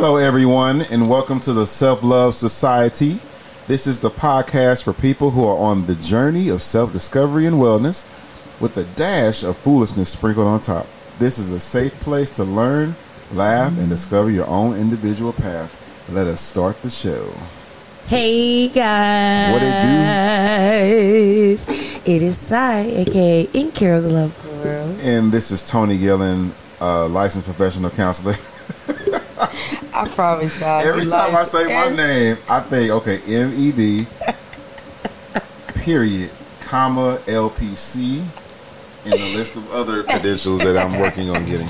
Hello, everyone, and welcome to the Self Love Society. This is the podcast for people who are on the journey of self discovery and wellness with a dash of foolishness sprinkled on top. This is a safe place to learn, laugh, and discover your own individual path. Let us start the show. Hey guys. What it do? It is Sai, aka In Care of the Love Girl. And this is Tony Gillen, uh, licensed professional counselor. I promise y'all. Every time I say my name, I think, okay, M E D, period, comma, LPC, and a list of other credentials that I'm working on getting.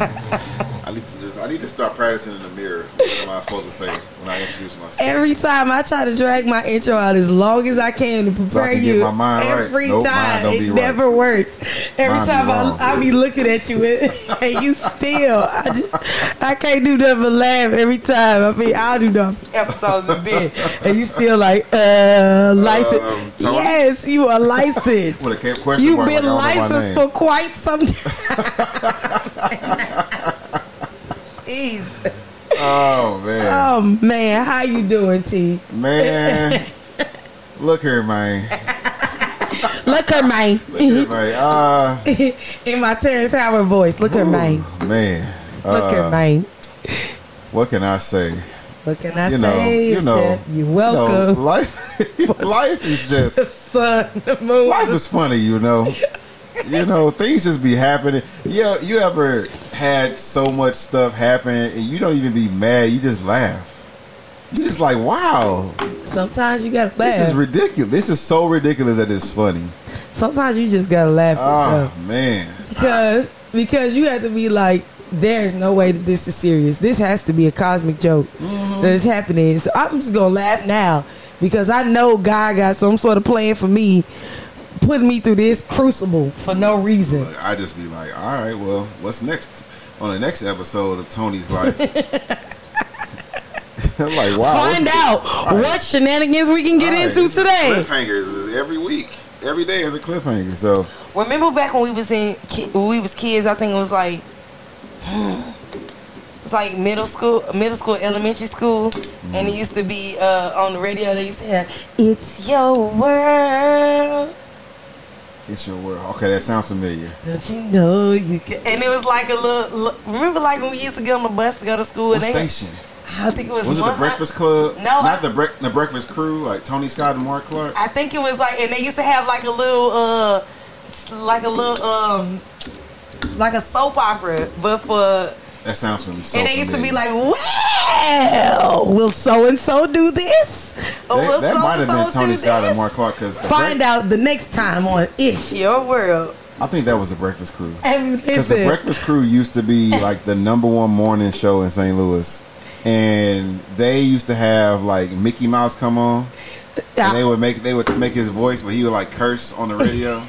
I need to just, I need to start practicing in the mirror. What am I supposed to say when I introduce myself? Every time I try to drag my intro out as long as I can to prepare So I can you, right. every Nope, mine time don't it right. never works. Every Mine time I, wrong, I too. be looking at you and, and you still, I, just, I can't do nothing but laugh every time. I mean, I'll do the episodes in bed, and you still like, uh, licensed. Um, yes, you are licensed. With a ca- question You've been like I don't know my licensed for quite some time. Jeez. Oh man, Oh man, how you doing, T? man, look here, man, Look her, man. look here, man. Uh, In my Terrence Howard voice. Look her, man. man. Look Uh, her, man. What can I say? What can I you know, say? you know, You're You know, welcome. life, life is just the Sun, the moon. life is funny. You know, you know things just be happening. Yeah, you ever had so much stuff happen and you don't even be mad. You just laugh. You just like, wow, Sometimes you gotta laugh. this is ridiculous. This is so ridiculous that it's funny. Sometimes you just gotta laugh Oh stuff. man, Because because you have to be like, there's no way that this is serious. This has to be a cosmic joke Mm-hmm. that is happening. So I'm just gonna laugh now because I know God got some sort of plan for me, putting me through this crucible for no reason. I just be like, all right, well, what's next on the next episode of Tony's life? I'm like, wow. Find out right. what shenanigans we can get right, into today. Cliffhangers is every week. Every day is a cliffhanger. So Remember back when we was in when we was kids? I think it was like it's like middle school, middle school, elementary school, and it used to be uh, on the radio. They used to have "It's Your World." It's your world. Okay, that sounds familiar. Don't you know you can? And it was like a little. li- Remember, like when we used to get on the bus to go to school. What and they, station? I think it was. Was it the Breakfast Club? No, not the bre- the Breakfast Crew, like Tony Scott and Mark Clark. I think it was like, and they used to have like a little, uh, like a little, um, like a soap opera, but for, that sounds familiar. So and they used to be like, well, will so and so do this? Or that, will that might have been Tony Scott this? and Mark Clark because Find out the next time on It's Your World. I think that was the Breakfast Crew. Because the Breakfast Crew used to be like the number one morning show in St. Louis, and they used to have like Mickey Mouse come on, uh, and they would make they would make his voice, but he would like curse on the radio.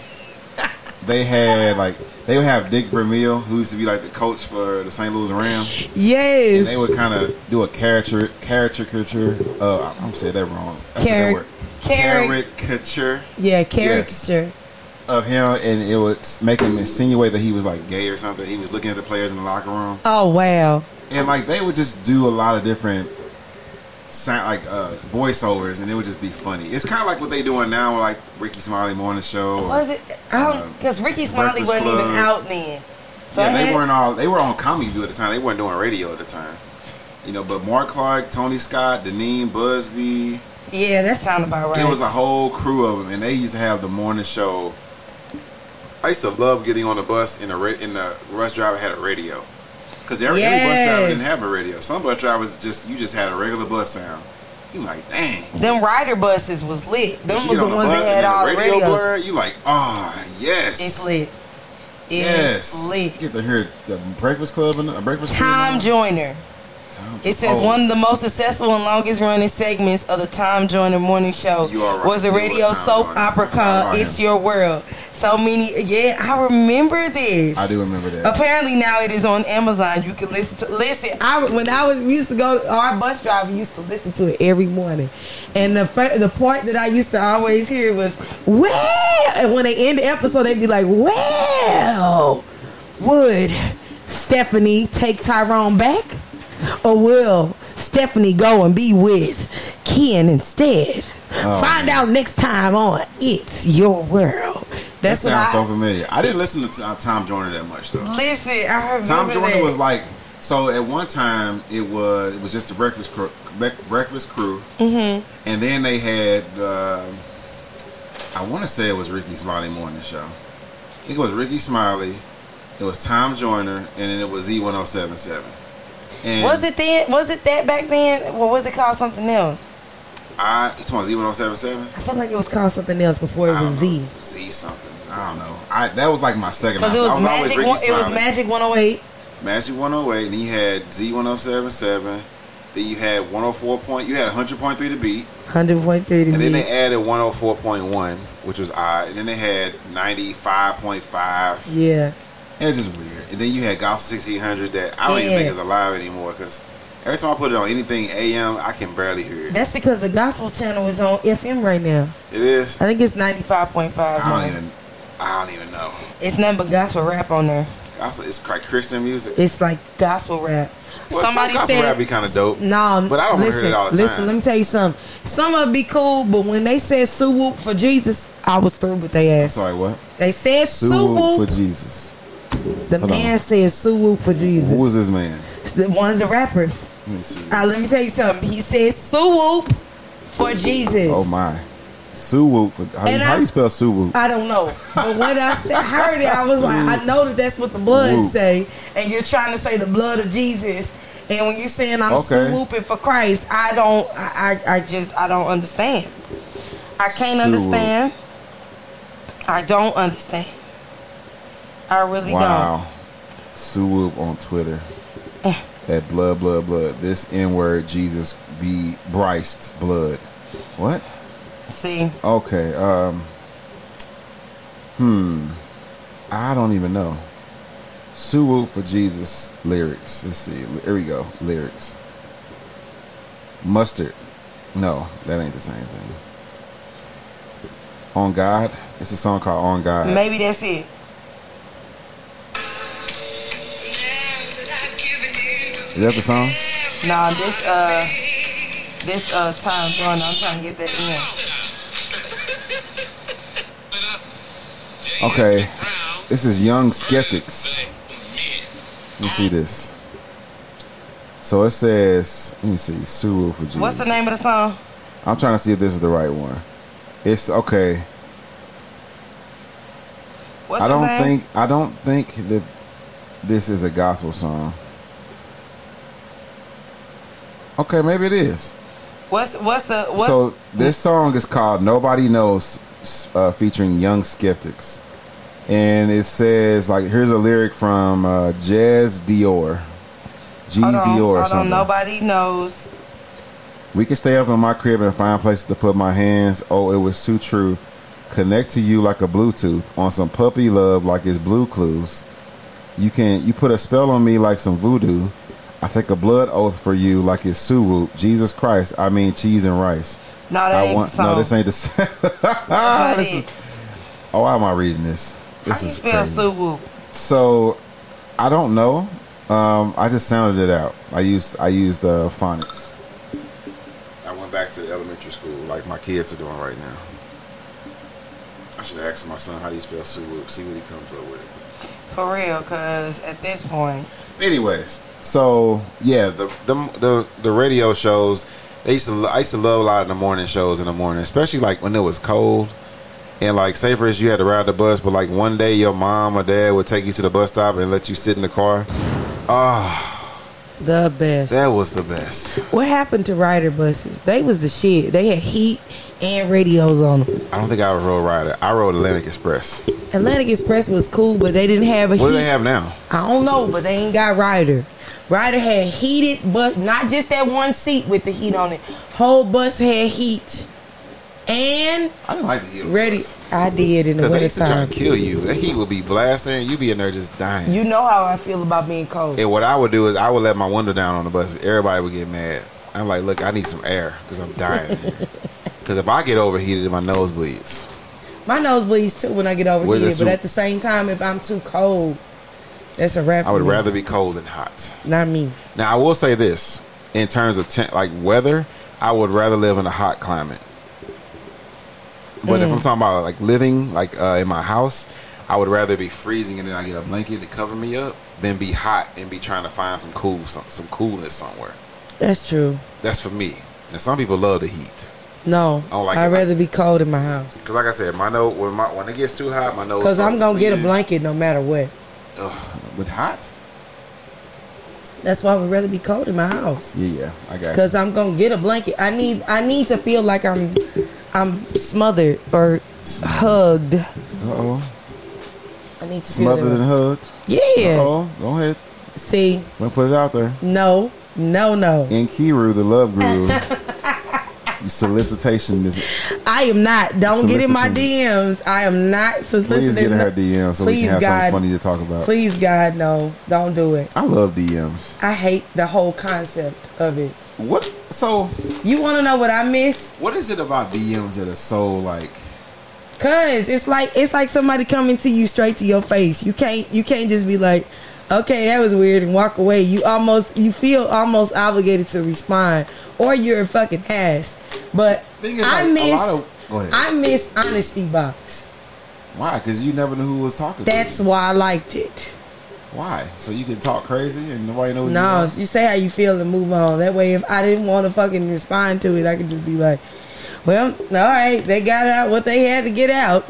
they had like they would have Dick Vermeil, who used to be like the coach for the St. Louis Rams, Yes. and they would kind of do a caricature caricature. Uh, I'm saying that wrong. That's Caric- good word. caric- Caricature yeah, caricature. of him, and it would make him insinuate that he was like gay or something. He was looking at the players in the locker room. Oh wow, and like they would just do a lot of different sound like uh voiceovers and it would just be funny. It's kind of like what they doing now like rickey smiley morning show or- was it? I don't Um, because Rickey Smiley Breakfast wasn't even out then. So yeah they had- weren't all they were on comedy view at the time. They weren't doing radio at the time. You know but mark clark tony scott deneen busby. Yeah, that sounded about right. it was a whole crew of them and they used to have the morning show. I used to love getting on the bus and the, ra- and the bus driver had a radio because every, every bus driver didn't have a radio some bus drivers just you just had a regular bus sound you like dang Them Ryder buses was lit. Them was the ones that had all the the radio blur, you like, oh yes, It's lit. It's yes. lit. Get to hear the Breakfast Club and the Breakfast Club. Tom Joyner. It oh. says oh, one of the most successful and longest running segments of the Tom Joyner morning show right. was was radio soap opera called It's. Your World. So many, yeah, I remember this. I do remember that. Apparently now it is on Amazon. You can listen to listen. I when I was we used to go. Our bus driver used to listen to it every morning, and the the part that I used to always hear was well. And when they end the episode, they'd be like, "Well, would Stephanie take Tyrone back, or will Stephanie go and be with Ken instead. Oh, Find man. out next time on It's Your World. That That's what sounds I, so familiar. I didn't listen to uh, Tom Joyner that much though. Listen, I remember Tom Joyner that. was like so at one time it was it was just the breakfast crew, breakfast crew, mm-hmm. and then they had uh, I want to say it was Rickey Smiley morning show. I think it was Rickey Smiley, it was Tom Joyner, and then it was Z1077. And Was it then? Was it that back then? Or was it called something else? I it's on Z1077. I feel like it was called something else before it was Z. Z something. I don't know. I that was like my second. Because it was, always Magic. One, it was Magic 108. Magic 108, and you had Z1077. Then you had 104 point. You had 100.3 to beat, 100.3 to and then they added 104.1, which was odd. And then they had 95.5. Yeah. It was just weird. And then you had Gospel 1600 that I don't even think is alive anymore because every time I put it on anything AM, I can barely hear it. That's because the gospel channel is on FM right now. It is. I think it's 95.5. I don't even. I don't even know. It's nothing but gospel rap on there. Gospel, it's like Christian music. It's like gospel rap. Well, some gospel rap be kinda dope, No, but I don't hear listen, it all the time. Listen, let me tell you something. Some of it be cool, but when they said Sue Whoop for Jesus, I was through with their I'm sorry, what? They said Sue Whoop. for Jesus. The hold man on. said Sue Whoop for Jesus. Who was this man? One of the rappers. Let me see. Uh, let me tell you something. He said Sue Whoop for Jesus. Oh my. Sue Whoop. For, how, And how I- do you spell Sue Whoop? I don't know. But when I said, heard it, I was like, I know that that's what the blood say, and you're trying to say the blood of Jesus. And when you're saying I'm Okay. whooping for Christ, I don't, I, I, I just, I don't understand. I can't understand. I don't understand. I really wow. Don't. Sue Whoop on Twitter. Eh. That blood, blood, blood. This N word, Jesus be Bryce blood. What? See, Okay. Um. Hmm. I don't even know. Sue Whoop for Jesus lyrics. Let's see. Here we go. Lyrics. Mustard. No, that ain't the same thing. On God. It's a song called On God. maybe that's it. Is that the song? Nah, this, uh, this, uh, time Jordan, I'm trying to get that in. Okay. This is Young Skeptics. Let me see this. So it says, let me see, Sue for Jesus. What's the name of the song? I'm trying to see if this is the right one. It's okay. What's I don't think I don't think that this is a gospel song. Okay, maybe it is. What's what's the what's so this song is called "Nobody Knows," uh, featuring Young Skeptics, and it says like here's a lyric from uh, Jazz Dior, G's hold on, Dior or hold something. on, nobody knows. We can stay up in my crib and find places to put my hands. Oh, it was too true. Connect to you like a Bluetooth on some puppy love like it's Blue Clues. You can you put a spell on me like some voodoo. I take a blood oath for you like it's Suwu. Jesus Christ, I mean cheese and rice. No, that I ain't want the song. no, this ain't the same. This it. is- oh, why am I reading this? How This you spell crazy. Suwu? So, I don't know. Um, I just sounded it out. I used I used uh, phonics. I went back to elementary school, like my kids are doing right now. I should ask my son how do you spell Suwoop, see what he comes up with. For real, cause at this point, Anyways, so yeah, the the the, the radio shows. They used to I used to love a lot of the morning shows in the morning, especially like when it was cold. And like, say for instance, you had to ride the bus, but like one day your mom or dad would take you to the bus stop and let you sit in the car. Ah, the best. that was the best. what happened to Ryder buses? They was the shit. They had heat and radios on them. I don't think I road Ryder. I rode Atlantic Express. Atlantic Express was cool, but they didn't have a What heat. do they have now? I don't know, but they ain't got Ryder. Ryder had heated, but not just that one seat with the heat on it. Whole bus had heat. And I didn't like the heat. ready. I did in the Because they winter used to try to kill you. That heat would be blasting. You'd be in there just dying. You know how I feel about being cold. And what I would do is I would let my window down on the bus. Everybody would get mad. I'm like, look, I need some air because I'm dying. Because if I get overheated, my nose bleeds. My nose bleeds too when I get overheated, but at the same time, if I'm too cold, that's a wrap. I would rather be cold than hot. Not me. Now I will say this: in terms of te- like weather, I would rather live in a hot climate. But if I'm talking about like living like uh, in my house, I would rather be freezing and then I get a blanket to cover me up than be hot and be trying to find some cool some, some coolness somewhere. That's true. That's for me. And some people love the heat. No, I like I'd it. rather be cold in my house. Cause like I said, my nose when my when it gets too hot, my nose. Cause I'm gonna get a blanket no matter what. Ugh, with hot. That's why I would rather be cold in my house. Yeah, yeah, I got. Cause I'm gonna get a blanket. I need I need to feel like I'm I'm smothered or hugged. Uh oh, I need to smothered and hugged. Yeah. Oh, go ahead. See, Let put it out there. no, no, no. In Kiru, the love guru. solicitation this. I am not. Don't get in my DMs. I am not soliciting. Please get in her DM so we Please, can have God. something funny to talk about. Please, God, no. Don't do it. I love DMs. I hate the whole concept of it. What? So, You want to know what I miss? what is it about DMs that are so like? Cause it's like it's like somebody coming to you straight to your face. You can't you can't just be like, okay, that was weird and walk away. You almost you feel almost obligated to respond, or you're a fucking ass. But is, I like, miss of- I miss honesty box. Why? Because you never knew who was talking. That's to you. why I liked it. why. So you can talk crazy and nobody knows. No, You you say how you feel and move on. That way, if I didn't want to fucking respond to it, I could just be like, well, all right, they got out what they had to get out.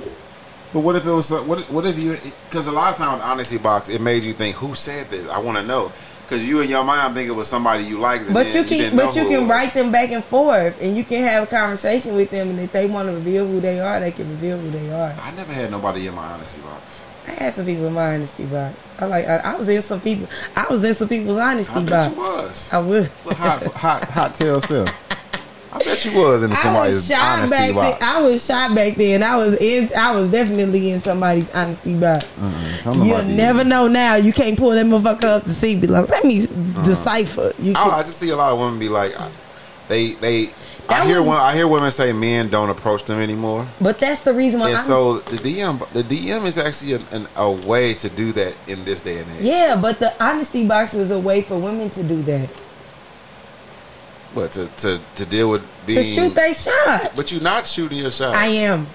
But what if it was? What? What if you? Because a lot of times, honesty box, it made you think, who said this? I want to know. Because you in your mind think it was somebody you liked. But you can, but you can write them back and forth, and you can have a conversation with them. And if they want to reveal who they are, they can reveal who they are. I never had nobody in my honesty box. I had some people in my honesty box. I like. I, I was in some people. I was in some people's honesty I box. you was. I would. Look, hot, hot, hot tail self. I bet you was in I was somebody's shot honesty back then. box. I was shot back then. I was in. I was definitely in somebody's honesty box. Come to You'll never know now. You can't pull that motherfucker up to see. Be like, let me Uh-huh. decipher. You I, don't know, can, I just see a lot of women be like, I- they they. I hear was- one, I hear women say men don't approach them anymore, but that's the reason why. and I'm, so the DM the DM is actually an, an, a way to do that in this day and age. yeah, but the honesty box was a way for women to do that But to, to, to deal with to being, shoot their shot. but you're not shooting your shot. I am.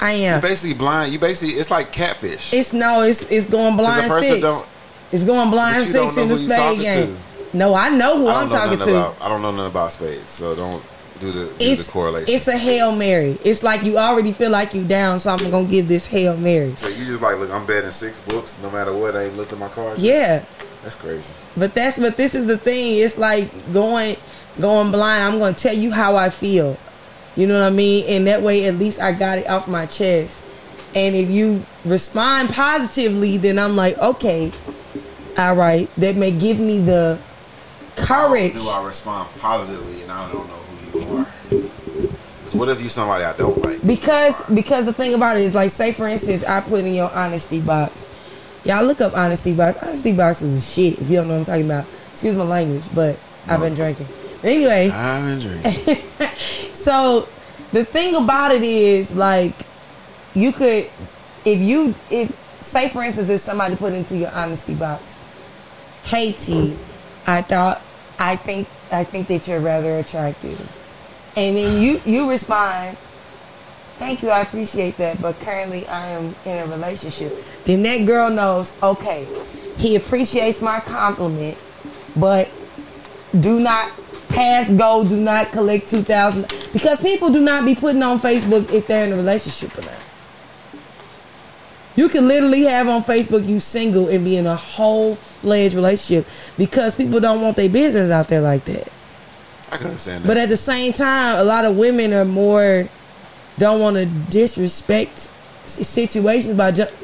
I am. You're basically blind. You basically it's like catfish. It's no. It's it's going blind six. It's going blind But you don't six in the spade game. No, I know who I'm know talking to. about. I don't know nothing about spades, so don't do the do it's the correlation. it's a hail mary. It's like you already feel like you down, so I'm gonna give this hail mary. so you just like look. I'm betting six books, no matter what. I ain't looked at my cards. Yeah, that's crazy. but that's but this is the thing. It's like going going blind. I'm gonna tell you how I feel. You know what I mean? And that way, at least I got it off my chest. And if you respond positively, then I'm like, okay, all right. That may give me the courage. Do I respond positively and I don't know who you are? 'Cause what if you somebody I don't like? Because because the thing about it is like say for instance I put in your honesty box. Y'all look up honesty box. Honesty box was a shit if you don't know what I'm talking about. Excuse my language, but I've been drinking. Anyway, I'm in dreams. so the thing about it is like you could if you if say for instance if somebody put into your honesty box, hey T, I thought I think I think that you're rather attractive. And then you you respond, Thank you, I appreciate that, but currently I am in a relationship. Then that girl knows, okay, he appreciates my compliment, but do not pass go, do not collect two thousand because people do not be putting on Facebook if they're in a relationship or not. You can literally have on Facebook you single and be in a whole fledged relationship because people don't want their business out there like that. I can understand that. But at the same time, a lot of women are more don't want to disrespect situations by just.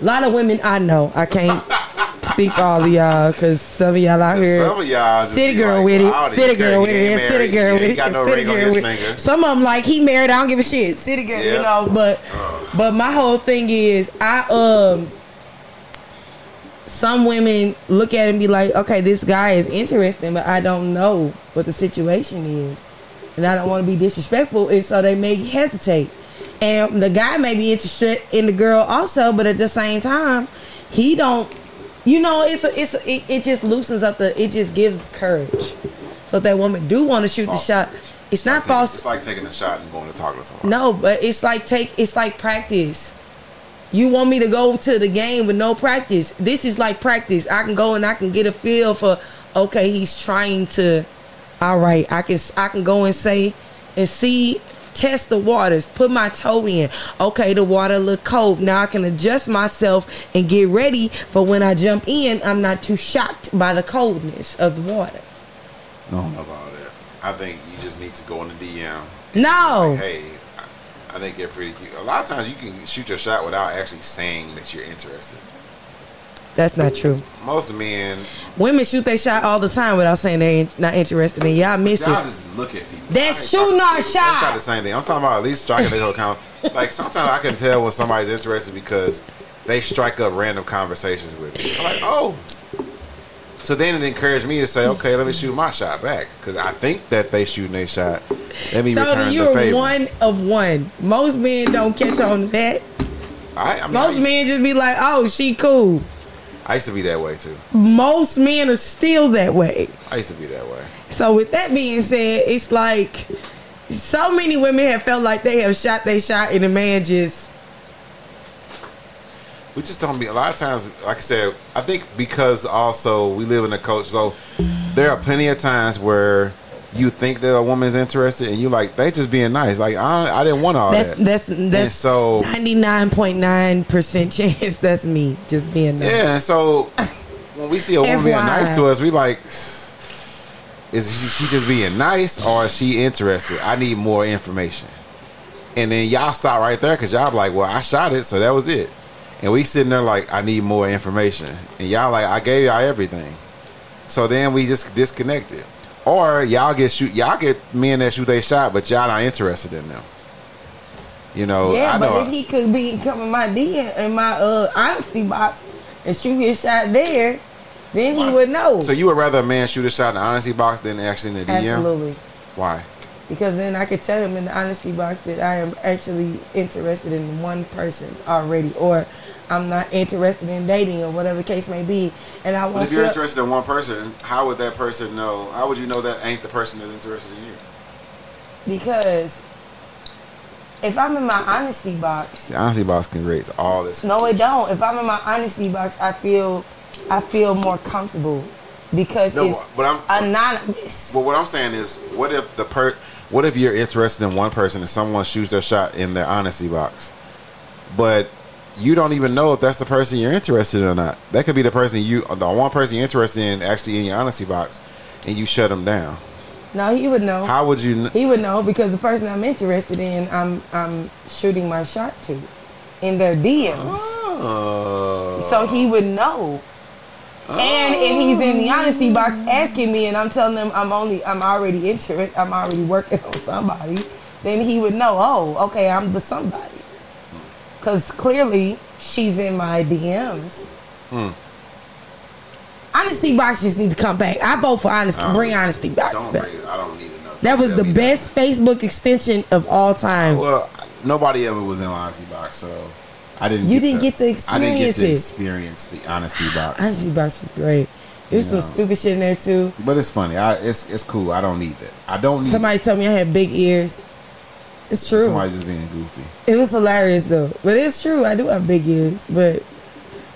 A lot of women I know I can't speak all of y'all because some of y'all out here. Some of y'all City girl like, with it, city girl with it, city girl with it, city girl with it. Some of them like he married, I don't give a shit, city girl, you know. But but my whole thing is I um some women look at it and be like, okay, this guy is interesting, but I don't know what the situation is. And I don't want to be disrespectful. And so they may hesitate. And the guy may be interested in the girl also, but at the same time, he don't you know, it's a, it's a, it, it just loosens up the. It just gives courage. So that woman do want to shoot the shot, courage. it's not like false. Taking, it's like taking a shot and going to talk to someone. No, but it's like take it's like practice. You want me to go to the game with no practice. This is like practice. I can go and I can get a feel for okay, he's trying to all right, I can I can go and say and see test the waters, put my toe in. Okay, the water look cold. Now I can adjust myself and get ready for when I jump in, I'm not too shocked by the coldness of the water. I don't know about that. I think you just need to go in the DM. No. Like, hey, I, I think you're pretty cute. A lot of times you can shoot your shot without actually saying that you're interested. That's not true. Most men, Women shoot their shot all the time without saying they're not interested in y'all miss y'all it. just look at people. That's shooting our That's not shot. the same thing. I'm talking about at least striking their count. Like sometimes I can tell when somebody's interested because they strike up random conversations with me. I'm like, oh. So then it encouraged me to say, okay, let me shoot my shot back because I think that they shooting their shot. Let me return Tony, the you're favor. one of one. Most men don't catch on that. I, I mean, Most I used, men just be like, "Oh, she cool." I used to be that way too. Most men are still that way. I used to be that way. So with that being said, it's like so many women have felt like they have shot they shot and the man just We just don't be a lot of times. Like I said, I think because also we live in a culture, so there are plenty of times where you think that a woman's interested, and you like they just being nice. Like I, I didn't want all that's that. that's that's so- ninety nine point nine percent chance that's me just being nice. yeah, and so when we see a woman being nice to us, we like, is she, she just being nice or is she interested? I need more information. And then y'all stop right there because y'all be like, well, I shot it, so that was it. And we sitting there like, I need more information. And y'all like, I gave y'all everything. So then we just disconnected. Or y'all get shoot, y'all get men that shoot they shot, but y'all not interested in them. You know, Yeah, I know. but if he could be coming my DM in my uh honesty box and shoot his shot there, then he would know. so you would rather a man shoot a shot in the honesty box than actually in the DM? Absolutely. Why? Because then I could tell him in the honesty box that I am actually interested in one person already, or I'm not interested in dating, or whatever the case may be. And I want. But if you're interested in one person, how would that person know? How would you know that ain't the person that's interested in you? because if I'm in my honesty box, The honesty box can raise all this. no, it don't. If I'm in my honesty box, I feel I feel more comfortable because No, it's but I'm. anonymous. Well, what I'm saying is, what if the per, what if you're interested in one person and someone shoots their shot in their honesty box, but you don't even know if that's the person you're interested in or not. That could be the person you, the one person you're interested in, actually in your honesty box, and you shut them down. No, he would know. How would you? kn- He would know because the person I'm interested in, I'm I'm shooting my shot to, in their DMs. Oh. So he would know. And if he's in the honesty box oh. asking me, and I'm telling him I'm only I'm already into it, I'm already working on somebody, then he would know. Oh, okay, I'm the somebody. Because clearly she's in my DMs. Hmm. Honesty box just need to come back. I vote for honesty. Don't- Bring honesty box Don't back. bring it. I don't need to know. That was the best Facebook extension of all time. Well, nobody ever was in honesty box, so I didn't. You get didn't get to experience I didn't get experience to it. experience the honesty box. Honesty box was great. There's some know. stupid shit in there too. But it's funny. I, it's it's cool. I don't need that. I don't need Somebody told me I had big ears. It's true. somebody just being goofy. It was hilarious though. But it's true. I do have big ears. But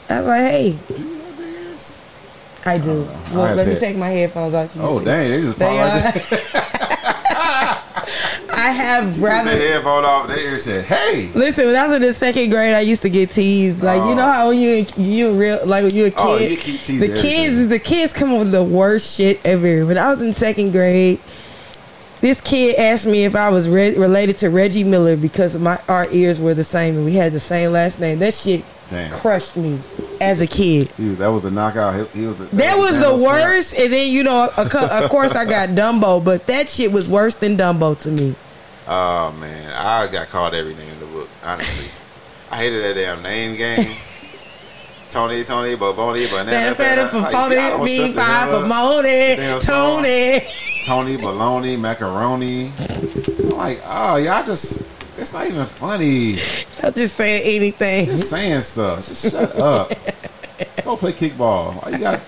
I was like, hey, Do you have big ears? I do. Uh, I Well, have let me take my headphones out. so Oh see. dang! They just They right there. I have rather. the headphone off. Their ear said, "Hey." Listen, when I was in the second grade, I used to get teased. Like you Oh. know how when you you real like when you a oh, kid, Oh, you keep teasing the kids everything. the kids come up with the worst shit ever. When I was in second grade, this kid asked me if I was re- related to Reggie Miller because my our ears were the same and we had the same last name. That shit Damn. crushed me as a kid. Dude, that was the knockout. He, he was the, That was the Thanos snap. worst, and then you know, of of course, I got Dumbo, but that shit was worse than Dumbo to me. Oh man, I got called every name in the book. Honestly, I hated that damn name game. Tony, Tony, Boboni, Banana, That feta for Like, forty, y'all don't shut the five hell for up. Moni, Damn song. Tony. Tony, bologna, macaroni. I'm like, oh, y'all just, that's not even funny. I'm just saying anything. Just saying stuff. Just shut up. let's go play kickball. Why you got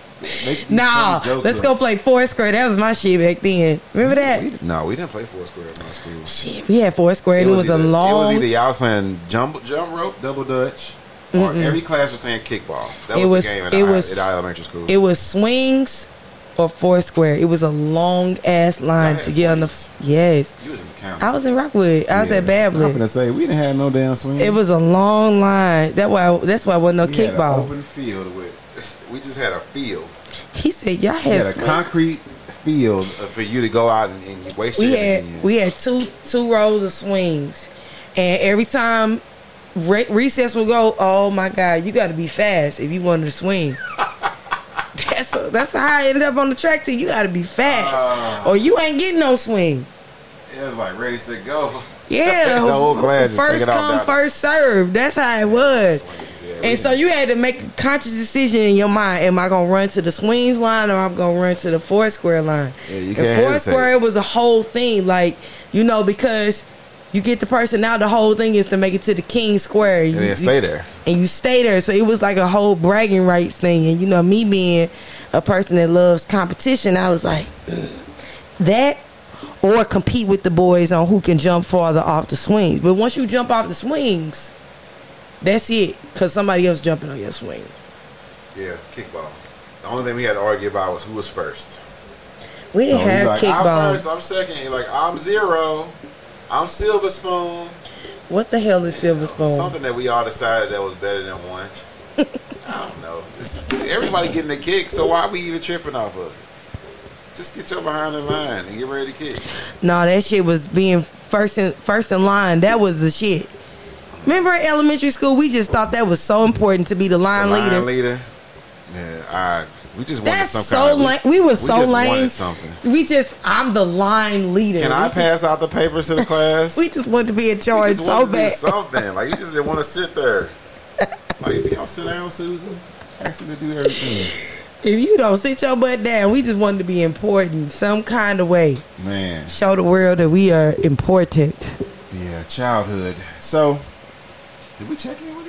Nah, let's up? go play Foursquare. That was my shit back then. Remember that? We, no, we didn't play Foursquare at my school. Shit, we had Foursquare. and It, was, either, a long. It was either y'all was playing jump jump rope, double dutch, or every class was playing kickball. That It was, was- the game at, it our, was- at our elementary school. It was swings or Foursquare. It was a long ass line to had get on the. Yes, you was in the county. I was in Rockwood. I was Yeah. at I'm gonna say we didn't have no damn swing. It was a long line. That why. That's why it wasn't no we had an kickball. open field with. We just had a field. He said y'all We had. had a concrete field uh, for you to go out and, and you waste we your had energy in. we had two two rows of swings, and every time re- recess will go, oh my god, you got to be fast if you wanted to swing. that's that's how I ended up on the track team. You got to be fast, Ah. or you ain't getting no swing. It was like ready to go. Yeah, the whole class first come, first serve. That's how it was. And so you had to make a conscious decision in your mind: Am I gonna run to the swings line or I'm gonna run to the four square line? Yeah, you and four square was a whole thing, like you know, because you get the person now. The whole thing is to make it to the king square, and you, then stay there. and you stay there. So it was like a whole bragging rights thing. And you know, me being a person that loves competition, I was like mm, that. Or compete with the boys on who can jump farther off the swings. But once you jump off the swings, that's it. Cause somebody else jumping on your swing. Yeah, kickball. The only thing we had to argue about was who was first. We didn't So have like, I'm kickball. first, I'm second. You're like, I'm zero. I'm silver spoon. What the hell is silver spoon? Something that we all decided that was better than one. I don't know. It's- everybody getting a kick, so why are we even tripping off of it? Just get your behind in line and get ready to kick. No, that shit was being first in first in line. That was the shit. Remember in elementary school, we just thought that was so important to be the line, The line leader. leader. Yeah, I. We just wanted That's some so kind of. lame. We were we so just lame. something. We just, I'm the line leader. Can we I just, pass out the papers to the class? We just wanted to be in charge so wanted to do bad. something. Like you just didn't want to sit there. Like if y'all sit down, Susan, ask to do everything. If you don't sit your butt down, we just wanted to be important some kind of way. Man, Show the world that we are important. yeah, childhood. So, did we check in with each other?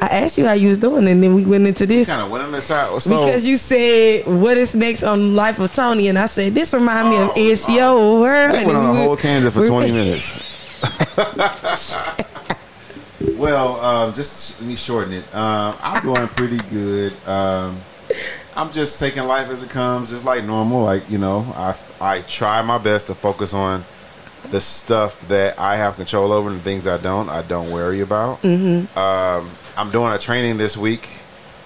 I asked you how you was doing, and then we went into this. Kind of went on this side. So because you said what is next on Life of Tony, and I said this remind me of Oh, It's oh. Your World. we went on a whole tangent for 20 minutes. well, um, just let me shorten it. Um, I'm doing pretty good. Um, I'm just taking life as it comes, just like normal. Like you know, I I try my best to focus on the stuff that I have control over and the things I don't. I don't worry about. Mm-hmm. Um, I'm doing a training this week,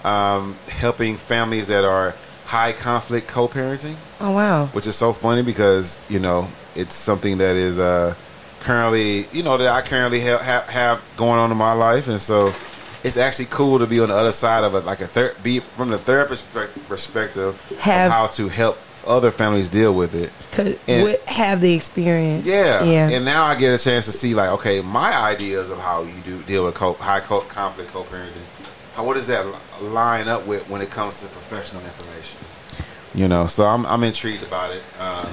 um, helping families that are high conflict co-parenting Oh wow! which is so funny because you know it's something that is uh, currently you know that I currently have, have have going on in my life, and so it's actually cool to be on the other side of it, like a third, be from the therapist perspe- perspective Have- how to help other families deal with it. And- would have the experience. Yeah, yeah. And now I get a chance to see like, okay, my ideas of how you do deal with co- high co- conflict co-parenting. How what does that line up with when it comes to professional information? You know, so I'm I'm intrigued about it. Um,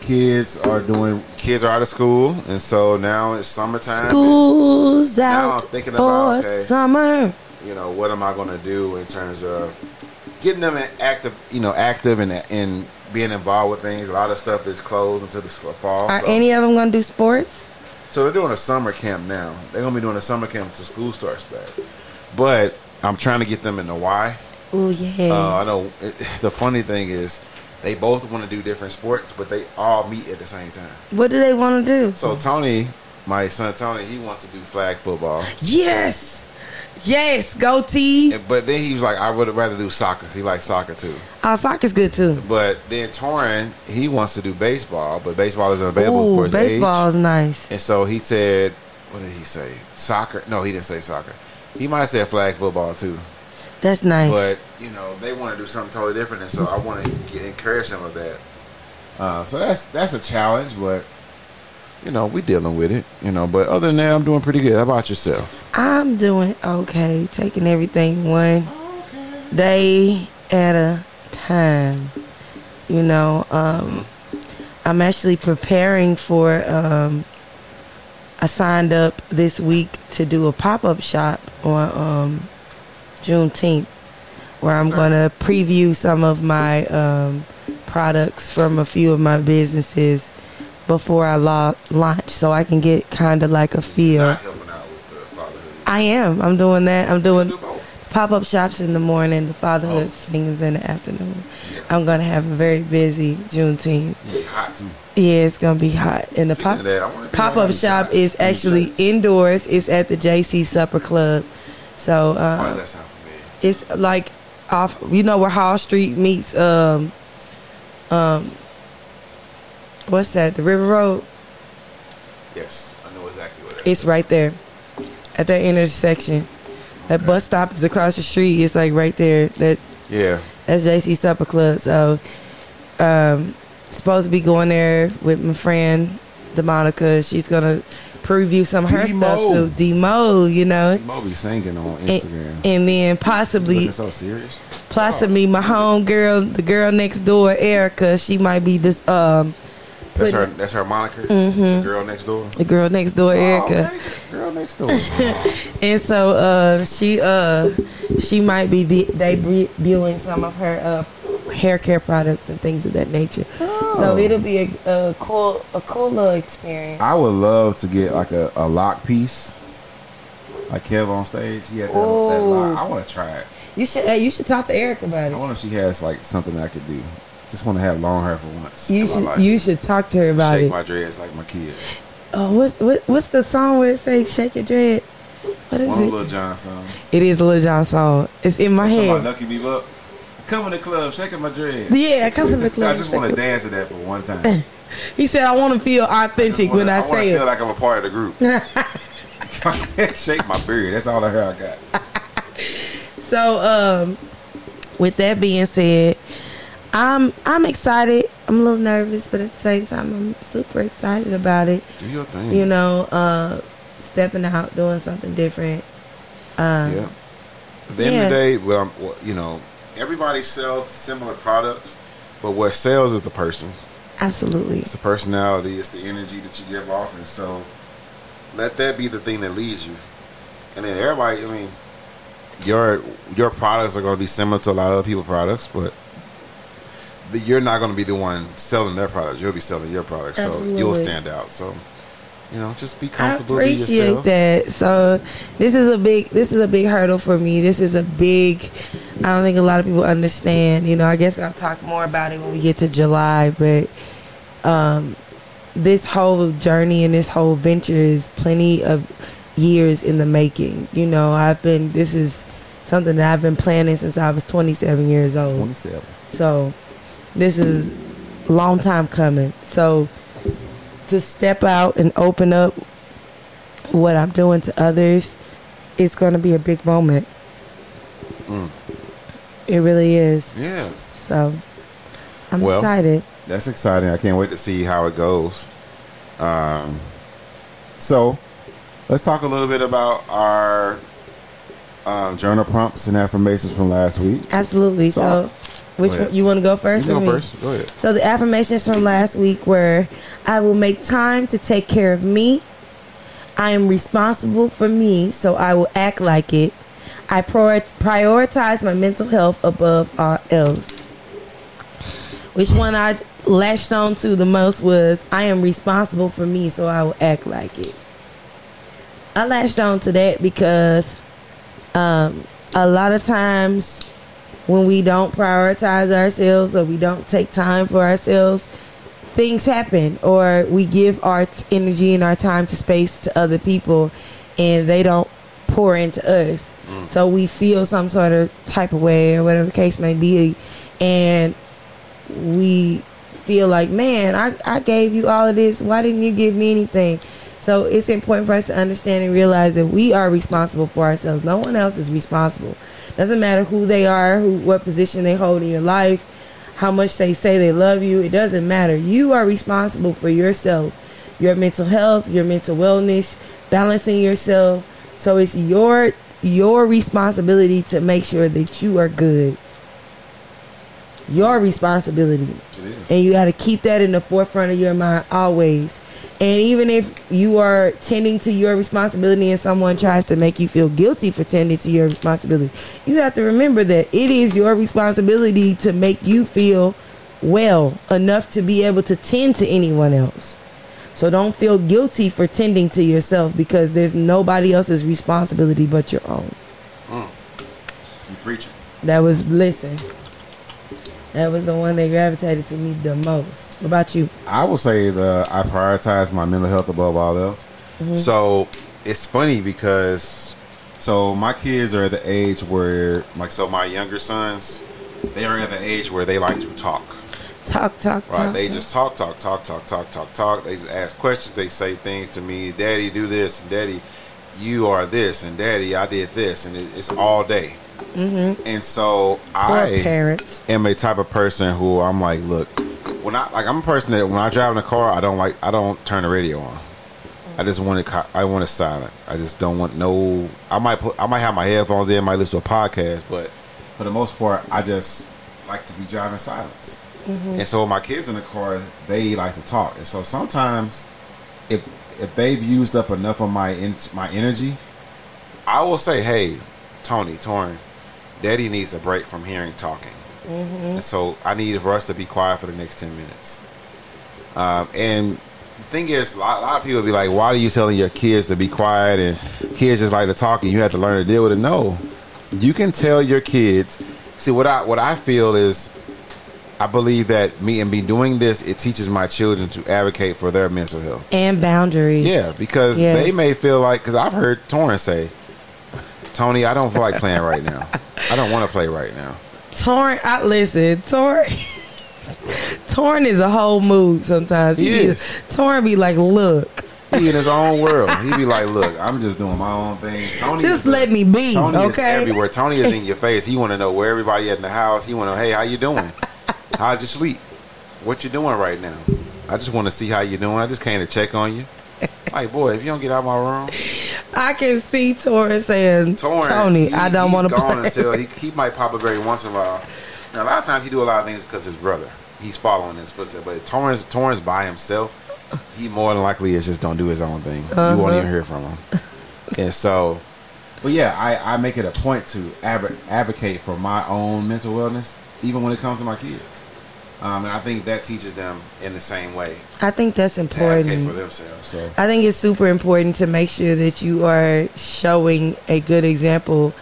kids are doing kids are out of school, and so now it's summertime. School's Now I'm out thinking for about, okay. summer. you know what am I going to do in terms of getting them in active, you know, active and and being involved with things. A lot of stuff is closed until the fall. Are so, any of them gonna do sports? so they're doing a summer camp now. They're gonna be doing a summer camp until school starts back. But I'm trying to get them in the Y. Oh yeah. Uh, I know. It, the funny thing is, they both want to do different sports, but they all meet at the same time. what do they want to do? So Tony, my son Tony, he wants to do flag football. Yes, yes. goatee. But then he was like, I would rather do soccer. He likes soccer too. Oh, soccer's good too. But then Torin, he wants to do baseball, but baseball isn't available for Ooh, his baseball age. is nice. And so he said, what did he say? Soccer? No, he didn't say soccer. He might have said flag football too. That's nice. But you know, they want to do something totally different, and so I want to encourage some of that. Uh, so that's that's a challenge, but you know, we dealing with it. You know, but other than that, I'm doing pretty good. How about yourself? I'm doing okay, taking everything one day at a time. You know, um, I'm actually preparing for. Um, I signed up this week to do a pop up shop on um, Juneteenth, where I'm going to preview some of my um, products from a few of my businesses before I la- launch, so I can get kind of like a feel. Not helping out with the fatherhood. I am. I'm doing that. I'm doing do pop up shops in the morning, the fatherhood Oh. things in the afternoon. Yeah. I'm gonna have a very busy Juneteenth. Yeah, hot too. Yeah, it's gonna be hot. And the Speaking pop of that, I wanna be pop up shop shots, is actually shirts. indoors. It's at the JC Supper Club. So Why uh, does that sound familiar? it's like off. You know where Hall Street meets um um what's that? The River Road. Yes, I know exactly what It's is. right there at that intersection. That bus stop is across the street. It's like right there. That Yeah. that's JC Supper Club. So, um, supposed to be going there with my friend Demonica. She's gonna preview some of her Demo. stuff to Demo, you know, Demo be singing on Instagram. and then Looking possibly, so serious. possibly my home girl, the girl next door, Erica. She might be this um That's her. That's her moniker. The girl next door. the girl next door, Erica. Oh, okay. Girl next door. And so uh, she uh, she might be de- debuting some of her uh, hair care products and things of that nature. So Oh. it'll be a, a cool a cool little experience. I would love to get like a, a lock piece. Like Kev on stage, had that, that lock. I want to try it. You should hey, you should talk to Eric about it. I wonder if she has like something that I could do. Just want to have long hair for once. You should you should talk to her about shake it. my dreads like my kids. Oh, what, what what's the song where it says "Shake Your Dread"? What is One it? Lil Jon songs. It is a Lil Jon song. It's in my about head. Nucky Beep Up. Come in the club, shaking my dreads. Yeah, come to the club. I just want to dance to that for one time. He said, "I want to feel authentic wanna- when I, I say feel it." like I'm a part of the group. I can't shake my beard. That's all the hair I got. So, um, with that being said, I'm I'm excited. I'm a little nervous, but at the same time, I'm super excited about it. Do your thing. You know, uh, stepping out, doing something different. Um, Yeah. At the end yeah. of the day, well, I'm- well, you know, everybody sells similar products, but what sells is the person. Absolutely. It's the personality. It's the energy that you give off, and so let that be the thing that leads you. And then everybody, I mean, your your products are going to be similar to a lot of other people's products, but you're not going to be the one selling their products. You'll be selling your products, so you'll stand out. So, you know, just be I comfortable. be appreciate yourself. that. So this is a big this is a big hurdle for me. This is a big I don't think a lot of people understand. You know, I guess I'll talk more about it when we get to July, but um this whole journey and this whole venture is plenty of years in the making. You know, I've been this is something that I've been planning since I was 27 years old. 27. So this is a long time coming. So to step out and open up what I'm doing to others, it's going to be a big moment. Mm. It really is. Yeah. So I'm Well, excited. That's exciting. I can't wait to see how it goes. Um, so, let's talk a little bit about our um, journal prompts and affirmations from last week. Absolutely. So- So, which one, you want to go first? You go first. Go ahead. So the affirmations from last week were I will make time to take care of me. I am responsible for me, so I will act like it. I prior- prioritize my mental health above all else. Which one I latched on to the most was I am responsible for me, so I will act like it. I latched on to that because um, a lot of times when we don't prioritize ourselves or we don't take time for ourselves, things happen or we give our t- energy and our time to space to other people and they don't pour into us. Mm. So we feel some sort of type of way or whatever the case may be and we feel like, man, I, I gave you all of this. Why didn't you give me anything? So it's important for us to understand and realize that we are responsible for ourselves. No one else is responsible. Doesn't matter who they are, who what position they hold in your life, how much they say they love you. It doesn't matter. You are responsible for yourself, your mental health, your mental wellness, balancing yourself. So it's your your responsibility to make sure that you are good. Your responsibility. And you got to keep that in the forefront of your mind always. And even if you are tending to your responsibility and someone tries to make you feel guilty for tending to your responsibility, you have to remember that it is your responsibility to make you feel well enough to be able to tend to anyone else. So don't feel guilty for tending to yourself because there's nobody else's responsibility but your own. Mm. You preaching. That was listen. That was the one that gravitated to me the most. What about you? I would say the I prioritize my mental health above all else. Mm-hmm. So it's funny because so my kids are at the age where like so my younger sons they are at the age where they like to talk. Talk, talk, Right? talk. They just talk, talk, talk, talk, talk, talk, talk. They just ask questions. They say things to me. Daddy, do this. And Daddy, you are this. And Daddy, I did this. And it, it's all day. Mm-hmm. And so I parents. am a type of person who I'm like, look, when I like, I'm a person that when I drive in the car, I don't like, I don't turn the radio on. I just want it. I want it silent. I just don't want no. I might put. I might have my headphones in. Might listen to a podcast, but for the most part, I just like to be driving silence. And so my kids in the car, they like to talk. And so sometimes, if if they've used up enough of my in, my energy, I will say, "Hey, Tony, Torn, Daddy needs a break from hearing talking." And so I need for us to be quiet for the next ten minutes. Um, and the thing is, a lot, a lot of people be like, "Why are you telling your kids to be quiet?" And kids just like to talk, and you have to learn to deal with it. No, you can tell your kids. See what I what I feel is, I believe that me and me doing this, it teaches my children to advocate for their mental health. And boundaries. Yeah, because Yes. they may feel like because I've heard Torrance say, "Tony, I don't feel like playing right now. I don't want to play right now." Torn, I listen. Torn, Torn is a whole mood sometimes. He be- is. Torn be like, look, He in his own world. He be like, "Look, I'm just doing my own thing." Tony just is let me be, Tony is okay? everywhere. Tony is in your face. He want to know where everybody at in the house. He want to know, "Hey, how you doing? How'd you sleep? What you doing right now?" I just want to see how you doing. I just came to check on you. Like, boy, if you don't get out of my room, I can see Torrance saying, Torrance, Tony, he- I don't want to play. until he, he might pop a every once in a while. Now, a lot of times he do a lot of things because his brother. He's following his footsteps. But Torrance, Torrance by himself, he more than likely is just don't do his own thing. You won't Uh-huh. even hear from him. and so, but yeah, I, I make it a point to adv- advocate for my own mental wellness, even when it comes to my kids. Um, and I think that teaches them in the same way I think that's to for important. themselves. So I think it's super important to make sure that you are showing a good example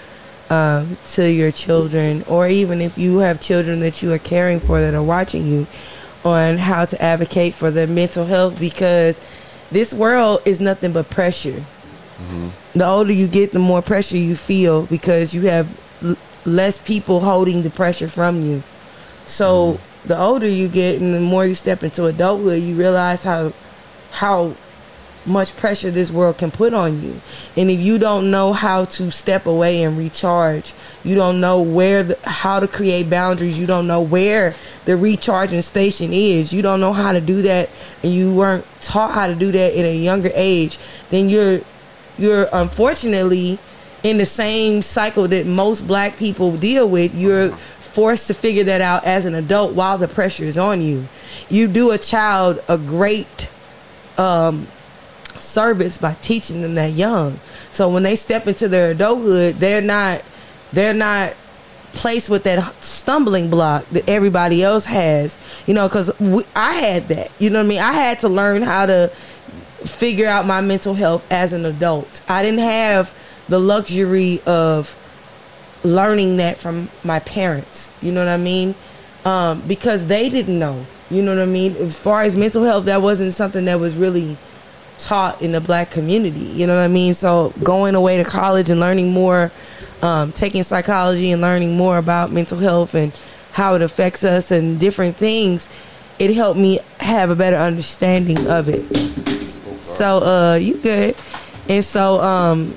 um, to your children, or even if you have children that you are caring for that are watching you, on how to advocate for their mental health because this world is nothing but pressure. The older you get, the more pressure you feel because you have l- less people holding the pressure from you. So the older you get and the more you step into adulthood, you realize how how much pressure this world can put on you. And if you don't know how to step away and recharge, you don't know where the, how to create boundaries, you don't know where the recharging station is, you don't know how to do that and you weren't taught how to do that at a younger age, then you're you're unfortunately in the same cycle that most black people deal with. You're forced to figure that out as an adult while the pressure is on you. You do a child a great um, service by teaching them that young. So when they step into their adulthood, they're not they're not placed with that stumbling block that everybody else has. You know, because I had that. You know what I mean? I had to learn how to figure out my mental health as an adult. I didn't have the luxury of learning that from my parents. You know what I mean? Um, because they didn't know. You know what I mean? As far as mental health, that wasn't something that was really taught in the black community. You know what I mean? So going away to college and learning more, um, taking psychology and learning more about mental health and how it affects us and different things, it helped me have a better understanding of it. So uh, you good? And so um,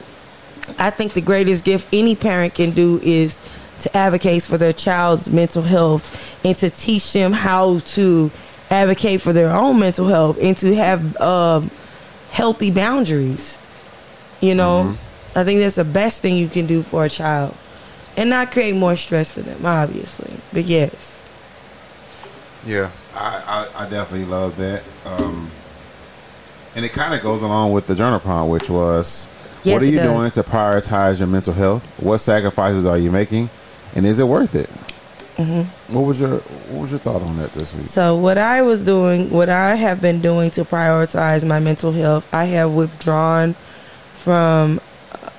I think the greatest gift any parent can do is to advocate for their child's mental health and to teach them how to advocate for their own mental health and to have um, healthy boundaries. You know, I think that's the best thing you can do for a child and not create more stress for them, obviously. But yes. Yeah, I, I, I definitely love that. Um, And it kind of goes along with the journal prompt, which was, Yes, what are you does. doing to prioritize your mental health? What sacrifices are you making, and is it worth it? Mm-hmm. What was your What was your thought on that this week? So what I was doing, what I have been doing to prioritize my mental health, I have withdrawn from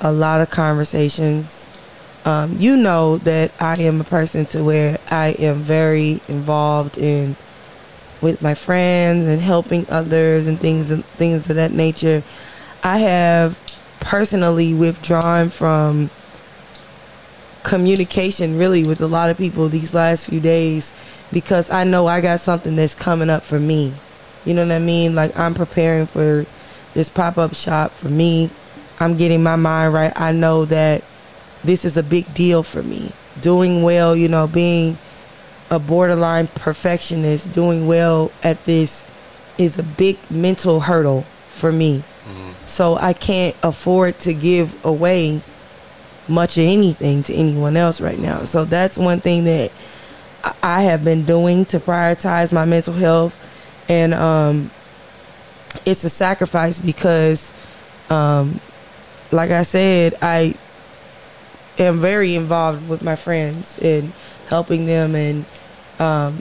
a lot of conversations. Um, you know that I am a person to where I am very involved in with my friends and helping others and things and things of that nature. I have personally withdrawn from communication really with a lot of people these last few days because I know I got something that's coming up for me. You know what I mean? Like I'm preparing for this pop-up shop for me. I'm getting my mind right. I know that this is a big deal for me. Doing well, you know, being a borderline perfectionist, doing well at this is a big mental hurdle for me. So I can't afford to give away much of anything to anyone else right now. So that's one thing that I- have been doing to prioritize my mental health, and um, it's a sacrifice because, um, like I said, I am very involved with my friends and helping them and um,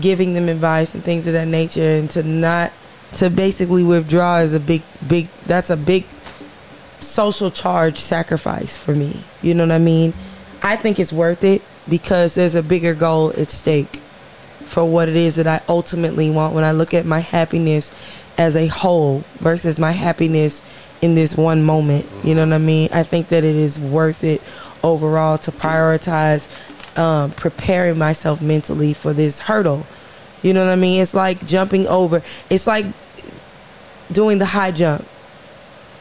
giving them advice and things of that nature, and to not to basically withdraw is a big, big. That's a big social charge sacrifice for me. You know what I mean? I think it's worth it because there's a bigger goal at stake for what it is that I ultimately want when I look at my happiness as a whole versus my happiness in this one moment. You know what I mean? I think that it is worth it overall to prioritize um, preparing myself mentally for this hurdle. You know what I mean? It's like jumping over. It's like doing the high jump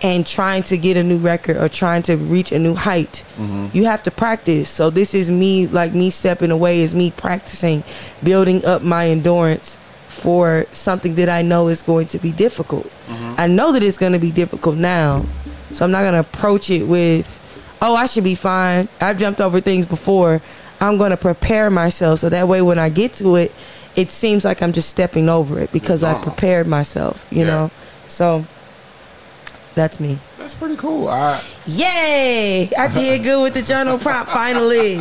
and trying to get a new record or trying to reach a new height. Mm-hmm. You have to practice. So this is me like me stepping away is me practicing, building up my endurance for something that I know is going to be difficult. Mm-hmm. I know that it's going to be difficult now. So I'm not going to approach it with oh, I should be fine. I've jumped over things before. I'm going to prepare myself so that way when I get to it, it seems like I'm just stepping over it because I've prepared myself, you Yeah. know. So that's me. That's pretty cool. I Yay! I did good with the journal prompt finally.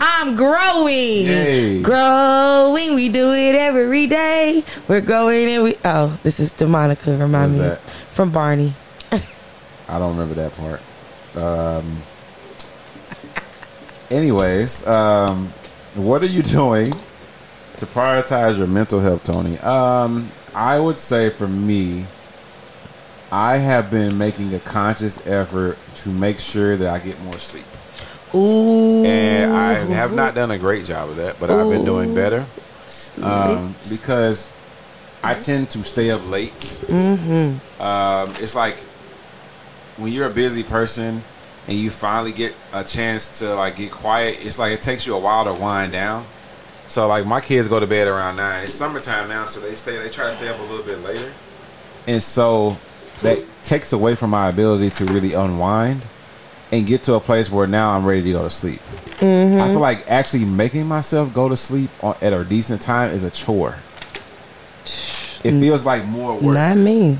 I'm growing. Yay. Growing. We do it every day. We're growing and we Oh, this is Demonica, remind me. that? From Barney. I don't remember that part. Um, anyways, um, what are you doing to prioritize your mental health, Tony? Um, I would say for me, I have been making a conscious effort to make sure that I get more sleep. Ooh. And I have not done a great job of that, but I've been doing better. um, because I tend to stay up late. Mm-hmm. Um, it's like when you're a busy person and you finally get a chance to like get quiet. It's like it takes you a while to wind down. So like my kids go to bed around nine. It's summertime now, so they stay. They try to stay up a little bit later, and so that takes away from my ability to really unwind and get to a place where now I'm ready to go to sleep. Mm-hmm. I feel like actually making myself go to sleep on, at a decent time is a chore. It mm. feels like more work, Not me.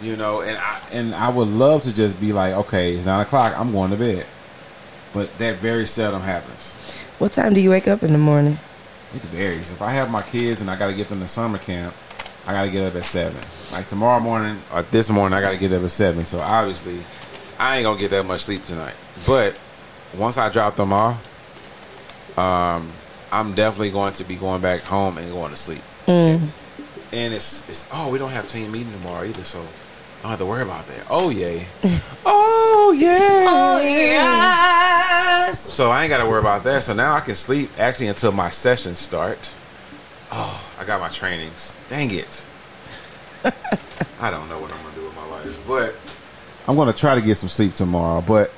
you know. And I and I would love to just be like, okay, it's nine o'clock, I'm going to bed, but that very seldom happens. What time do you wake up in the morning? It varies. If I have my kids and I got to get them to summer camp, I got to get up at seven. Like tomorrow morning or this morning, I got to get up at seven. So obviously, I ain't gonna get that much sleep tonight. But once I drop them off, um, I'm definitely going to be going back home and going to sleep. And, and it's it's oh we don't have team meeting tomorrow either, so I don't have to worry about that. Oh yay, oh yeah, Oh yes. So I ain't got to worry about that. So now I can sleep actually until my sessions start. Oh, I got my trainings. Dang it. I don't know what I'm gonna do with my life, but I'm gonna try to get some sleep tomorrow. But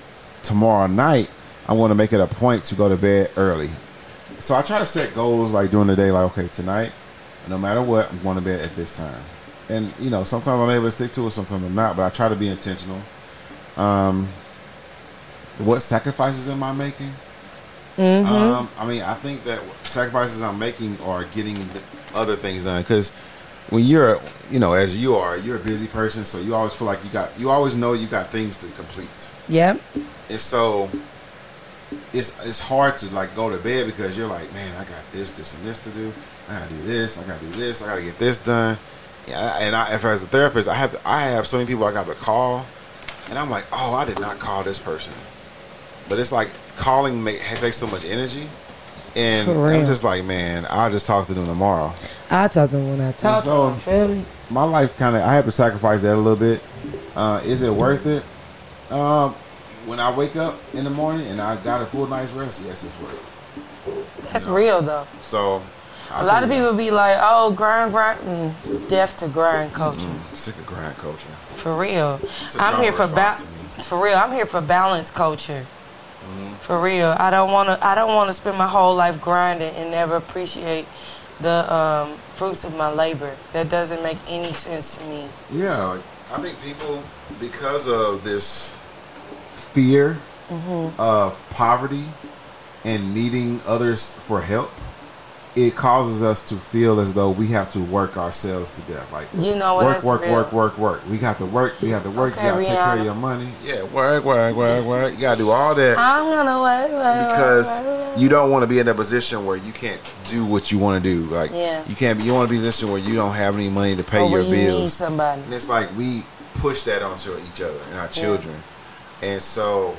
tomorrow night, I want to make it a point to go to bed early. So I try to set goals like during the day, like okay, tonight, no matter what, I'm going to bed at this time. And you know, sometimes I'm able to stick to it, sometimes I'm not. But I try to be intentional. Um, what sacrifices am I making? Um, I mean, I think that sacrifices I'm making are getting the other things done because when you're, you know, as you are, you're a busy person, so you always feel like you got, you always know you got things to complete, Yep. and so it's it's hard to like go to bed because you're like, man, I got this, this, and this to do. I gotta do this. I gotta do this. I gotta get this done. Yeah, and I, if as a therapist, I have to, I have so many people I got to call, and I'm like, oh, I did not call this person, but it's like calling make, takes so much energy, and I'm just like, man, I'll just talk to them tomorrow. I'll talk to them when I talk So- to them. Feel me? my life kind of I have to sacrifice that a little bit. Uh, is it worth it? Um, when I wake up in the morning and I got a full night's rest, yes, it's worth it. That's real though. So I A lot of people be like, "Oh, grind, grind, mm, deaf to grind culture." I'm sick of grind culture. For real, I'm here for ba- response to me. For real, I'm here for balance culture. Mm-hmm. For real, I don't want to. I don't want to spend my whole life grinding and never appreciate the um, fruits of my labor. That doesn't make any sense to me. Yeah, I think people because of this fear Mm-hmm. of poverty and needing others for help, it causes us to feel as though we have to work ourselves to death. Like You know what? work, work, real. work, work, work. We got to work. We have to work. Okay, you got to take care of your money. Yeah, work, work, work, work. You got to do all that I'm gonna work, wait, because wait, wait. you don't want to be in a position where you can't do what you want to do. Like Yeah. you can't. Be, you want to be in a position where you don't have any money to pay Or your you need bills. somebody. And it's like we push that onto each other and our children. And so,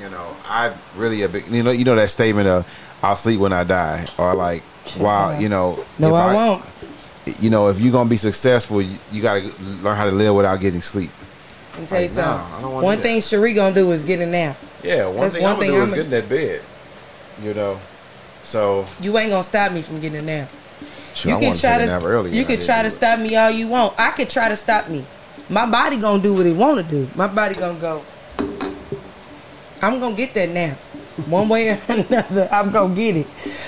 you know, I really a big you know you know that statement of I'll sleep when I die or like wow, you know No, if I, won't. You know, if you're gonna be successful, you, you gotta learn how to live without getting sleep. Let me tell you something. I One thing. Cherie gonna do is get a nap. Yeah, one That's thing one I'm gonna do is I'ma- get in that bed. You know, so You ain't gonna stop me from getting a nap. Sure, you I can try to earlier. you can try to it. stop me all you want. I could try to stop me. My body gonna do what it wanna do. My body gonna go. I'm gonna get that nap. One way or another, I'm gonna get it.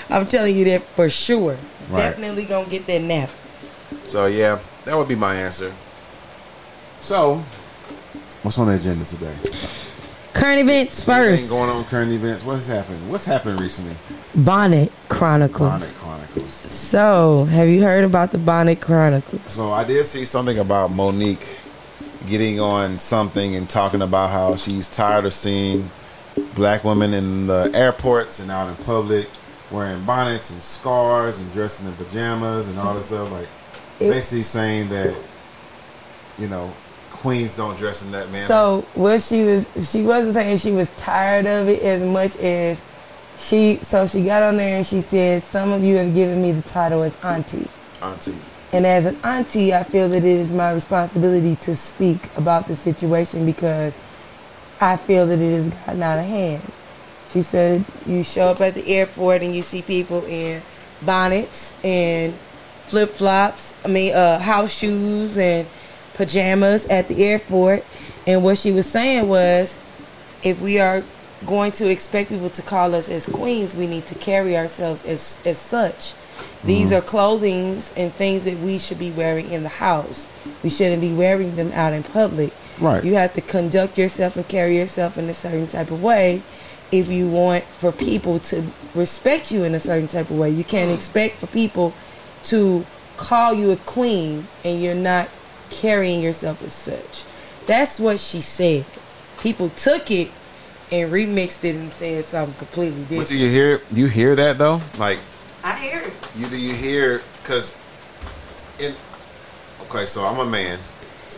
I'm telling you that for sure. Right. Definitely gonna get that nap. so yeah, that would be my answer. So, what's on the agenda today? Current events Anything first. going on current events? What's happened? What's happened recently? Bonnet Chronicles. Bonnet Chronicles. So, have you heard about the Bonnet Chronicles? So I did see something about Mo'Nique getting on something and talking about how she's tired of seeing black women in the airports and out in public wearing bonnets and scarves and dressing in pajamas and all this stuff. Like basically saying that you know queens don't dress in that manner. So what she was she wasn't saying she was tired of it as much as she so she got on there and she said some of you have given me the title as auntie. auntie. And as an auntie, I feel that it is my responsibility to speak about the situation because I feel that it has gotten out of hand. She said you show up at the airport and you see people in bonnets and flip flops, I mean uh, house shoes and pajamas at the airport. And what she was saying was if we are going to expect people to call us as queens, we need to carry ourselves as as such. These mm-hmm. are clothings and things that we should be wearing in the house. We shouldn't be wearing them out in public. Right. You have to conduct yourself and carry yourself in a certain type of way if you want for people to respect you in a certain type of way. You can't mm. expect for people to call you a queen and you're not carrying yourself as such. That's what she said. People took it and remixed it and said something completely But do you hear you hear that though? Like I hear it. You do you hear? Because in okay, so I'm a man,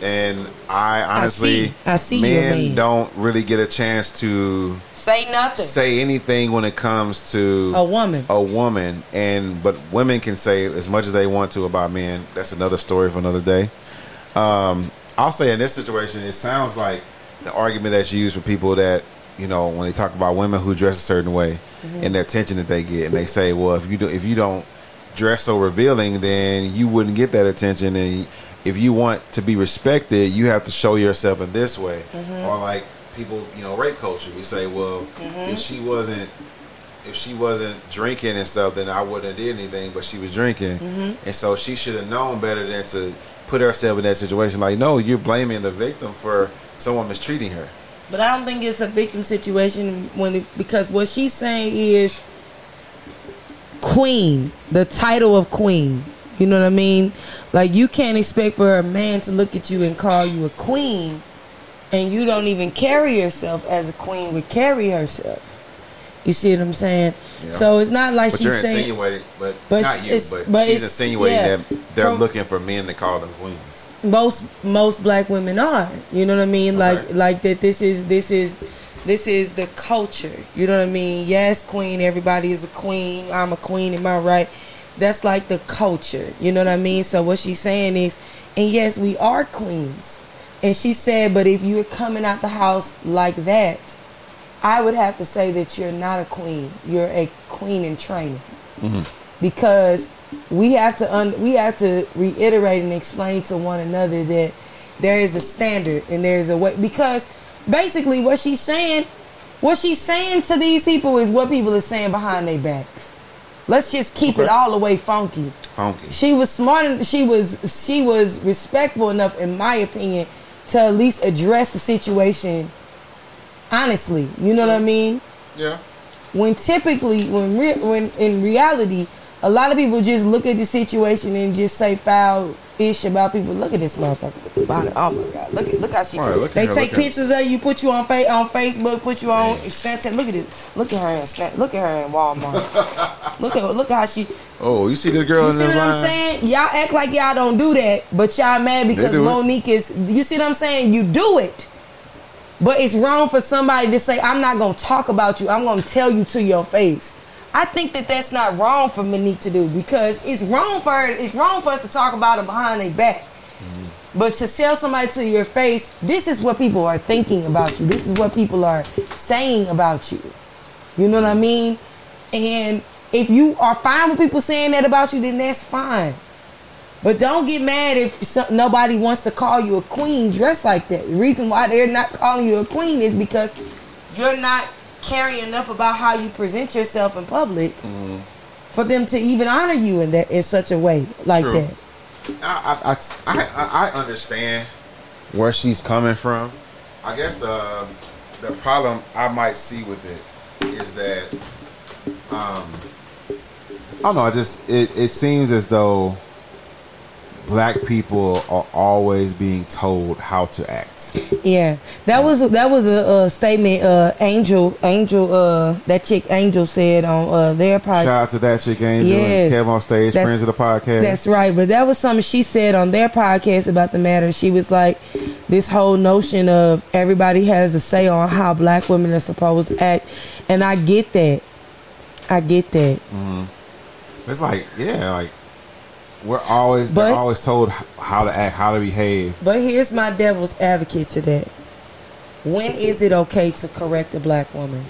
and I honestly, I see. I see men don't really get a chance to Say nothing. say anything when it comes to a woman. a woman, and but women can say as much as they want to about men. That's another story for another day. Um, I'll say in this situation, it sounds like the argument that's used for people that you know when they talk about women who dress a certain way and the attention that they get, and they say, well, if you do, if you don't dress so revealing, then you wouldn't get that attention, and if you want to be respected, you have to show yourself in this way, mm-hmm. or like people, you know, rape culture. We say, well, mm-hmm. if she wasn't if she wasn't drinking and stuff, then I wouldn't have did anything. But she was drinking, mm-hmm. and so she should have known better than to put herself in that situation. Like, no, you're blaming the victim for someone mistreating her. But I don't think it's a victim situation when it, because what she's saying is queen, the title of queen. You know what I mean? Like you can't expect for a man to look at you and call you a queen, and you don't even carry yourself as a queen would carry herself. You see what I'm saying? Yeah. So it's not like But she's you're saying. insinuating, but, But not you, but, but she's insinuating yeah. that they're From- looking for men to call them queens. Most most black women are. You know what I mean? Like like that this is this is this is the culture. You know what I mean? Yes, queen, everybody is a queen. I'm a queen, am I right? That's like the culture. You know what I mean? So what she's saying is, and yes, we are queens. And she said, but if you're coming out the house like that, I would have to say that you're not a queen. You're a queen in training mm-hmm. Because we have to un- we have to reiterate and explain to one another that there is a standard and there's a way because basically what she's saying what she's saying to these people is what people are saying behind their backs. Let's just keep it all the way funky. Funky. she was smart she was she was respectful enough in my opinion to at least address the situation honestly. You know what i mean? Yeah. when typically when re- when in reality a lot of people just look at the situation and just say foul ish about people look at this motherfucker with the body oh my god look at look how she right, look they her, take at her. pictures of you put you on fa- on facebook put you on snapchat look at this look at her in snap look at her in walmart look at look how she Oh, you see the girl you see what I'm saying? Y'all act like y'all don't do that, but y'all mad because. Mo'Nique is. You see what I'm saying? You do it, but it's wrong for somebody to say, "I'm not gonna talk about you. I'm gonna tell you to your face." I think that that's not wrong for Mo'Nique to do because it's wrong for her. It's wrong for us to talk about her behind their back. Mm-hmm. But to tell somebody to your face, this is what people are thinking about you. This is what people are saying about you. You know what I mean? And if you are fine with people saying that about you, then that's fine. But don't get mad if some, nobody wants to call you a queen dressed like that. The reason why they're not calling you a queen is because you're not caring enough about how you present yourself in public for them to even honor you in that in such a way like True. that. I, I, I, I I understand where she's coming from. I guess the the problem I might see with it is that um I don't know. I just it, it seems as though black people are always being told how to act. Yeah, that was that was a, uh statement. Uh, Angel, Angel, uh, that chick Angel said on uh, their podcast. Shout out to that chick Angel Yes. and Kev on stage, That's- friends of the podcast. That's right, but that was something she said on their podcast about the matter. She was like, this whole notion of everybody has a say on how black women are supposed to act, and I get that. I get that. It's like yeah, like we're always But- they're always told how to act, how to behave. But here's my devil's advocate to that. When is it okay to correct a black woman?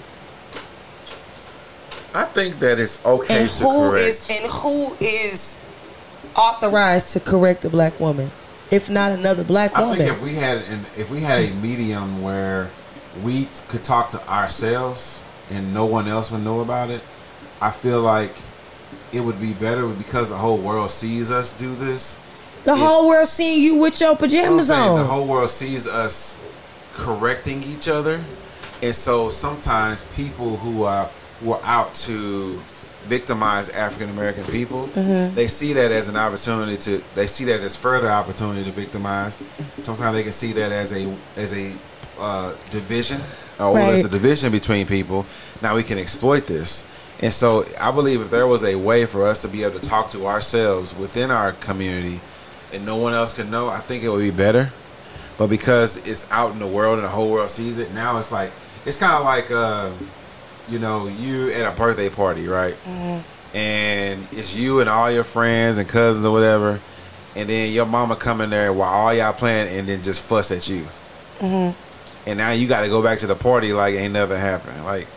I think that it's okay and to who correct. is and who is authorized to correct a black woman, if not another black woman? I think if we had an if we had a medium where we could talk to ourselves and no one else would know about it, I feel like it would be better because the whole world sees us do this. the if- whole world seeing you with your You know pajamas on. The whole world sees us correcting each other, and so sometimes people who are who are out to victimize African American people, Mm-hmm. they see that as an opportunity to. They see that as further opportunity to victimize. Sometimes they can see that as a as a uh, division, or Right. a division between people. Now we can exploit this. And so I believe if there was a way for us to be able to talk to ourselves within our community and no one else could know, I think it would be better. But because it's out in the world and the whole world sees it, now it's like it's kind of like uh, you know you at a birthday party, right? And it's you and all your friends and cousins or whatever, and then your mama come in there while all y'all playing and then just fuss at you. And now you got to go back to the party like ain't nothing happened. Like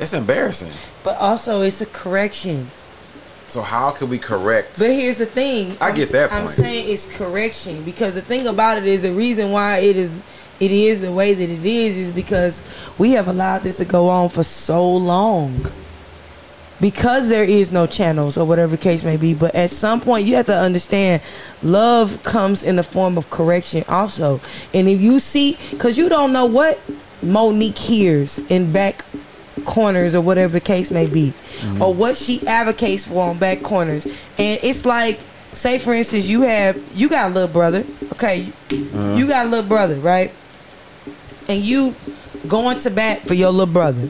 it's embarrassing. But also, it's a correction. So how can we correct? But here's the thing. I I'm get that I'm saying it's correction because the thing about it is the reason why it is it is the way that it is is because we have allowed this to go on for so long. Because there is no channels or whatever the case may be, but at some point you have to understand love comes in the form of correction also. And if you see cuz you don't know what Mo'Nique hears in back corners or whatever the case may be or what she advocates for on back corners and it's like say for instance, you have you got a little brother. Okay, Uh-huh. you got a little brother, right? And you going to bat for your little brother.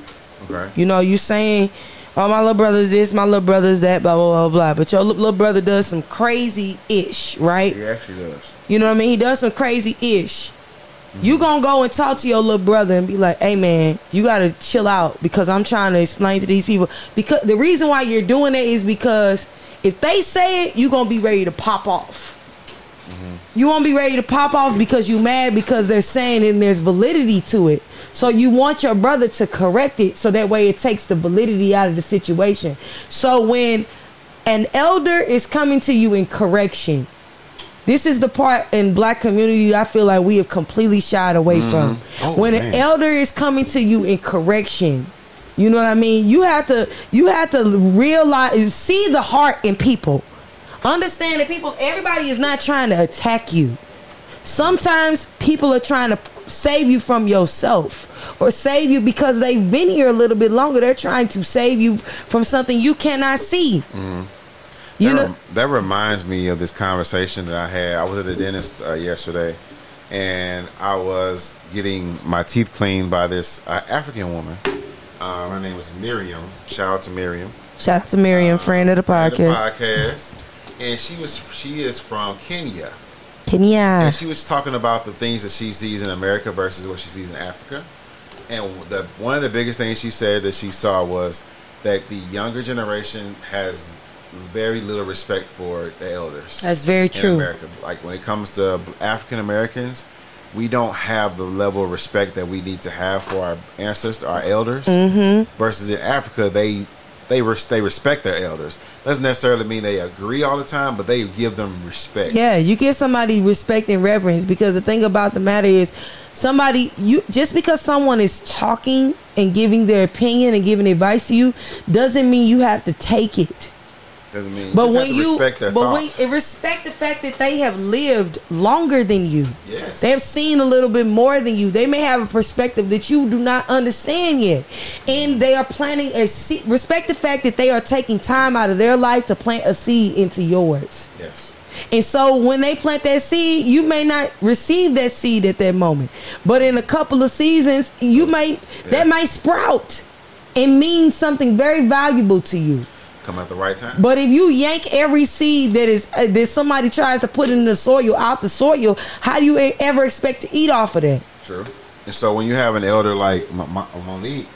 Okay. You know, you saying, "Oh, my little brother's this, my little brother's that," blah blah blah blah. But your little brother does some crazy ish, right? He actually does. You know what I mean? He does some crazy ish. You gonna go and talk to your little brother and be like, "Hey man, you gotta chill out because I'm trying to explain to these people." Because the reason why you're doing it is because if they say it, you gonna be ready to pop off. Mm-hmm. You won't be ready to pop off because you mad because they're saying and there's validity to it. So you want your brother to correct it so that way it takes the validity out of the situation. So when an elder is coming to you in correction, this is the part in black community I feel like we have completely shied away mm-hmm. from. Oh, when man. an elder is coming to you in correction, you know what I mean? You have to you have to realize see the heart in people. Understand that people everybody is not trying to attack you. Sometimes people are trying to save you from yourself or save you because they've been here a little bit longer. They're trying to save you from something you cannot see. Mm-hmm. You that, know, that reminds me of this conversation that I had. I was at the dentist uh, yesterday, and I was getting my teeth cleaned by this uh, African woman. Uh, her name was Miriam. Shout out to Miriam. shout out to Miriam, friend of the friend of the podcast. podcast. And she was she is from Kenya. Kenya. And she was talking about the things that she sees in America versus what she sees in Africa. And the one of the biggest things she said that she saw was that the younger generation has very little respect for the elders. That's very in true. America, like when it comes to African Americans, we don't have the level of respect that we need to have for our ancestors, our elders. Mm-hmm. Versus in Africa, they they res- they respect their elders. Doesn't necessarily mean they agree all the time, but they give them respect. Yeah, you give somebody respect and reverence because the thing about the matter is somebody you just because someone is talking and giving their opinion and giving advice to you doesn't mean you have to take it. Doesn't mean But when you respect but when respect the fact that they have lived longer than you. Yes. They have seen a little bit more than you. They may have a perspective that you do not understand yet. And they are planting a seed. Respect the fact that they are taking time out of their life to plant a seed into yours. yes. And so when they plant that seed, you may not receive that seed at that moment. But in a couple of seasons, you may that might sprout and mean something very valuable to you. Come at the right time. But if you yank every seed that is uh, that somebody tries to put in the soil out the soil, how do you ever expect to eat off of that? True. And so when you have an elder like Mo- Mo- Mo'Nique,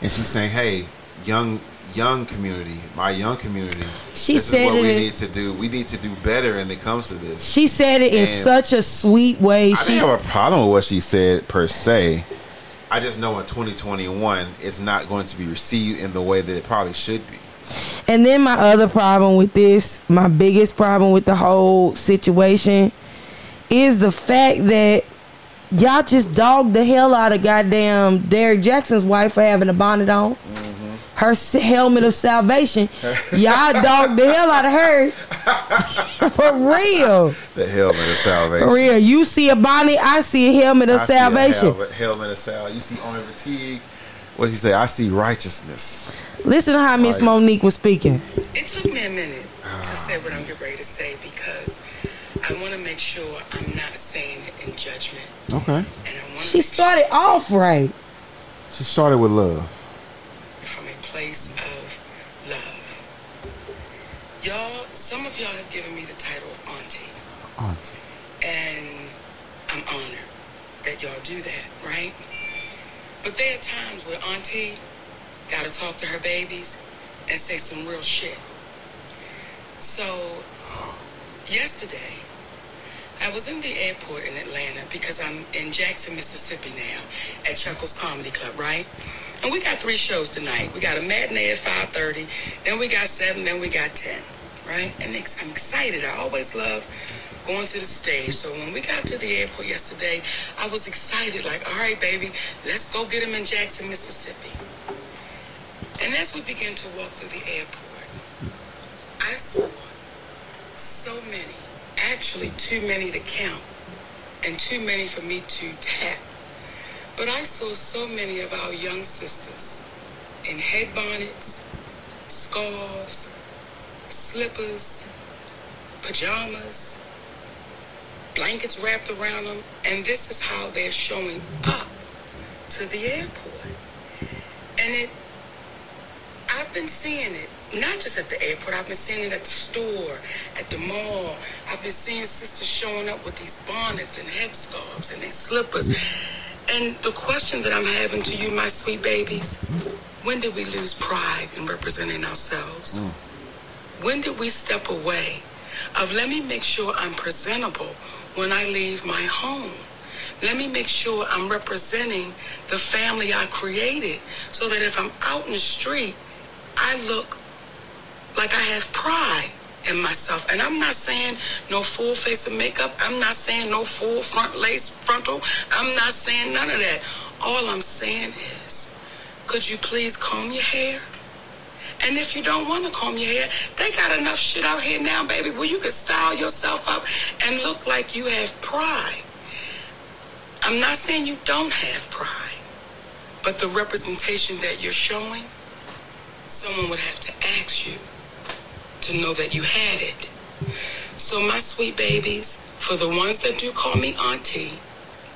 and she's saying, "Hey, young young community, my young community, She this said is what we in- need to do. We need to do better when it comes to this." She said it in such a sweet way. I She didn't have a problem with what she said per se. I just know in 2021, it's not going to be received in the way that it probably should be. And then my other problem with this, my biggest problem with the whole situation, is the fact that y'all just dogged the hell out of goddamn Derek Jackson's wife for having a bonnet on. Mm-hmm. Her helmet of salvation. Y'all dogged the hell out of her. for real. The helmet of salvation. For real. You see a bonnet, I see a helmet of I salvation. helmet, helmet of salvation. You see army fatigue. What did he say? I see righteousness. Listen to how Miss Monique was speaking. It took me a minute to say what I'm getting ready to say because I want to make sure I'm not saying it in judgment. Okay. And I want She started off right. She started with love. from a place of love. Y'all, some of y'all have given me the title of auntie, Auntie. and I'm honored that y'all do that, right? But there are times where auntie gotta talk to her babies and say some real shit. So, yesterday, I was in the airport in Atlanta because I'm in Jackson, Mississippi now at Chuckles Comedy Club, right? And we got three shows tonight. We got a matinee at 5.30, then we got 7, then we got 10, right? And I'm excited. I always love going to the stage. So when we got to the airport yesterday, I was excited, like, all right, baby, let's go get him in Jackson, Mississippi. And as we began to walk through the airport, I saw so many, actually too many to count, and too many for me to tap. But I saw so many of our young sisters in head bonnets, scarves, slippers, pajamas, blankets wrapped around them, and this is how they're showing up to the airport. And it, been seeing it, not just at the airport, I've been seeing it at the store, at the mall. I've been seeing sisters showing up with these bonnets and headscarves and their slippers. And the question that I'm having to you, my sweet babies, when did we lose pride in representing ourselves? Mm. When did we step away of let me make sure I'm presentable when I leave my home? Let me make sure I'm representing the family I created so that if I'm out in the street, I look like I have pride in myself. And I'm not saying no full face of makeup. I'm not saying no full front lace frontal. I'm not saying none of that. All I'm saying is, could you please comb your hair? And if you don't want to comb your hair, they got enough shit out here now, baby, where you can style yourself up and look like you have pride. I'm not saying you don't have pride, but the representation that you're showing, someone would have to ask you to know that you had it. So, my sweet babies, for the ones that do call me auntie,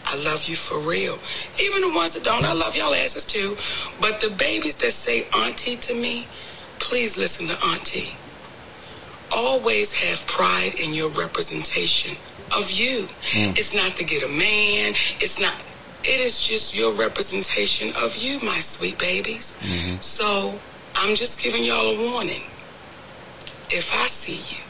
I love you for real. Even the ones that don't, I love y'all asses too. But the babies that say auntie to me, please listen to auntie. Always have pride in your representation of you. Mm. It's not to get a man. It's not. It is just your representation of you, my sweet babies. Mm-hmm. So I'm just giving y'all a warning if I see you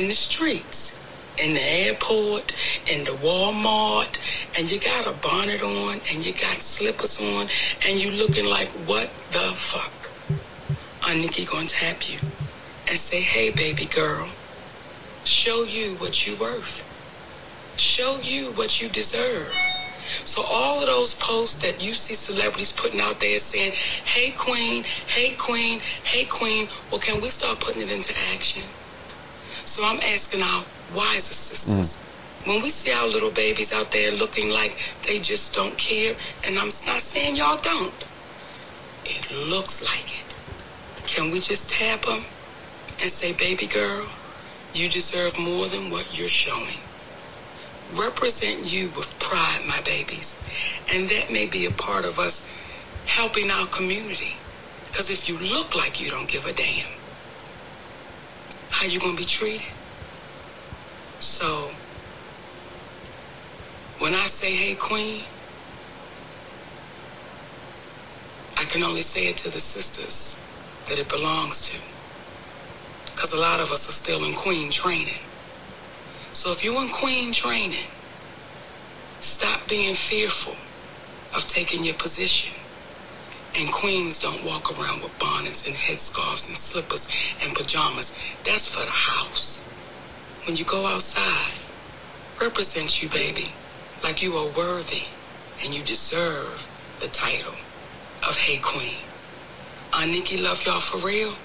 in the streets, in the airport, in the Walmart, and you got a bonnet on and you got slippers on and you looking like what the fuck? I'm Nikki gonna tap you and say, hey baby girl, show you what you worth. Show you what you deserve. So all of those posts that you see celebrities putting out there saying, hey queen, hey queen, hey queen, well, can we start putting it into action? So I'm asking our wiser sisters. Mm. When we see our little babies out there looking like they just don't care, and I'm not saying y'all don't, it looks like it. Can we just tap them and say, baby girl, you deserve more than what you're showing? Represent you with pride, my babies. And that may be a part of us helping our community. Because if you look like you don't give a damn, how you gonna be treated? So when I say, hey queen, I can only say it to the sisters that it belongs to. Because a lot of us are still in queen training. So if you're in queen training, stop being fearful of taking your position. And queens don't walk around with bonnets and headscarves and slippers and pajamas. That's for the house. When you go outside, represent you, baby, like you are worthy and you deserve the title of Hey Queen. I Nikki love y'all for real,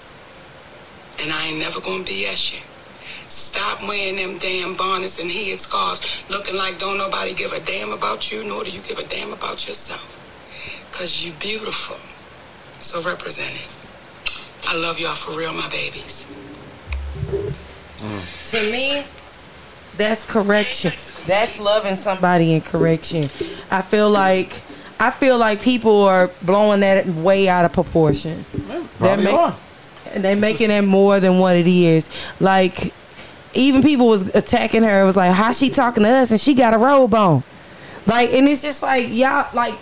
and I ain't never gonna BS you. Stop wearing them damn bonnets and head scarves looking like don't nobody give a damn about you, nor do you give a damn about yourself. Because you beautiful. So represent it. I love y'all for real, my babies. Mm. To me, that's correction. That's loving somebody in correction. I feel like I feel like people are blowing that way out of proportion. Yeah, they're, ma- they're making it more than what it is. Like even people was attacking her. It was like, how she talking to us and she got a robe on? Like, and it's just like, y'all, like,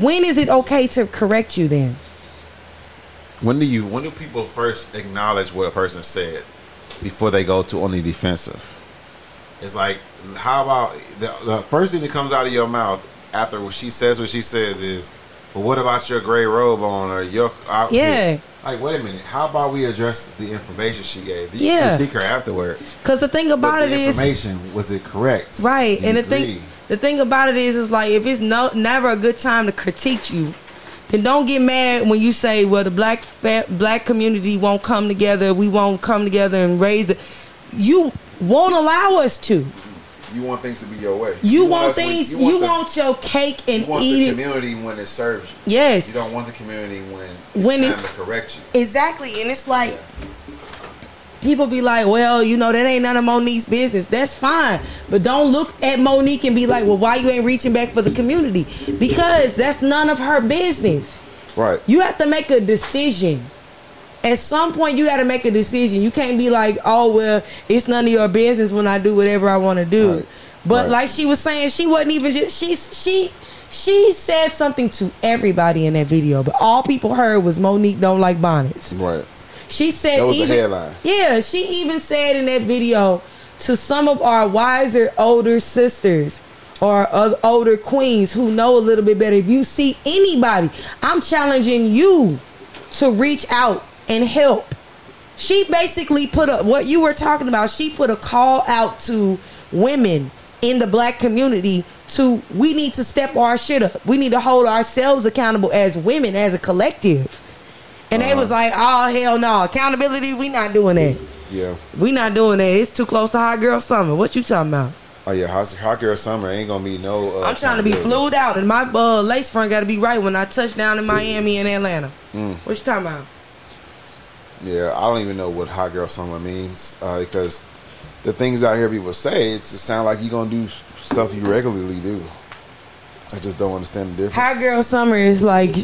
when is it okay to correct you then? When do you, when do people first acknowledge what a person said before they go to only defensive? It's like, how about the, the first thing that comes out of your mouth after what she says, what she says is, well, what about your gray robe on or your outfit? Yeah. Like, wait a minute. How about we address the information she gave? You yeah. critique her afterwards. Because the thing about but it the information, is, was it correct? Right. and the thing, the thing about it is, is like if it's no never a good time to critique you, then don't get mad when you say, well, the black black community won't come together. We won't come together and raise it. You won't allow us to. You want things to be your way. You, you want, want things. When, you, want, you the, want, your cake and you want eat the community when it serves you. Yes. You don't want the community when it's when time it, to correct you. Exactly, and it's like. Yeah. people be like, well, you know, that ain't none of Mo'Nique's business. That's fine. But don't look at Mo'Nique and be like, well, why you ain't reaching back for the community? Because that's none of her business. Right. You have to make a decision. At some point, you got to make a decision. You can't be like, oh, well, it's none of your business when I do whatever I want to do. Right. But Right. like she was saying, she wasn't even just, she, she, she said something to everybody in that video, but all people heard was Mo'Nique don't like bonnets. Right. She said That was even, headline. Yeah, she even said in that video to some of our wiser older sisters or older queens who know a little bit better. If you see anybody, I'm challenging you to reach out and help. She basically put up what you were talking about. She put a call out to women in the black community to we need to step our shit up. We need to hold ourselves accountable as women, as a collective. And they was like, "Oh hell no, accountability. We not doing that. Yeah. We not doing that. It's too close to hot girl summer. What you talking about? Oh yeah. Hot, hot girl summer ain't gonna be no. Uh, I'm trying to be flued out, and my uh, lace front got to be right when I touch down in Miami and Atlanta. Mm. What you talking about? Yeah, I don't even know what hot girl summer means uh, because the things out here people say it's, it sound like you're gonna do stuff you regularly do. I just don't understand the difference. Hot girl summer is like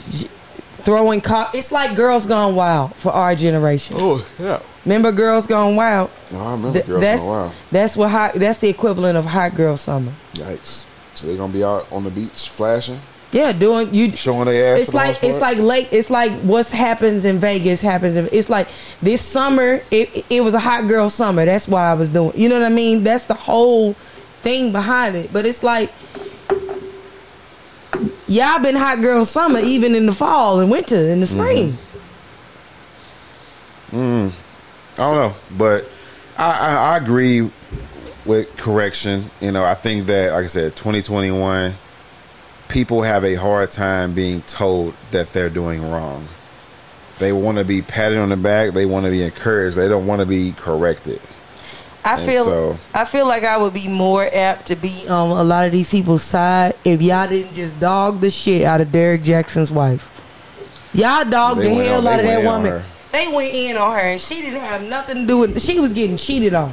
throwing. Co- it's like Girls Gone Wild for our generation. Oh yeah. Remember Girls Gone Wild? No, I remember Th- girls that's Gone Wild. that's what hot. That's the equivalent of hot girl summer. Yikes! So they're gonna be out on the beach flashing, Yeah, doing you. showing their ass. It's like it's like late. It's like what happens in Vegas happens. In, it's like this summer. It it was a hot girl summer. That's why I was doing. You know what I mean? That's the whole thing behind it. But it's like y'all been hot girl summer even in the fall and winter and the Mm-hmm. spring. I don't know, but I, I, I agree with correction. You know, I think that, like I said, 2021, people have a hard time being told that they're doing wrong. They want to be patted on the back. They want to be encouraged. They don't want to be corrected. I And feel so- I feel like I would be more apt to be on a lot of these people's side if y'all didn't just dog the shit out of Derrick Jaxn's wife. Y'all dogged the hell on- out of that woman. They went in on her and she didn't have nothing to do with she was getting cheated on.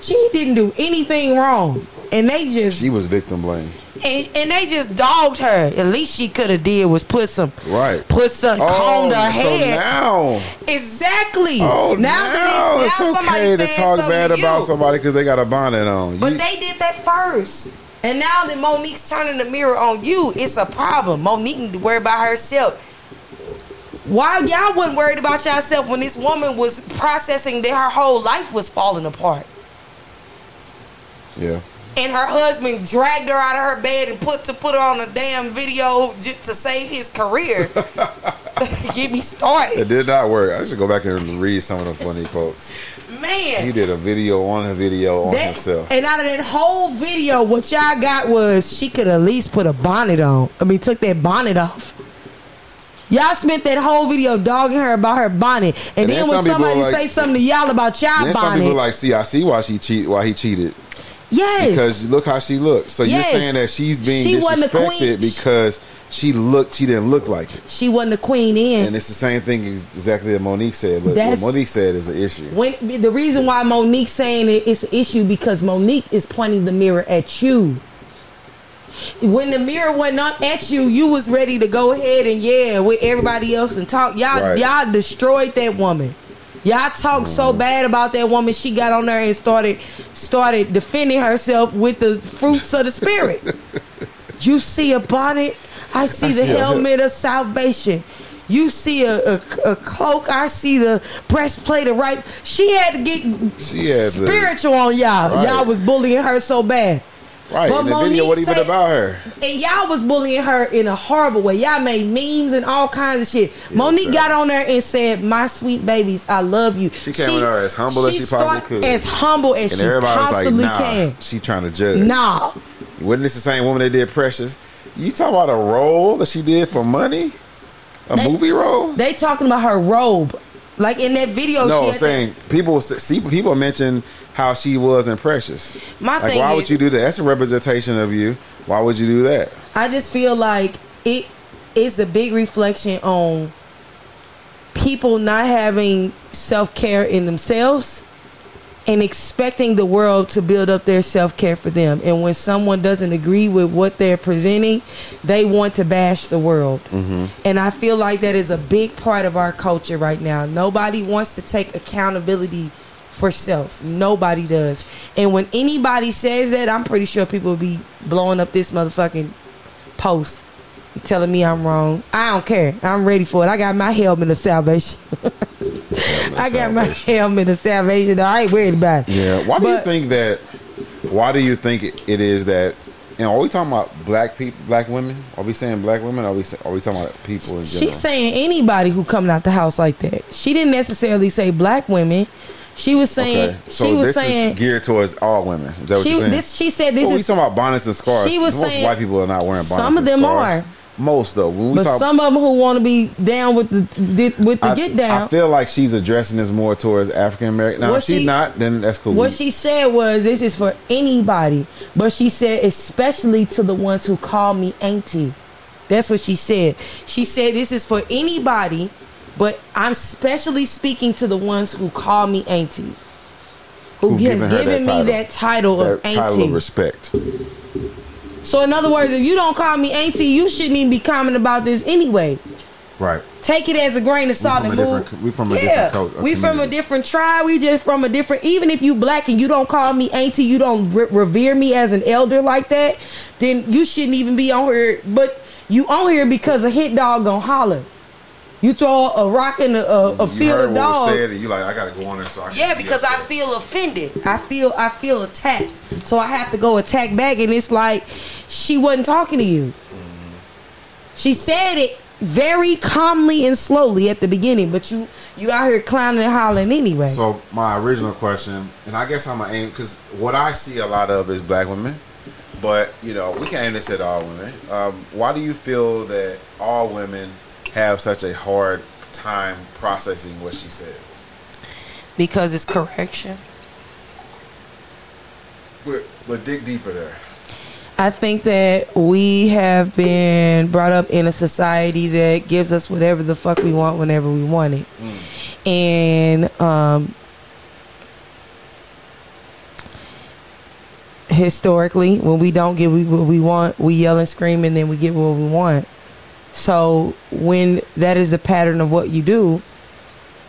She didn't do anything wrong. And they just She was victim blamed. and, and they just dogged her. At least she could have did was put some Right. put some oh, combed her so hair. now, exactly. oh, now, that it's, now it's somebody okay to talk bad to about somebody because they got a bonnet on. But You- they did that first. And now that Mo'Nique's turning the mirror on you, it's a problem. Mo'Nique need to worry about herself. Why y'all wasn't worried about yourself when this woman was processing that her whole life was falling apart? yeah. And her husband dragged her out of her bed and put to put her on a damn video j- to save his career. Get me started. It did not work. I should go back and read some of the funny quotes. man. He did a video on a video on That- himself. And out of that whole video, what y'all got was she could at least put a bonnet on. I mean, took that bonnet off. Y'all spent that whole video dogging her about her bonnet, and, And then, then when some people somebody like- say something to y'all about y'all Then some bonnet, people like, see, I see why she cheat, why he cheated. Yes, Because look how she looked. So Yes. you're saying that she's being She wasn't a queen. disrespected because she looked, she didn't look like it. she wasn't the queen in. And it's the same thing ex- exactly that Mo'Nique said, but That's- what Mo'Nique said is an issue. when the reason why Mo'Nique's saying it, it's an issue because Mo'Nique is pointing the mirror at you. When the mirror went up at you, you was ready to go ahead and yeah with everybody else and talk. Y'all Right. y'all destroyed that woman. Y'all talk so mm. bad about that woman. She got on there and started started defending herself with the fruits of the spirit. you see a bonnet, I see I the see helmet of salvation. You see a, a, a cloak, I see the breastplate of right. She had to get She had spiritual on y'all. Right. Y'all was bullying her so bad. Right. But and the video Mo'Nique wasn't even said- about her. And y'all was bullying her in a horrible way. Y'all made memes and all kinds of shit. Mo'Nique fair. got on there and said, "My sweet babies, I love you." She came on there as humble as she possibly could. As humble as And she was like, possibly nah, can. she trying to judge. Nah, Wasn't this the same woman that did Precious? You talking about a role that she did for money? A They- movie role? they talking about her robe, like in that video. No, she saying people see people mention how she was in Precious. My like, thing why is- would you do that? That's a representation of you. Why would you do that? I just feel like it is a big reflection on people not having self care in themselves and expecting the world to build up their self care for them. And when someone doesn't agree with what they're presenting, they want to bash the world. Mm-hmm. And I feel like that is a big part of our culture right now. Nobody wants to take accountability for self. Nobody does. And when anybody says that, I'm pretty sure people will be blowing up this motherfucking post telling me I'm wrong. I don't care. I'm ready for it. I got my helmet of salvation. I got my helmet of salvation. I ain't worried about it. Yeah. Why do you think that? Why do you think it, it is that? And are we talking about black people, black women? Are we saying black women? Are we are we talking about people in general? She's saying anybody who coming out the house like that. She didn't necessarily say black women. She was saying okay. So she was this saying is geared towards all women. Is that what she this she said this well, we is talking about bonnets and scarves. she was Most saying- white people are not wearing bonnets. Some of them scarves. are. Most though. We but talk, some of them who want to be down with the with the I, get down. I feel like she's addressing this more towards African American. Now, if she's she- not, then that's cool. What she said was, "This is for anybody," but she said, especially to the ones who call me auntie. That's what she said. She said, "This is for anybody, but I'm specially speaking to the ones who call me auntie, who, Who has given that me title. that title that of auntie." title of respect. so, in other words, if you don't call me auntie, you shouldn't even be commenting about this anyway. Right. Take it as a grain of salt and move. we from a yeah, different cult- uh, we from a different tribe. We just from a different. Even if you black and you don't call me auntie, you don't re- revere me as an elder like that, then you shouldn't even be on here. But you on here because a hit dog gonna holler. You throw a rock in a, a, a you field heard of what was dogs. said, and you like, I gotta go on there. So I Yeah, can be because I feel offended. I feel I feel attacked. So I have to go attack back and it's like she wasn't talking to you. She said it very calmly and slowly at the beginning, but you you out here clowning and hollering anyway. So my original question, and I guess I'm gonna aim because what I see a lot of is black women, but you know we can't aim this at all women. Um, why do you feel that all women have such a hard time processing what she said? because it's correction. But, but dig deeper there. I think that we have been brought up in a society that gives us whatever the fuck we want whenever we want it. And um, historically, when we don't get what we want, we yell and scream and then we get what we want. So when that is the pattern of what you do,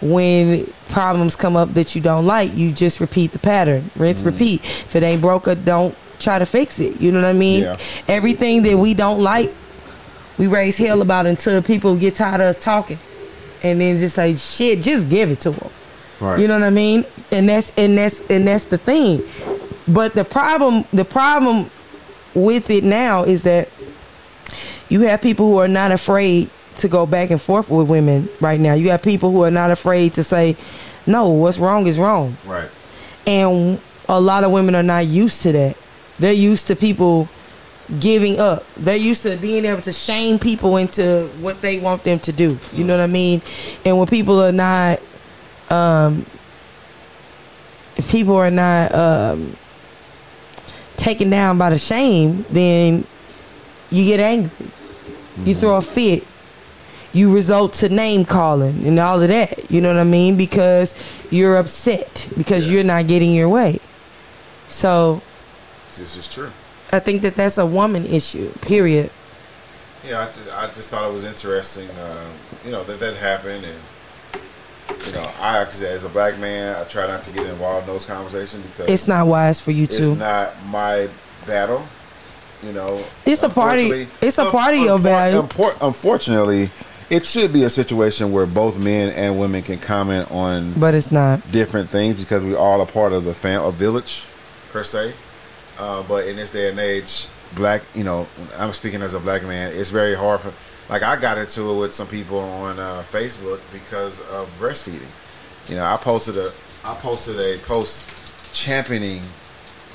when problems come up that you don't like, you just repeat the pattern. Rinse, mm. repeat. If it ain't broke, don't try to fix it. You know what I mean? Yeah. Everything that we don't like, we raise hell about until people get tired of us talking. And then just say, shit, just give it to them. Right. You know what I mean? And that's and that's and that's the thing. But the problem the problem with it now is that you have people who are not afraid to go back and forth with women right now. You have people who are not afraid to say, "No, what's wrong is wrong." Right. And a lot of women are not used to that. They're used to people giving up. They're used to being able to shame people into what they want them to do. You know what I mean? And when people are not um people are not um taken down by the shame, then you get angry. You throw a fit. You result to name calling and all of that. You know what I mean? Because you're upset because you're not getting your way. So This is true. I think that that's a woman issue. Period. Yeah, I just, I just thought it was interesting, um, you know, that that happened, and you know, I as a black man, I try not to get involved in those conversations because It's not wise for you to. it's not my battle. You know, It's a party- it's a un- party of unfor- value. unfor- unfortunately, it should be a situation where both men and women can comment on but it's not. different things because we all a part of the fam, a village, per se. Uh, but in this day and age, black, you know, I'm speaking as a black man. It's very hard for, like, I got into it with some people on uh, Facebook because of breastfeeding. You know, I posted a, I posted a post championing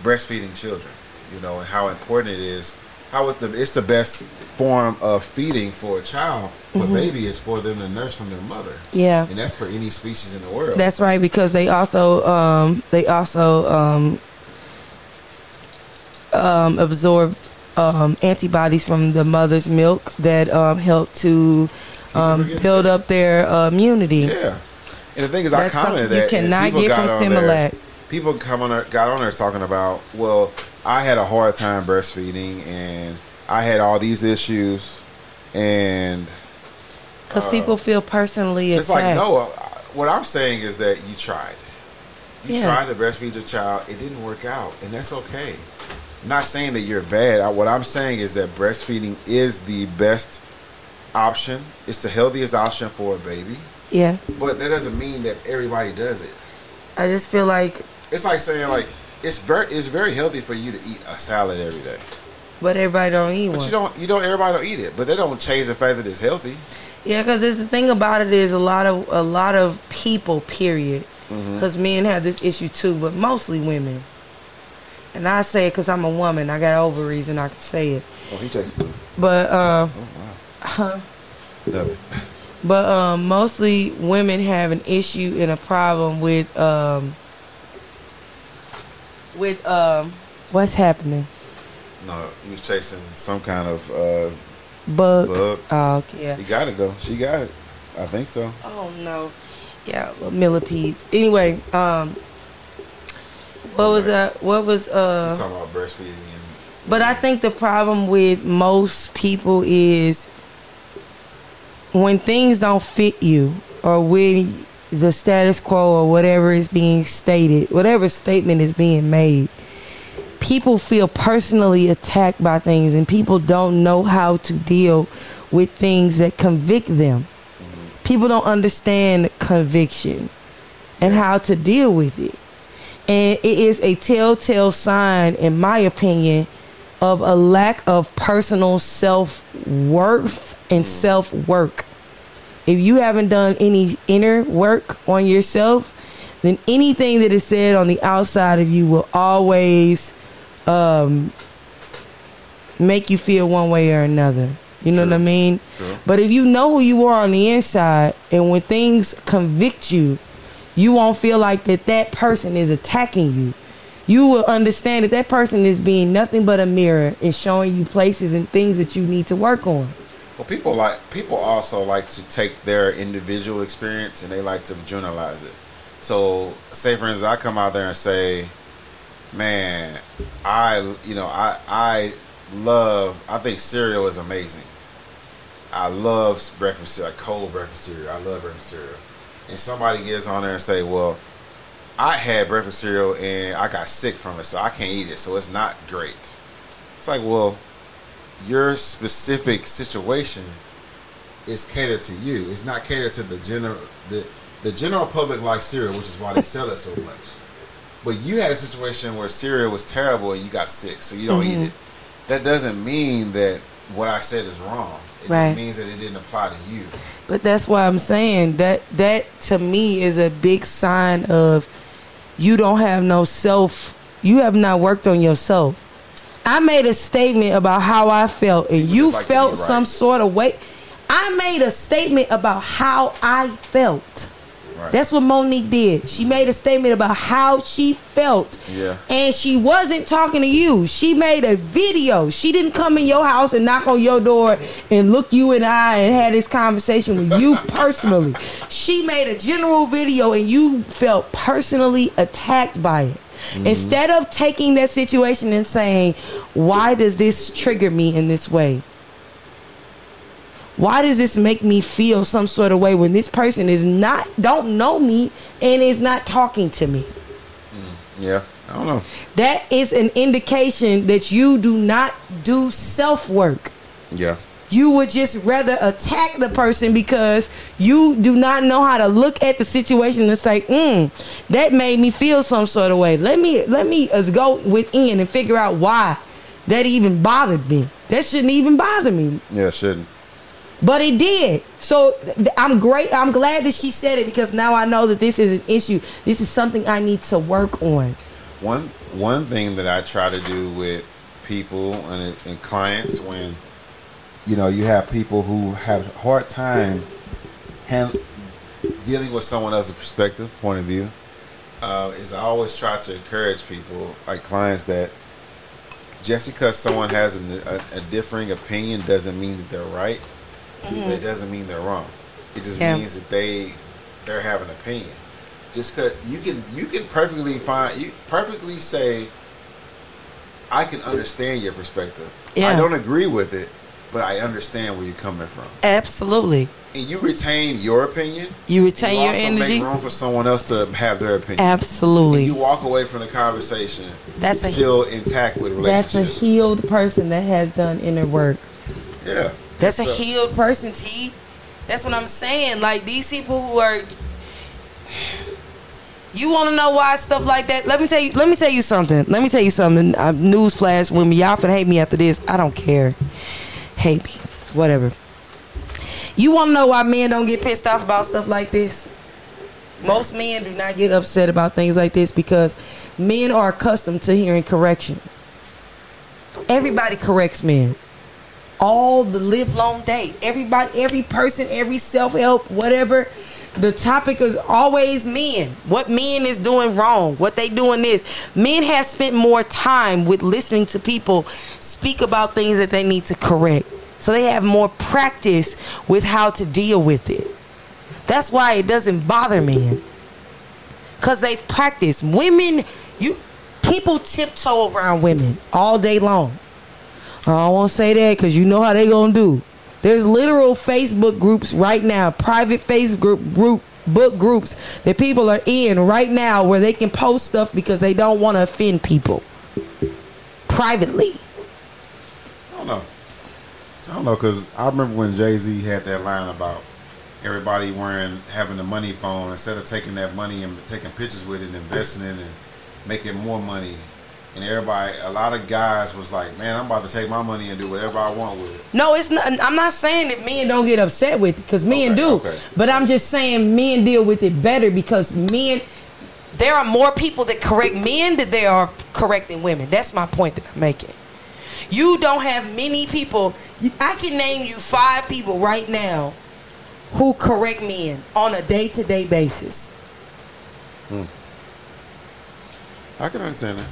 breastfeeding children. You know, and how important it is. How it's the it's the best form of feeding for a child. For baby is for them to nurse from their mother. Yeah. And that's for any species in the world. That's right because they also um, they also um, um, absorb um, antibodies from the mother's milk that um, help to um, build up their uh, immunity. Yeah. And the thing is, That's I commented you that and cannot get from on there- Similac. People come on got on there talking about, well, I had a hard time breastfeeding and I had all these issues, and Because people feel personally it's attacked. like no. uh, What I'm saying is that you tried. You Yeah. tried to breastfeed your child. It didn't work out, and that's okay. I'm not saying that you're bad. I- What I'm saying is that breastfeeding is the best option. It's the healthiest option for a baby. Yeah. But that doesn't mean that everybody does it. I just feel like, It's like saying like it's very it's very healthy for you to eat a salad every day. but everybody don't eat But one. you don't you don't everybody don't eat it. But they don't change the fact that it's healthy. Yeah, because it's the thing about it is a lot of a lot of people. Period. Mm-hmm. Because men have this issue too, but mostly women. And I say it because I'm a woman. I got ovaries and I can say it. Oh, he takes food. But uh, huh. Nothing. but um, mostly women have an issue and a problem with um, with um, what's happening. No, he was chasing some kind of uh Bug. bug. Oh, yeah. He got it though. She got it. I think so. Oh no. Yeah, little millipedes. Anyway, um what was that what was He's uh talking about breastfeeding and but I think the problem with most people is when things don't fit you or when the status quo or whatever is being stated, whatever statement is being made, people feel personally attacked by things and people don't know how to deal with things that convict them. People don't understand conviction and how to deal with it. And it is a telltale sign, in my opinion, of a lack of personal self worth and mm. self work. If you haven't done any inner work on yourself, then anything that is said on the outside of you will always um, make you feel one way or another. You know what I mean? True. But if you know who you are on the inside, and when things convict you, you won't feel like that that person is attacking you. You will understand that that person is being nothing but a mirror and showing you places and things that you need to work on. Well, people like people also like to take their individual experience and they like to generalize it. So, say for instance, I come out there and say, "Man, I you know I I love I think cereal is amazing. I love breakfast cereal, cold breakfast cereal. I love breakfast cereal." And somebody gets on there and say, "Well, I had breakfast cereal and I got sick from it, so I can't eat it, so it's not great." It's like, well, your specific situation is catered to you. It's not catered to the general the the general public likes cereal, which is why they sell it so much. But you had a situation where cereal was terrible and you got sick, so you don't Mm-hmm. eat it. That doesn't mean that what I said is wrong. It Right. just means that it didn't apply to you. But that's why I'm saying that that to me is a big sign of you don't have no self. You have not worked on yourself. I made a statement about how I felt, and you like felt right. some sort of way. I made a statement about how I felt. Right. That's what Mo'Nique did. She made a statement about how she felt. Yeah. And she wasn't talking to you. She made a video. She didn't come in your house and knock on your door and look you in the eye and had this conversation with you personally. She made a general video and you felt personally attacked by it. Mm-hmm. Instead of taking that situation and saying, why does this trigger me in this way? Why does this make me feel some sort of way when this person is not don't know me and is not talking to me? Mm, yeah. I don't know. That is an indication that you do not do self work. Yeah. You would just rather attack the person because you do not know how to look at the situation and say, mm, that made me feel some sort of way. Let me let me us go within and figure out why that even bothered me. That shouldn't even bother me. Yeah, it shouldn't. But it did. So I'm great. I'm glad that she said it because now I know that this is an issue. This is something I need to work on. One one thing that I try to do with people and, and clients when you know you have people who have a hard time hand, dealing with someone else's perspective, point of view, uh, is I always try to encourage people, like clients, that just because someone has an, a, a differing opinion doesn't mean that they're right. But it doesn't mean they're wrong. It just Yeah. means that they they have an opinion. just cause you can you can perfectly find you perfectly say I can understand your perspective. Yeah. I don't agree with it, but I understand where you're coming from. Absolutely. And you retain your opinion. You retain you your also energy. Make room for someone else to have their opinion. Absolutely. And you walk away from the conversation. That's a- still intact with relationships. That's a healed person that has done inner work. yeah. That's a healed person, T. That's what I'm saying. Like these people who are you want to know why stuff like that? Let me tell you. Let me tell you something. Let me tell you something. Uh, newsflash: women, y'all finna hate me after this, I don't care. Hate me, whatever. You want to know why men don't get pissed off about stuff like this? Most men do not get upset about things like this because men are accustomed to hearing correction. Everybody corrects men all the live long day. Everybody, every person, every self help, whatever. The topic is always men. What men is doing wrong. What they doing this. Men have spent more time with listening to people speak about things that they need to correct. So they have more practice with how to deal with it. That's why it doesn't bother men. Cause they've practiced. Women, you people tiptoe around women all day long. I to say that because you know how they gonna do. There's literal Facebook groups right now, private Facebook group book groups that people are in right now where they can post stuff because they don't want to offend people privately. I don't know. I don't know because I remember when Jay Z had that line about everybody wearing having a money phone instead of taking that money and taking pictures with it and investing in it and making more money. And everybody, a lot of guys was like, "Man, I'm about to take my money and do whatever I want with it." No, it's not. I'm not saying that men don't get upset with it because men Okay, do. okay. But I'm just saying men deal with it better because men. There are more people that correct men than there are correcting women. That's my point that I'm making. You don't have many people. I can name you five people right now who correct men on a day to day basis. Hmm. I can understand that.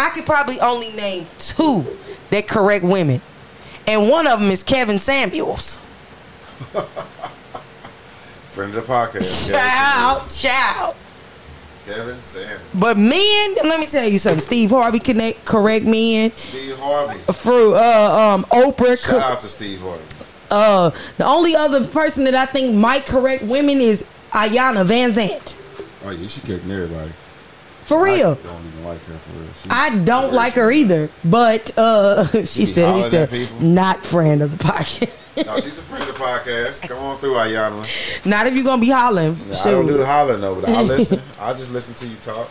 I could probably only name two that correct women, and one of them is Kevin Samuels. Friend of the podcast, Kevin, child. Kevin Samuels. But men, let me tell you something. Steve Harvey connect correct men. Steve Harvey. For uh, um, Oprah, Shout co- out to Steve Harvey. uh, the only other person that I think might correct women is Iyanla Vanzant. Oh yeah, she kicked everybody. For real. I don't even like her for real. She- I don't like her either, but uh, she said, he said, not friend of the podcast. No, she's a friend of the podcast. Come on through, Iyanla. not if you're gonna be hollering. I don't do the hollering though, but I listen. I just listen to you talk.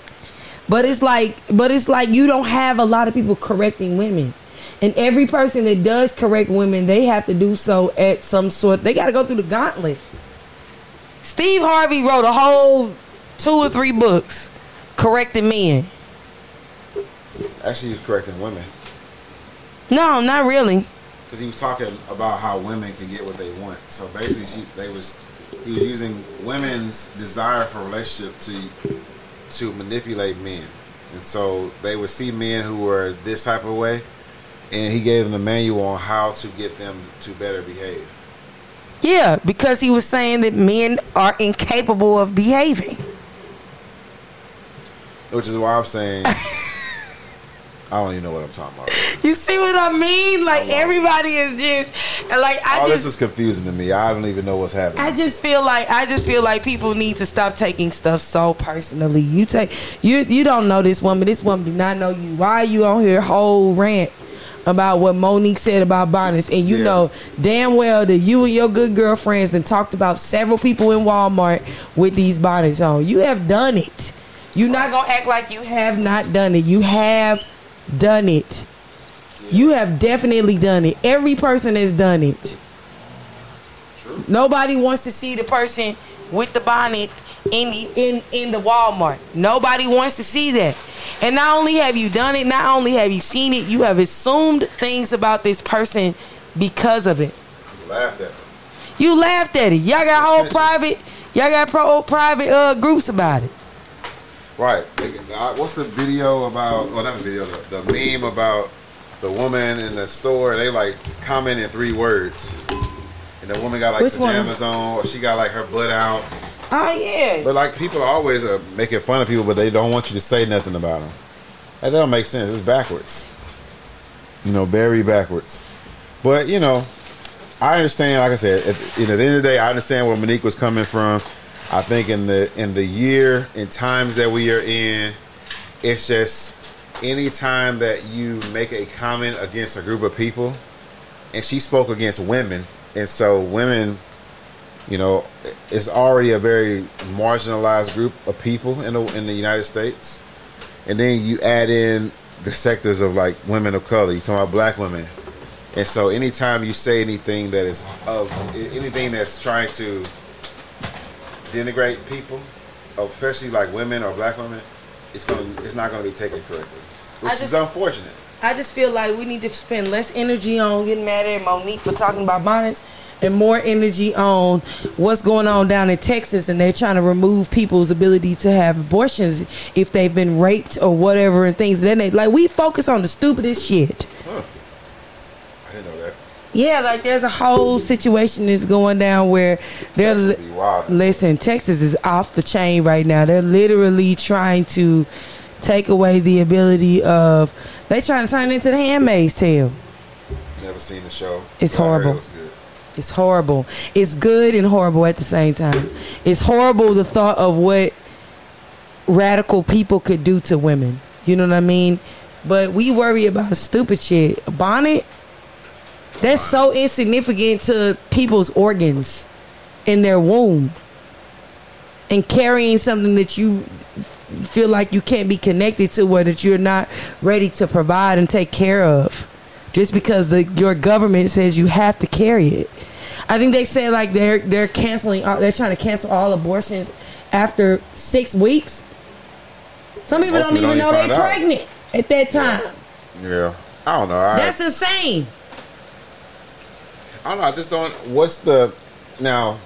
But it's like, but it's like you don't have a lot of people correcting women, and every person that does correct women, they have to do so at some sort. They got to go through the gauntlet. Steve Harvey wrote a whole two or three books correcting men. Actually, he was correcting women No, not really. because he was talking about how women can get what they want. So basically, she they was he was using women's desire for relationship to to manipulate men, and so they would see men who were this type of way, and he gave them a manual on how to get them to better behave. Yeah, because he was saying that men are incapable of behaving. Which is why I'm saying I don't even know what I'm talking about. You see what I mean? Like lost. everybody is just like I All just this is confusing to me. I don't even know what's happening. I just feel like I just feel like people need to stop taking stuff so personally. You take you you don't know this woman. This woman do not know you. Why are you on here whole rant about what Mo'Nique said about bonnets? And you Yeah. know damn well that you and your good girlfriends then talked about several people in Walmart with these bonnets on. You have done it. You're not gonna act like you have not done it. You have done it. You have definitely done it. Every person has done it. True. Nobody wants to see the person with the bonnet in the in in the Walmart. Nobody wants to see that. And not only have you done it, not only have you seen it, you have assumed things about this person because of it. Laughed at them. You laughed at it. Y'all got whole private, y'all got pro private uh groups about it. Right. Uh, What's the video about? Well, not the video. The, the meme about the woman in the store. They like comment in three words, and the woman got like Which pajamas on, or she got like her butt out, Oh yeah. But like people are always uh, making fun of people, but they don't want you to say nothing about them. That don't make sense. It's backwards. You know, very backwards. But you know, I understand. Like I said, at, you know, at the end of the day, I understand where Mo'Nique was coming from. I think in the in the year and times that we are in, it's just anytime that you make a comment against a group of people, and she spoke against women, and so women, you know, it's already a very marginalized group of people in the in the United States, and then you add in the sectors of like women of color. You talking about black women, and so anytime you say anything that is of anything that's trying to denigrate people, especially like women or black women, it's gonna it's not gonna be taken correctly, which just- is unfortunate. I just feel like we need to spend less energy on getting mad at Mo'Nique for talking about bonnets and more energy on what's going on down in Texas and they're trying to remove people's ability to have abortions if they've been raped or whatever and things. Then they like we focus on the stupidest shit. Huh. I didn't know that. Yeah, like there's a whole situation that's going down where they're Texas listen, Texas is off the chain right now. They're literally trying to take away the ability of they trying to turn it into the handmaid's tale. Never seen the show. It's but horrible. It. It's horrible. It's good and horrible at the same time. It's horrible the thought of what radical people could do to women. You know what I mean? But we worry about stupid shit. Bonnet, that's so insignificant to people's organs in their womb. And carrying something that you feel like you can't be connected to or that you're not ready to provide and take care of just because the your government says you have to carry it. I think they say like they're they're canceling all- they're trying to cancel all abortions after 6 weeks. Some people don't even know they're out. pregnant at that time. Yeah. I don't know. I, That's insane. I don't know. I just don't. What's the now?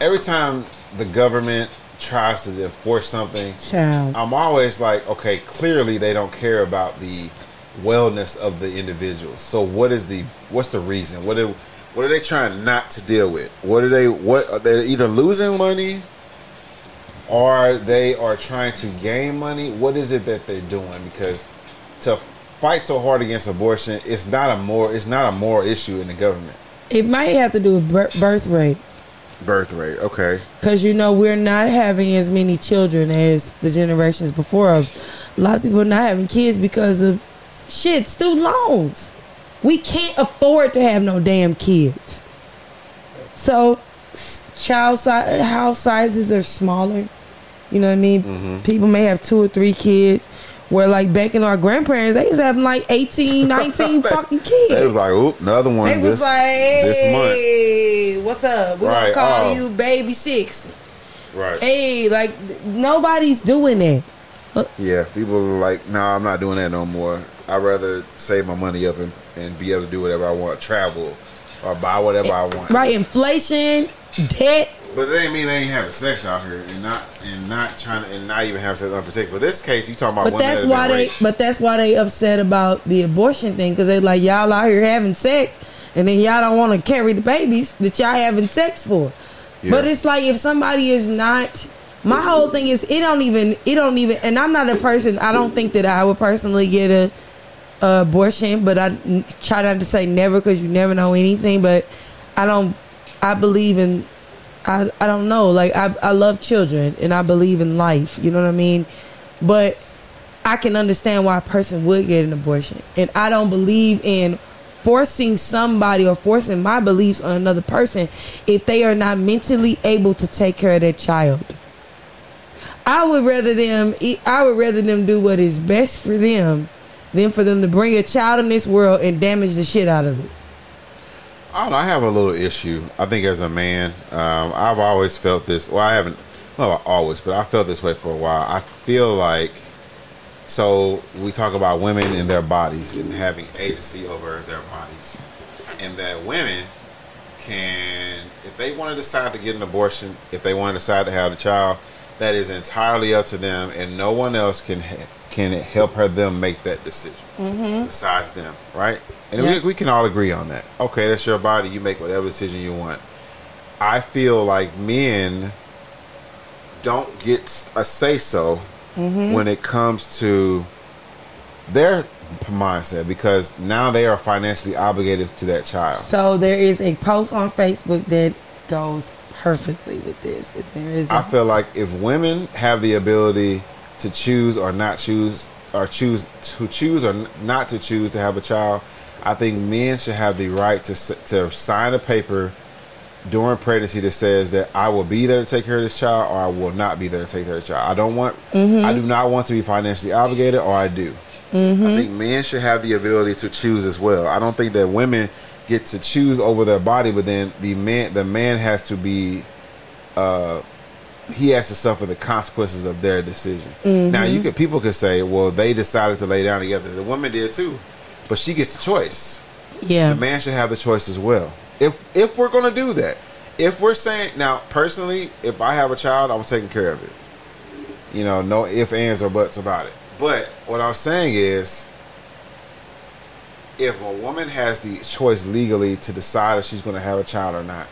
Every time the government tries to enforce something, Child. I'm always like, okay, clearly they don't care about the wellness of the individual. So what is the what's the reason? What are what are they trying not to deal with? What are they what are they either losing money or they are trying to gain money? What is it that they're doing? Because to fight so hard against abortion, it's not a more it's not a moral issue in the government. It might have to do with bir- birth rate. Birth rate, okay. Because you know we're not having as many children as the generations before. Of. A lot of people are not having kids because of shit student loans. We can't afford to have no damn kids. So child size, house sizes are smaller. You know what I mean? Mm-hmm. People may have two or three kids. Where like back in our grandparents, they was having like 18, 19 fucking kids. They was like, oop, another one They this, was like, this month. hey, what's up? We're Right, gonna call oh. you baby six. Right. Hey, like nobody's doing that. Uh, yeah, people are like, no, I'm not doing that no more. I'd rather save my money up and, and be able to do whatever I want, travel or buy whatever eh, I want. Right, inflation, debt. But that ain't mean they ain't having sex out here and not and not trying to and not even having sex unprotected. But this case, you talking about But that's that why they. raped. But that's why they upset about the abortion thing because they like y'all out here having sex, and then y'all don't want to carry the babies that y'all having sex for. Yeah. But it's like if somebody is not. My whole thing is it don't even it don't even and I'm not a person I don't think that I would personally get a, a abortion but I try not to say never because you never know anything but I don't I believe in I I don't know like I I love children and I believe in life you know what I mean but I can understand why a person would get an abortion. And I don't believe in forcing somebody or forcing my beliefs on another person if they are not mentally able to take care of their child. I would rather them I would rather them do what is best for them than for them to bring a child in this world and damage the shit out of it. I. I have a little issue. I think as a man, um, I've always felt this. Well, I haven't, not always, but I felt this way for a while. I feel like, so we talk about women and their bodies and having agency over their bodies, and that women can, if they want to decide to get an abortion, if they want to decide to have a child, that is entirely up to them, and no one else can can it help her them make that decision besides them, right? And Yeah. we, we can all agree on that. Okay, that's your body. You make whatever decision you want. I feel like men don't get a say so Mm-hmm. when it comes to their mindset because now they are financially obligated to that child. So there is a post on Facebook that goes perfectly with this. There is, I feel like if women have the ability to choose or not choose, or choose to choose or not to choose to have a child, I think men should have the right to to sign a paper during pregnancy that says that I will be there to take care of this child or I will not be there to take care of the child. I don't want, I do not want to be financially obligated or I do. I think men should have the ability to choose as well. I don't think that women get to choose over their body, but then the man, the man has to be uh, he has to suffer the consequences of their decision. Now you could people could say, well, they decided to lay down together. The woman did too, but she gets the choice. yeah, The man should have the choice as well. If if we're gonna do that, if we're saying now personally, if I have a child, I'm taking care of it. You know, no if ands or buts about it. But what I'm saying is, if a woman has the choice legally to decide if she's going to have a child or not,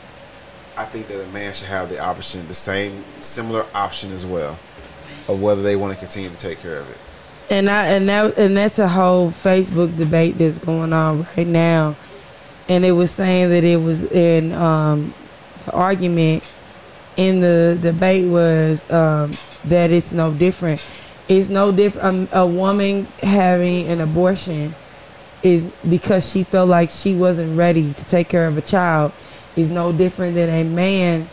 I think that a man should have the option, the same similar option as well, of whether they want to continue to take care of it. and I and that and that's a whole Facebook debate that's going on right now, and it was saying that it was in um, the argument in the debate was um, that it's no different. It's no different. Um, a woman having an abortion is because she felt like she wasn't ready to take care of a child is no different than a man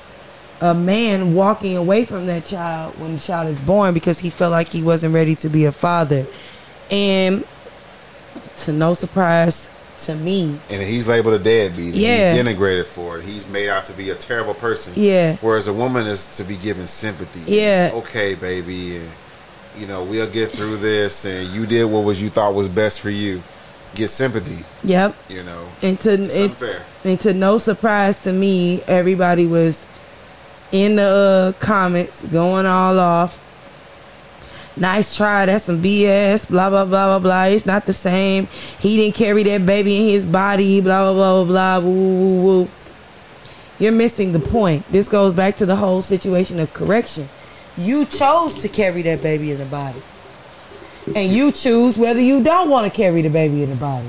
a man walking away from that child when the child is born because he felt like he wasn't ready to be a father and to no surprise to me And he's labeled a deadbeat. Yeah. He's denigrated for it. He's made out to be a terrible person. Yeah. Whereas a woman is to be given sympathy. Yeah. It's okay, baby. And, you know, we'll get through this. And you did what was you thought was best for you. Get sympathy. yep You know. and to It's it, unfair. and to no surprise to me everybody was in the uh, comments going all off nice try that's some bs blah blah blah blah blah it's not the same he didn't carry that baby in his body blah blah blah blah blah woo, woo, woo. you're missing the point this goes back to the whole situation of correction you chose to carry that baby in the body and you choose whether you don't want to carry the baby in the body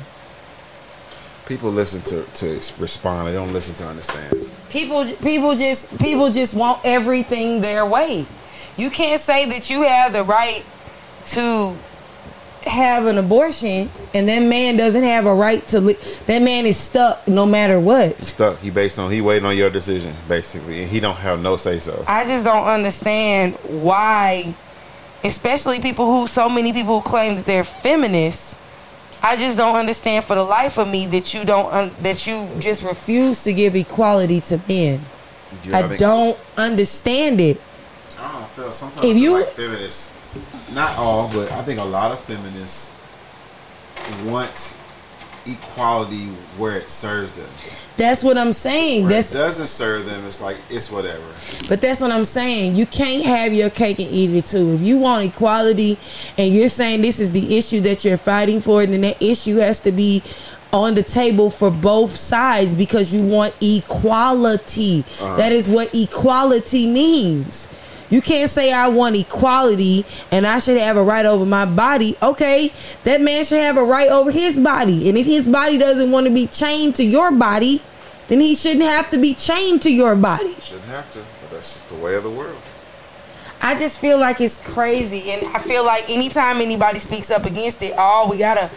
People listen to, to respond. They don't listen to understand. People, people just, people just want everything their way. You can't say that you have the right to have an abortion, and that man doesn't have a right to. Li- that man is stuck no matter what. Stuck. He based on he waiting on your decision, basically. And he don't have no say so. I just don't understand why, especially people who, so many people who claim that they're feminists. I just don't understand for the life of me that you don't un- that you just refuse to give equality to men. Know, I think- don't understand it. I don't feel sometimes If I you- like feminists, not all, but I think a lot of feminists want equality where it serves them. That's what I'm saying. Where That's it doesn't serve them, it's like it's whatever. But that's what I'm saying. You can't have your cake and eat it too. If you want equality and you're saying this is the issue that you're fighting for, then that issue has to be on the table for both sides because you want equality. Uh-huh. That is what equality means. You can't say I want equality and I should have a right over my body. Okay, that man should have a right over his body. And if his body doesn't want to be chained to your body, then he shouldn't have to be chained to your body. Shouldn't have to, but that's just the way of the world. I just feel like it's crazy, and I feel like anytime anybody speaks up against it, oh, we gotta,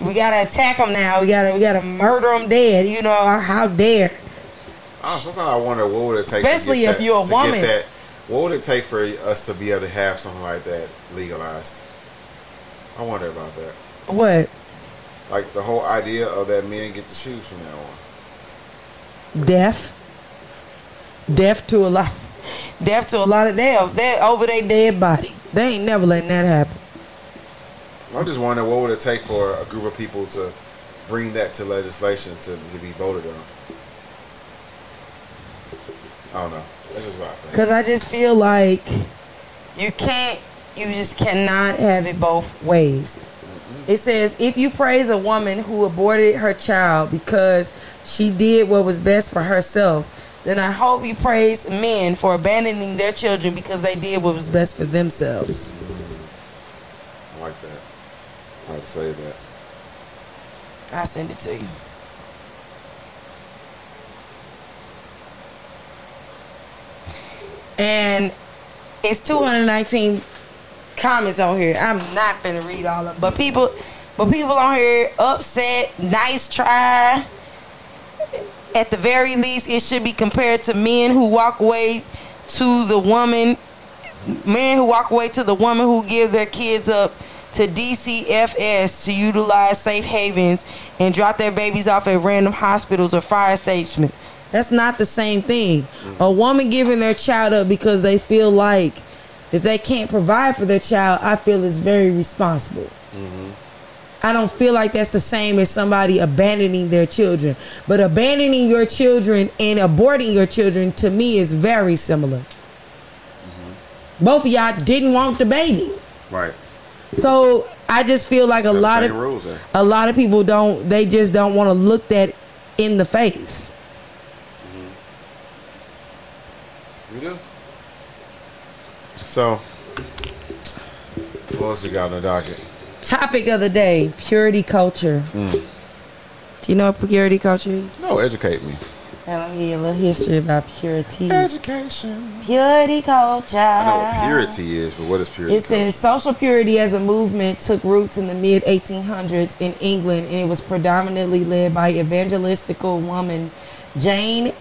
we gotta attack them now. We gotta, we gotta murder them dead. You know, how dare? Oh, sometimes I wonder what would it take, Especially to get if that- you're a woman. That, what would it take for us to be able to have something like that legalized? I wonder about that. What? Like the whole idea of that men get to choose from now on. Death. Death to a lot. Death to a lot of them. They're over their dead body. They ain't never letting that happen. I'm just wondering what would it take for a group of people to bring that to legislation to, to be voted on. I don't know. That's what I think. Cause I just feel like you can't, you just cannot have it both ways. It says if you praise a woman who aborted her child because she did what was best for herself, then I hope you praise men for abandoning their children because they did what was best for themselves. I like that. I like to say that. I send it to you. And it's 219 comments on here. I'm not finna read all of them. But people but people on here upset, nice try. At the very least, it should be compared to men who walk away to the woman men who walk away to the woman who give their kids up to DCFS to utilize safe havens and drop their babies off at random hospitals or fire stations. That's not the same thing. A woman giving their child up because they feel like that they can't provide for their child, I feel is very responsible. Mm-hmm. I don't feel like that's the same as somebody abandoning their children. But abandoning your children and aborting your children to me is very similar. Mm-hmm. Both of y'all didn't want the baby. Right. So I just feel like a lot of rules there. a lot of people don't they just don't want to look that in the face. We do. So, what else we got on the docket? Topic of the day: purity culture. Mm. Do you know what purity culture is? No, educate me. Now, let me give you a little history about purity. Education. Purity culture. I know what purity is, but what is purity? It says social purity as a movement took roots in the mid 1800s in England, and it was predominantly led by evangelistical woman Jane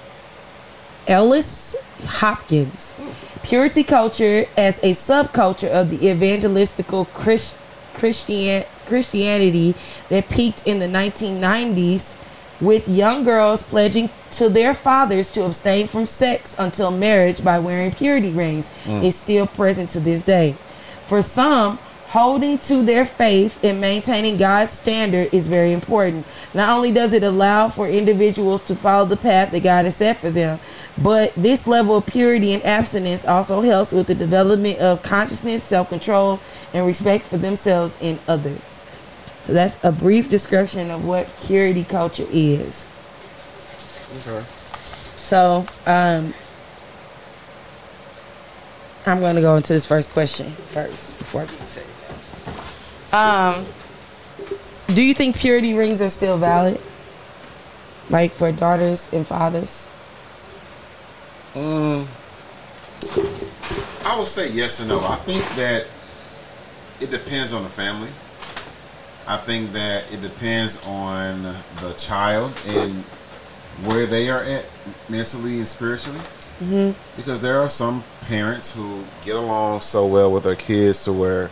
Ellice Hopkins. Purity culture as a subculture of the evangelistical Chris, Christian, Christianity that peaked in the 1990s with young girls pledging to their fathers to abstain from sex until marriage by wearing purity rings mm. is still present to this day. For some, holding to their faith and maintaining God's standard is very important. Not only does it allow for individuals to follow the path that God has set for them, but this level of purity and abstinence also helps with the development of consciousness, self control, and respect for themselves and others. So that's a brief description of what purity culture is. Okay. So, um, I'm going to go into this first question first before I get to anything. Um, do you think purity rings are still valid? Like for daughters and fathers? Um, I would say yes and no. I think that it depends on the family. I think that it depends on the child and where they are at mentally and spiritually. Mm-hmm. Because there are some parents who get along so well with their kids to where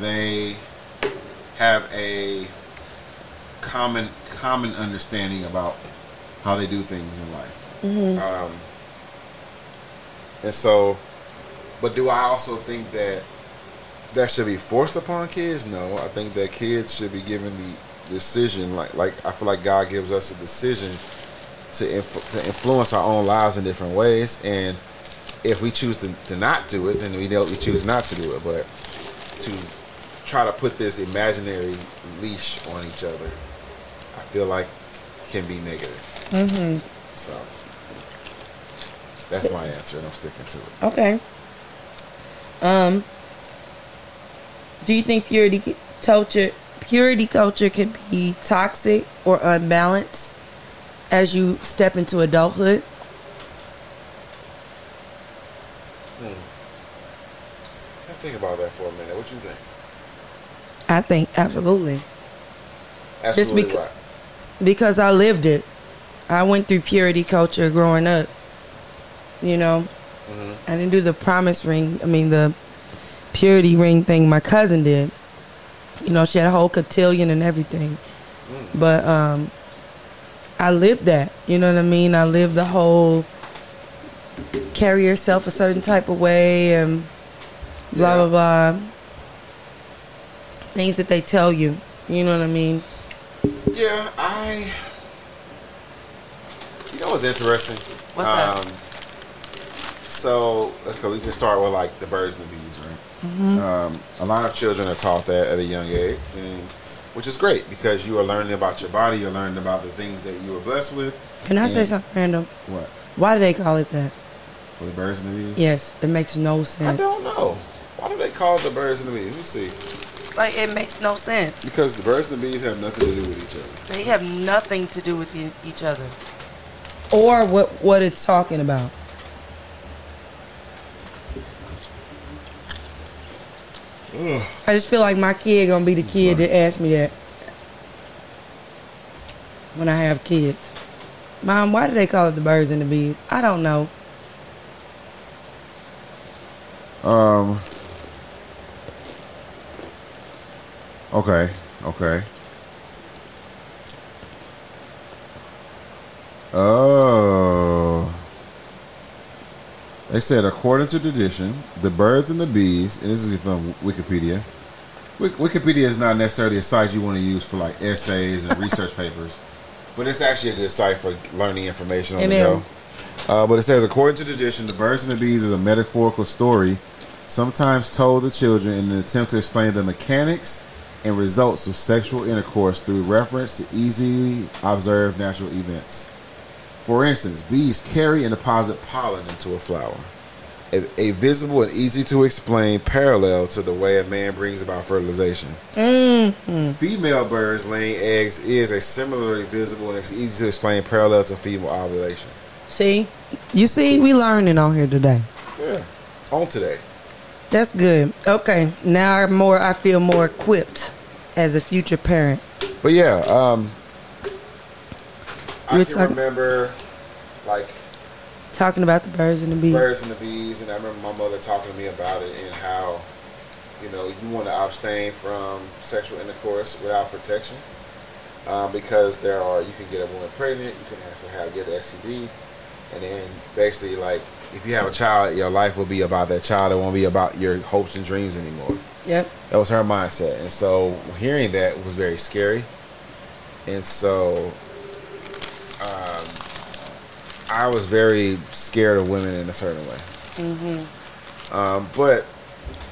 they have a common common understanding about how they do things in life. Um, and so, but do I also think that that should be forced upon kids? No, I think that kids should be given the decision. Like, like I feel like God gives us a decision to inf- to influence our own lives in different ways. And if we choose to, to not do it, then we know we choose not to do it. But to try to put this imaginary leash on each other, I feel like can be negative. Mm-hmm. So that's my answer, and I'm sticking to it. Okay. Um, do you think purity culture purity culture can be toxic or unbalanced as you step into adulthood? Hmm. Think about that for a minute. What do you think? I think absolutely. Absolutely becau- right. because I lived it. I went through purity culture growing up. You know, mm-hmm. I didn't do the promise ring. I mean, the purity ring thing my cousin did. You know, she had a whole cotillion and everything. Mm. But um, I lived that. You know what I mean? I lived the whole carry yourself a certain type of way and blah Yeah. blah blah. Things that they tell you. You know what I mean? Yeah, I. You know what's interesting? What's that? Um, So, okay, we can start with like the birds and the bees, right? Um, a lot of children are taught that at a young age, and, which is great because you are learning about your body, you're learning about the things that you were blessed with. Can I say something random? What? Why do they call it that? The birds and the bees? Yes, it makes no sense. I don't know. Why do they call it the birds and the bees? Let me see. Like it makes no sense. Because the birds and the bees have nothing to do with each other. They have nothing to do with e- each other, or what what it's talking about. I just feel like my kid gonna be the kid that asks me that when I have kids. Mom, why do they call it the birds and the bees? I don't know. Um. Okay. Okay. Oh. They said, according to tradition, the birds and the bees, and this is from Wikipedia. Wikipedia is not necessarily a site you want to use for like essays and research papers, but it's actually a good site for learning information on And the go. Uh, but it says, according to tradition, the birds and the bees is a metaphorical story, sometimes told to children in an attempt to explain the mechanics and results of sexual intercourse through reference to easily observed natural events. For instance, bees carry and deposit pollen into a flower, a, a visible and easy to explain parallel to the way a man brings about fertilization. Female birds laying eggs is a similarly visible and it's easy to explain parallel to female ovulation. See, you see, we learning on here today. Yeah. On today. That's good. Okay, now I'm more. I feel more equipped as a future parent. But yeah, um, I can talking- remember like Talking about the birds and the bees. birds and the bees, and I remember my mother talking to me about it and how, you know, you want to abstain from sexual intercourse without protection, um, because there are you can get a woman pregnant, you can actually have get STD, and then basically like if you have a child, your life will be about that child. It won't be about your hopes and dreams anymore. Yep. That was her mindset, and so hearing that was very scary, and so. Um, I was very scared of women in a certain way. Mm-hmm. Um, but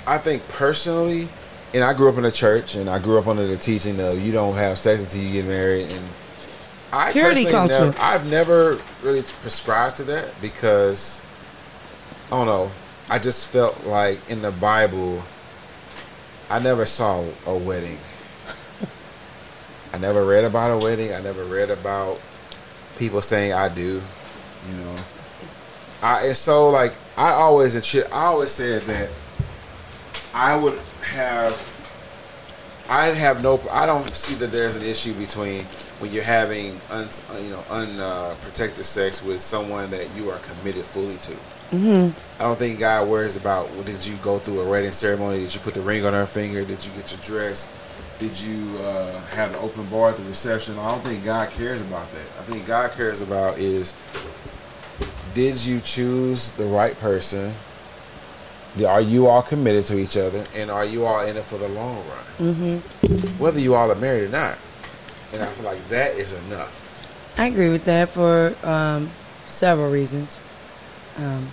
I think personally, and I grew up in a church, and I grew up under the teaching of you don't have sex until you get married, and I Purity personally culture. Never, I've never really prescribed to that because I don't know. I just felt like in the Bible, I never saw a wedding. I never read about a wedding. I never read about people saying I do. You know, I it's so like I always I always said that I would have I'd have no I don't see that there's an issue between when you're having un, you know unprotected sex with someone that you are committed fully to. Mm-hmm. I don't think God worries about well, did you go through a wedding ceremony? Did you put the ring on her finger? Did you get your dress? Did you uh, have an open bar at the reception? I don't think God cares about that. I think God cares about is did you choose the right person? Are you all committed to each other? And are you all in it for the long run? Mm-hmm. Whether you all are married or not. And I feel like that is enough. I agree with that for um, several reasons. Um,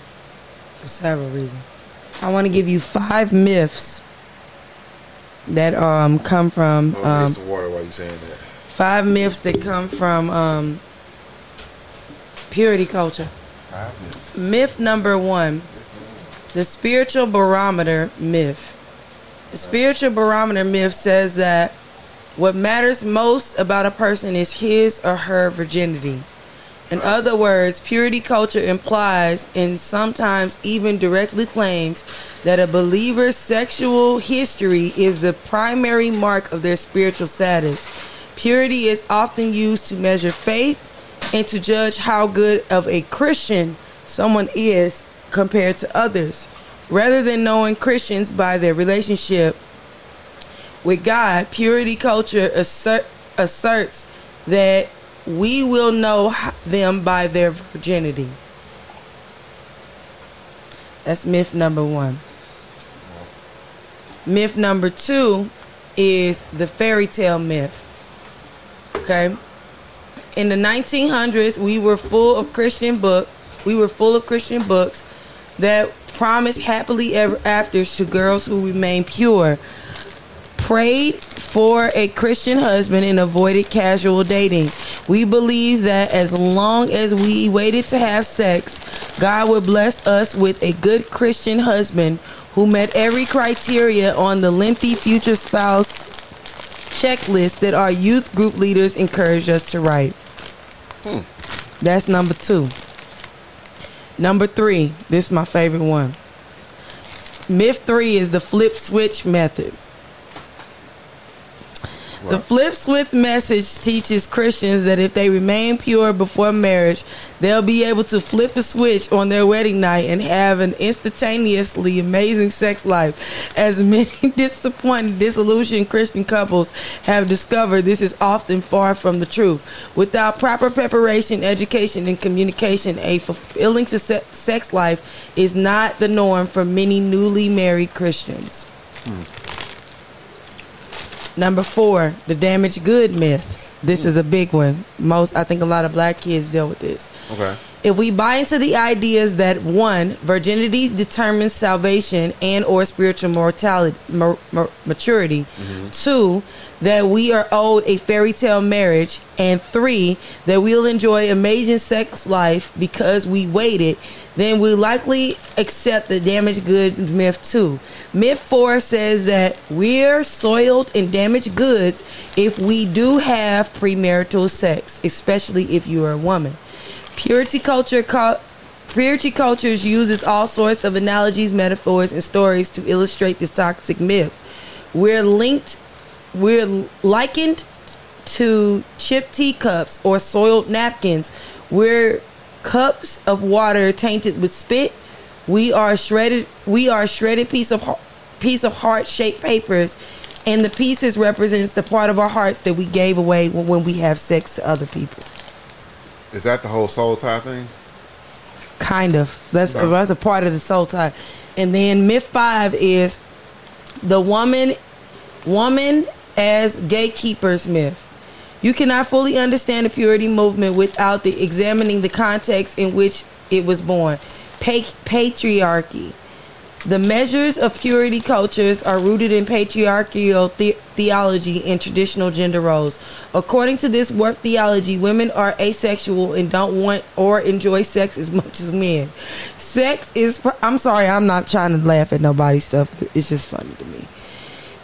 for several reasons. I want to give you five myths that um, come from um, get some water while you saying that. five myths that come from um, purity culture. Myth number one the spiritual barometer myth. The spiritual barometer myth says that what matters most about a person is his or her virginity. In other words, purity culture implies and sometimes even directly claims that a believer's sexual history is the primary mark of their spiritual status. Purity is often used to measure faith and to judge how good of a Christian someone is compared to others. Rather than knowing Christians by their relationship with God, purity culture assert, asserts that we will know them by their virginity. That's myth number one. Myth number two is the fairy tale myth. Okay. In the 1900s, we were full of Christian book. We were full of Christian books that promised happily ever afters to girls who remain pure prayed for a Christian husband and avoided casual dating. We believe that as long as we waited to have sex, God would bless us with a good Christian husband who met every criteria on the lengthy future spouse checklist that our youth group leaders encouraged us to write. Hmm. That's number two. Number three, this is my favorite one. Myth three is the flip switch method. The flip switch message teaches Christians that if they remain pure before marriage, they'll be able to flip the switch on their wedding night and have an instantaneously amazing sex life. As many disappointed, disillusioned Christian couples have discovered, this is often far from the truth. Without proper preparation, education, and communication, a fulfilling sex life is not the norm for many newly married Christians. Hmm. Number four, the damaged good myth. This is a big one. Most, I think, a lot of black kids deal with this. Okay. If we buy into the ideas that one, virginity determines salvation and or spiritual mortality, ma- ma- maturity. Mm-hmm. Two, that we are owed a fairy tale marriage, and three, that we'll enjoy amazing sex life because we waited, then we likely accept the damaged goods myth too. Myth four says that we're soiled and damaged goods if we do have premarital sex, especially if you are a woman. Purity culture Purity cultures uses all sorts of analogies, metaphors, and stories to illustrate this toxic myth. We're linked we're likened to chipped teacups or soiled napkins. We're cups of water tainted with spit. We are shredded. We are shredded piece of piece of heart shaped papers, and the pieces represents the part of our hearts that we gave away when, when we have sex to other people. Is that the whole soul tie thing? Kind of. That's no. that's a part of the soul tie. And then myth five is the woman woman as gatekeepers myth. You cannot fully understand the purity movement without the examining the context in which it was born. Pa- patriarchy. The measures of purity cultures are rooted in patriarchal the- theology and traditional gender roles. According to this work theology, women are asexual and don't want or enjoy sex as much as men. Sex is. I'm sorry, I'm not trying to laugh at nobody's stuff. It's just funny to me.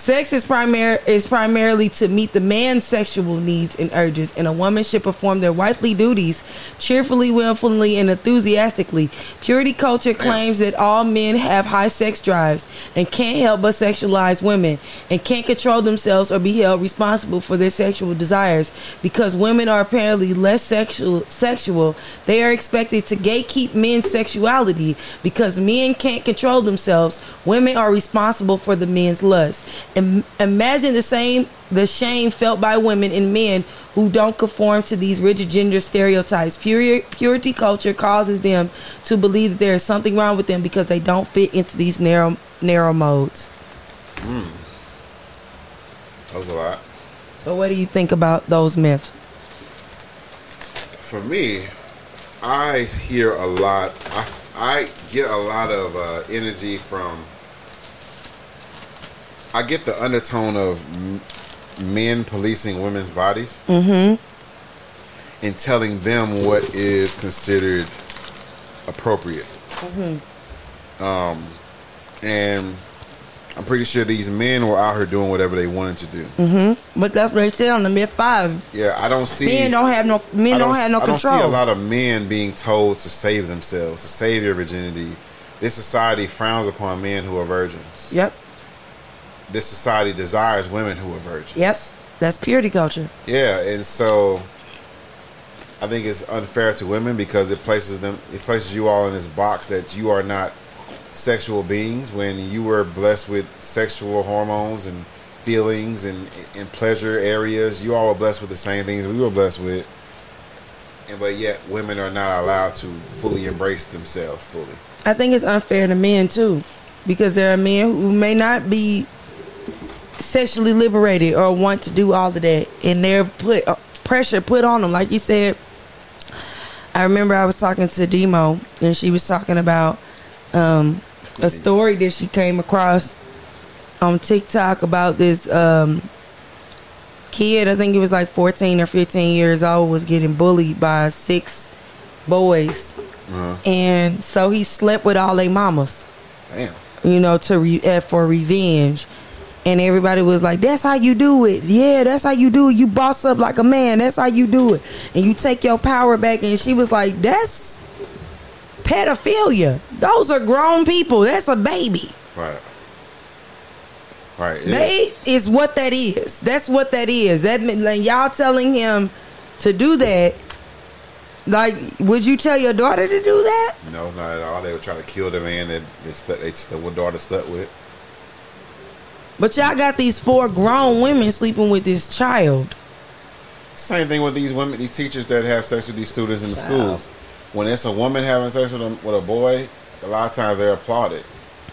Sex is primary is primarily to meet the man's sexual needs and urges, and a woman should perform their wifely duties cheerfully, willfully, and enthusiastically. Purity culture claims that all men have high sex drives and can't help but sexualize women, and can't control themselves or be held responsible for their sexual desires. Because women are apparently less sexual, sexual, they are expected to gatekeep men's sexuality. Because men can't control themselves, women are responsible for the men's lust imagine the same the shame felt by women and men who don't conform to these rigid gender stereotypes. Purity, purity culture causes them to believe that there is something wrong with them because they don't fit into these narrow narrow modes. Mm. That was a lot. So, what do you think about those myths? For me, I hear a lot. I, I get a lot of uh, energy from I get the undertone of men policing women's bodies mm-hmm. and telling them what is considered appropriate. Mm-hmm. Um, and I'm pretty sure these men were out here doing whatever they wanted to do. Mm-hmm. But that's what they say on the myth five. Yeah, I don't see men don't have no men don't, don't, have no I control. I don't see a lot of men being told to save themselves, to save your virginity. This society frowns upon men who are virgins. Yep this society desires women who are virgins. Yep, that's purity culture. Yeah, and so I think it's unfair to women because it places them, it places you all in this box that you are not sexual beings when you were blessed with sexual hormones and feelings and and pleasure areas. You all were blessed with the same things we were blessed with, and but yet women are not allowed to fully embrace themselves fully. I think it's unfair to men too, because there are men who may not be sexually liberated or want to do all of that, and they're put uh, pressure put on them. Like you said, I remember I was talking to Demo, and she was talking about um, a story that she came across on TikTok about this um, kid, I think he was like 14 or 15 years old, was getting bullied by six boys. Uh-huh. And so he slept with all their mamas, Damn. you know, to re- uh, for revenge. And everybody was like, "That's how you do it. Yeah, that's how you do it. You boss up like a man. That's how you do it. And you take your power back." And she was like, "That's pedophilia. Those are grown people. That's a baby. Right. Right. it They is. is what that is. That's what that is. That like y'all telling him to do that. Like, would you tell your daughter to do that? No, not at all. They were trying to kill the man that they stuck, they the one daughter stuck with. But y'all got these four grown women sleeping with this child. Same thing with these women, these teachers that have sex with these students in the schools. When it's a woman having sex with a, with a boy, a lot of times they're applauded.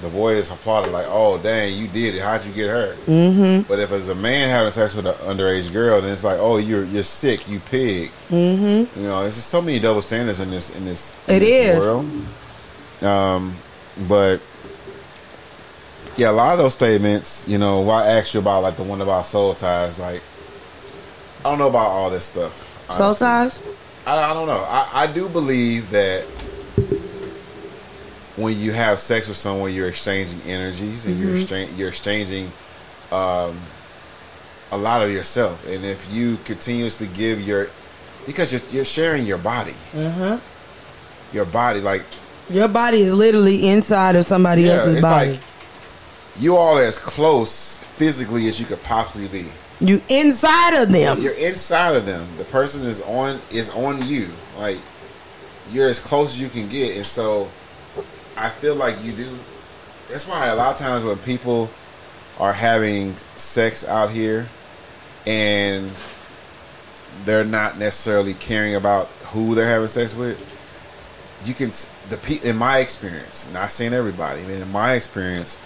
The boy is applauded like, "Oh, dang, you did it. How'd you get her?" Mm-hmm. But if it's a man having sex with an underage girl, then it's like, "Oh, you're you're sick, you pig." Mm-hmm. You know, there's just so many double standards in this in this in It this is. world. Um, but yeah, a lot of those statements, you know, why I asked you about like the one about soul ties, like I don't know about all this stuff. Soul ties? I, I don't know. I, I do believe that when you have sex with someone, you're exchanging energies and you're exchange, you're exchanging um, a lot of yourself. And if you continuously give your because you're, you're sharing your body, Uh-huh. your body like Your body is literally inside of somebody yeah, else's it's body. like you all are as close physically as you could possibly be. you inside of them. You're inside of them. The person is on is on you. Like you're as close as you can get, and so I feel like you do. That's why a lot of times when people are having sex out here, and they're not necessarily caring about who they're having sex with, you can the pe in my experience, not saying everybody, but in my experience,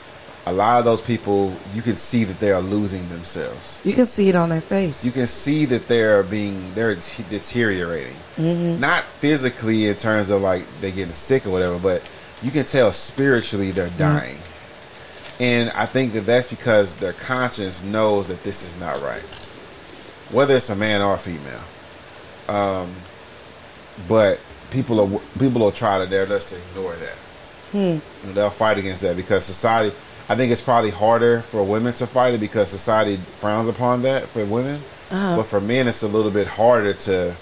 a lot of those people you can see that they are losing themselves. You can see it on their face. you can see that they're being they're de- deteriorating. Mm-hmm. Not physically in terms of like they getting sick or whatever but you can tell spiritually they're mm-hmm. dying. And i think that that's because their conscience knows that this is not right whether it's a man or a female. Um but people are people will try to they're just to ignore that. You know, they'll fight against that because society i think it's probably harder for women to fight it because society frowns upon that for women but for men it's a little bit harder to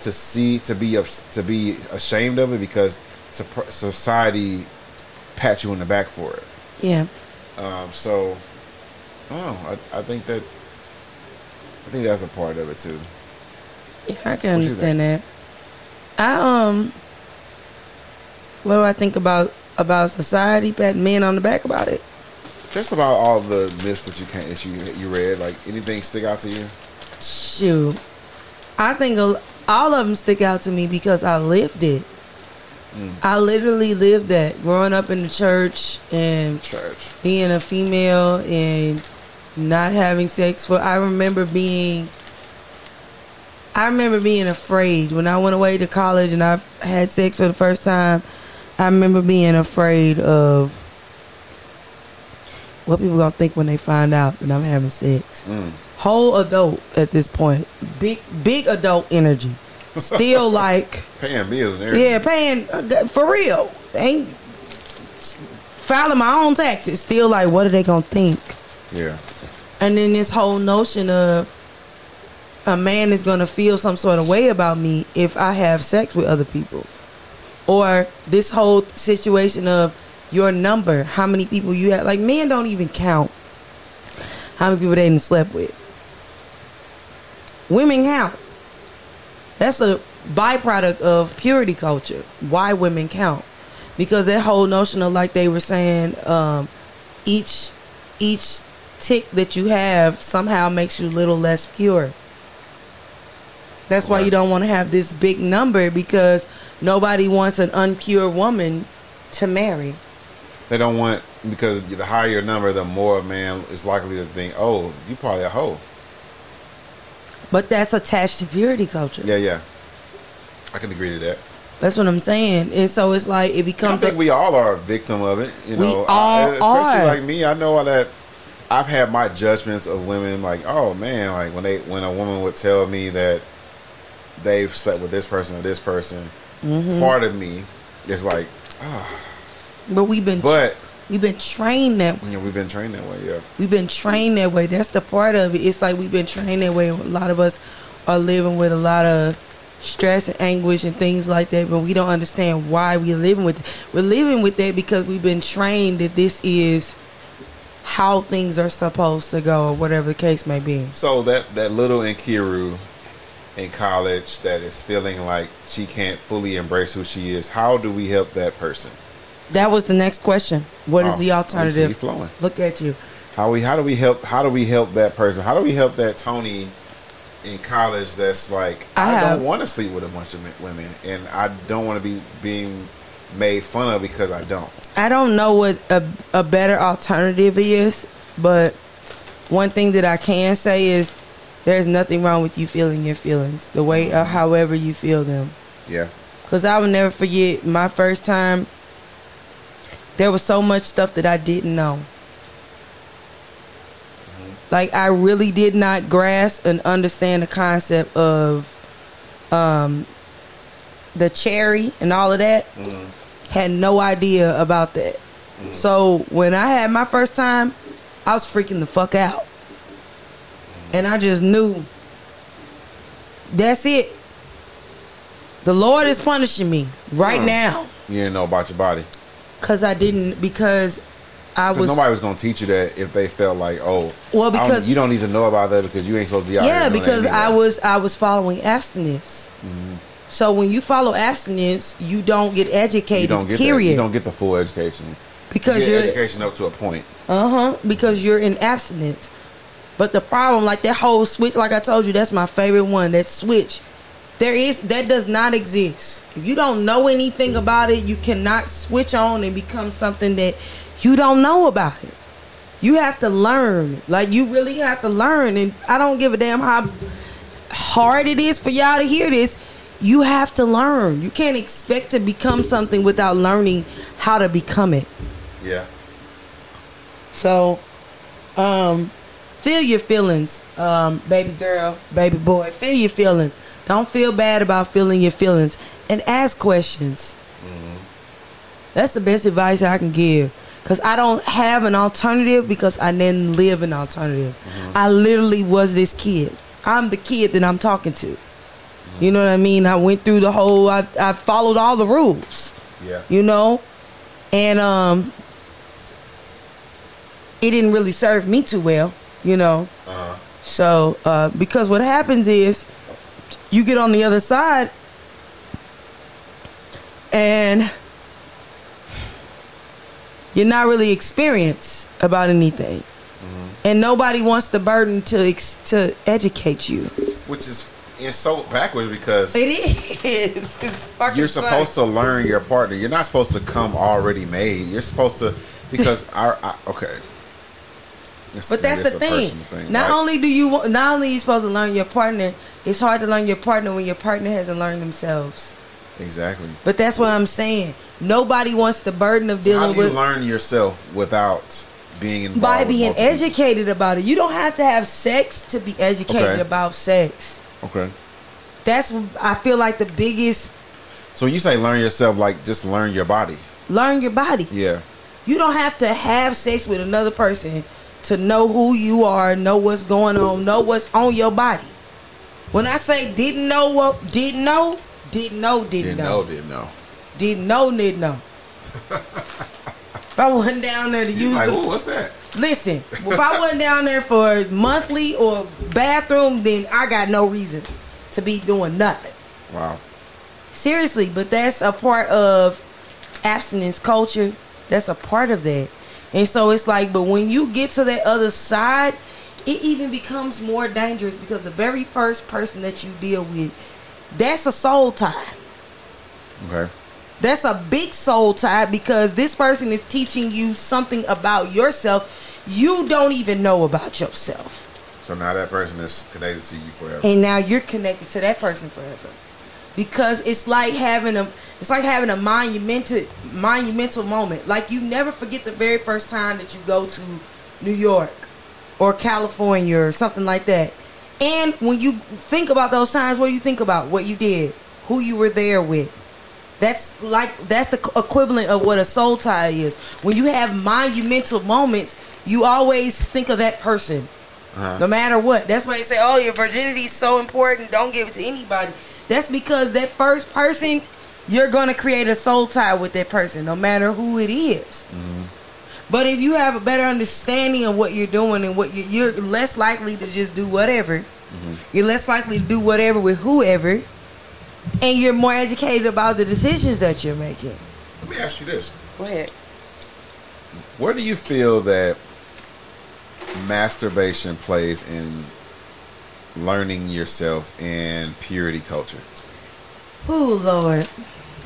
to see to be to be ashamed of it because society pats you in the back for it yeah. um, so I. I, I think that I think that's a part of it too. Yeah, I can What understand that. I um what do I think about about society patting men on the back about it? Just about all the myths that you can that you you read, like anything stick out to you? Shoot. I think all of them stick out to me because I lived it. Mm. I literally lived that growing up in the church and Church. being a female and not having sex for I remember being I remember being afraid when I went away to college and I had sex for the first time. I remember being afraid of what people gonna think when they find out that I'm having sex. Mm. Whole adult at this point, big big adult energy. Still like Paying bills yeah, paying uh, for real. Ain't filing my own taxes. Still like, what are they gonna think? Yeah. And then this whole notion of a man is gonna feel some sort of way about me if I have sex with other people, or this whole situation of your number, how many people you have. Like men don't even count how many people they done slept with. Women count. That's a byproduct of purity culture. Why women count? Because that whole notion of like they were saying, um, each each tick that you have somehow makes you a little less pure. That's why you don't want to have this big number because nobody wants an unpure woman to marry. They don't want because the higher your number, the more a man is likely to think, "Oh, you probably a hoe." But that's attached to purity culture. Yeah, yeah. I can agree to that. That's what I'm saying. And so it's like it becomes. I think a, we all are a victim of it. You We know, all especially are. like me. I know that I've had my judgments of women like, oh man, like when they when a woman would tell me that they've slept with this person or this person, Mm-hmm. part of me is like, ah, But we've been but we've been trained that way. know, we've been trained that way, yeah. We've been trained that way. That's the part of it. It's like we've been trained that way. A lot of us are living with a lot of stress and anguish and things like that, but we don't understand why we're living with it. We're living with that because we've been trained that this is how things are supposed to go or whatever the case may be. So that that little Nkiru in college that is feeling like she can't fully embrace who she is, how do we help that person? That was the next question. What is Oh, the alternative? flowing. Look at you. How we how do we help how do we help that person? How do we help that Tony in college that's like I I, don't want to sleep with a bunch of women and I don't want to be being made fun of because I don't. I don't know what a, a better alternative is, but one thing that I can say is there's nothing wrong with you feeling your feelings the way or however you feel them. Yeah. Cause I will never forget my first time. There was so much stuff that I didn't know. Mm-hmm. Like I really did not grasp and understand the concept of um the cherry and all of that. Mm-hmm. Had no idea about that. Mm-hmm. So when I had my first time, I was freaking the fuck out. And I just knew that's it. The Lord is punishing me right Huh. now You didn't know about your body. because I didn't because I Because was nobody was gonna teach you that if they felt like, oh, Well, I don't- because- you don't need to know about that because you ain't supposed to be out there. yeah here doing that because I anyway. was I was following abstinence. So when you follow abstinence, you don't get educated. you don't get that. period. You don't get the full education. because you get you're education up to a point. Uh huh. Because you're in abstinence. But the problem, like that whole switch, like I told you, that's my favorite one. That switch. There is that does not exist. If you don't know anything about it, you cannot switch on and become something that you don't know about it. You have to learn. Like you really have to learn. And I don't give a damn how hard it is for y'all to hear this. You have to learn. You can't expect to become something without learning how to become it. Yeah. So, um, feel your feelings, um, baby girl, baby boy. Feel your feelings. Don't feel bad about feeling your feelings, and ask questions. That's the best advice I can give. Cause I don't have an alternative because I didn't live an alternative. I literally was this kid. I'm the kid that I'm talking to. You know what I mean? I went through the whole. I I followed all the rules Yeah. you know and um it didn't really serve me too well you know Uh-huh. so uh because what happens is you get on the other side and you're not really experienced about anything and nobody wants the burden to ex- to educate you Which is it's so backwards because it is it's fucking you're supposed to learn your partner. You're not supposed to come already made. You're supposed to because our I, okay. It's- But that's the thing. thing. Not Like, only do you not only are you supposed to learn your partner, it's hard to learn your partner when your partner hasn't learned themselves. exactly. But that's what I'm saying. Nobody wants the burden of How dealing do you with learn yourself without being involved? by being multiple people? educated about it. You don't have to have sex to be educated Okay. about sex. Okay. That's I feel like the biggest So when you say learn yourself, like just learn your body. learn your body. Yeah. You don't have to have sex with another person to know who you are, know what's going on, know what's on your body. When I say didn't know what didn't know, didn't know, didn't, Didn't know. know. Didn't know. Didn't know, didn't know. if I wasn't down there to use Like, the what's that? listen, if I wasn't down there for monthly or bathroom, then I got no reason to be doing nothing. Wow. Seriously, but that's a part of abstinence culture. That's a part of that. And so it's like, but when you get to that other side, it even becomes more dangerous because the very first person that you deal with, that's a soul tie. Okay. That's a big soul tie because this person is teaching you something about yourself you don't even know about yourself. So now that person is connected to you forever. and now you're connected to that person forever because it's like having a it's like having a monumental monumental moment like you never forget the very first time that you go to new york or California or something like that. And when you think about those times, what do you think about? What you did, who you were there with. That's like that's the equivalent of what a soul tie is. When you have monumental moments, you always think of that person, Uh-huh. no matter what. That's why they say, "Oh, your virginity is so important. Don't give it to anybody." That's because that first person, you're gonna create a soul tie with that person, no matter who it is. Mm-hmm. But if you have a better understanding of what you're doing and what you, you're less likely to just do whatever, mm-hmm. you're less likely to do whatever with whoever, and you're more educated about the decisions that you're making. Let me ask you this: Go ahead. Where do you feel that masturbation plays in learning yourself in purity culture? Oh Lord,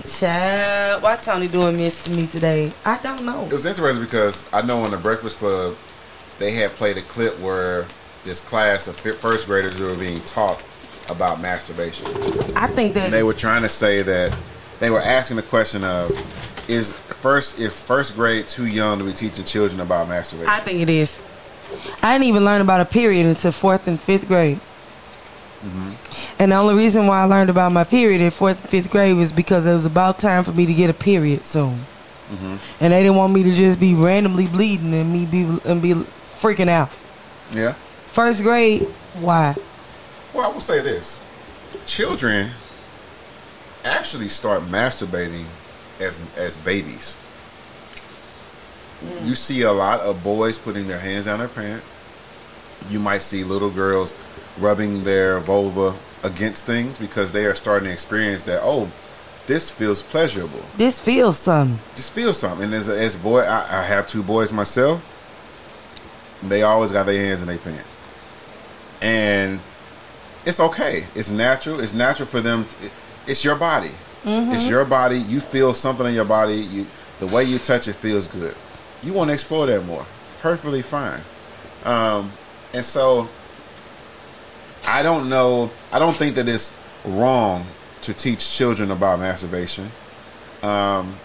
child, why Tony doing this to me today? I don't know. It was interesting because I know in the Breakfast Club, they had played a clip where this class of first graders were being taught about masturbation. I think that they were trying to say that they were asking the question of, is first is first grade too young to be teaching children about masturbation? I think it is. I didn't even learn about a period until fourth and fifth grade. Mm-hmm. And the only reason why I learned about my period in fourth and fifth grade was because it was about time for me to get a period soon. Mm-hmm. And they didn't want me to just be randomly bleeding and me be and be freaking out. yeah. First grade, why? Well, I will say this: children actually start masturbating as as babies. Mm. You see a lot of boys putting their hands down their pants. You might see little girls rubbing their vulva against things because they are starting to experience that. Oh, this feels pleasurable. This feels something. this feels something. And as a, as a boy, I, I have two boys myself. They always got their hands in their pants, and it's okay. It's natural. It's natural for them. To, it's your body. It's your body. You feel something in your body. You the way you touch it feels good. You want to explore that more. Perfectly fine. Um, and so I don't know. I don't think that it's wrong to teach children about masturbation. Um,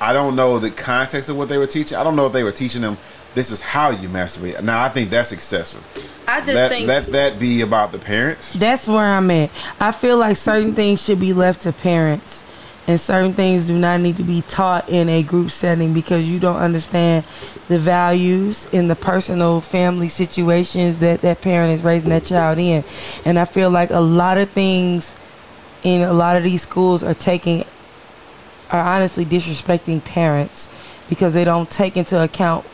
I don't know the context of what they were teaching. I don't know if they were teaching them this is how you masturbate. Now I think that's excessive. I just Let, think let that be about the parents. That's where I'm at. I feel like certain things should be left to parents, and certain things do not need to be taught in a group setting because you don't understand the values in the personal family situations that that parent is raising that child in. And I feel like a lot of things in a lot of these schools are taking are honestly disrespecting parents because they don't take into account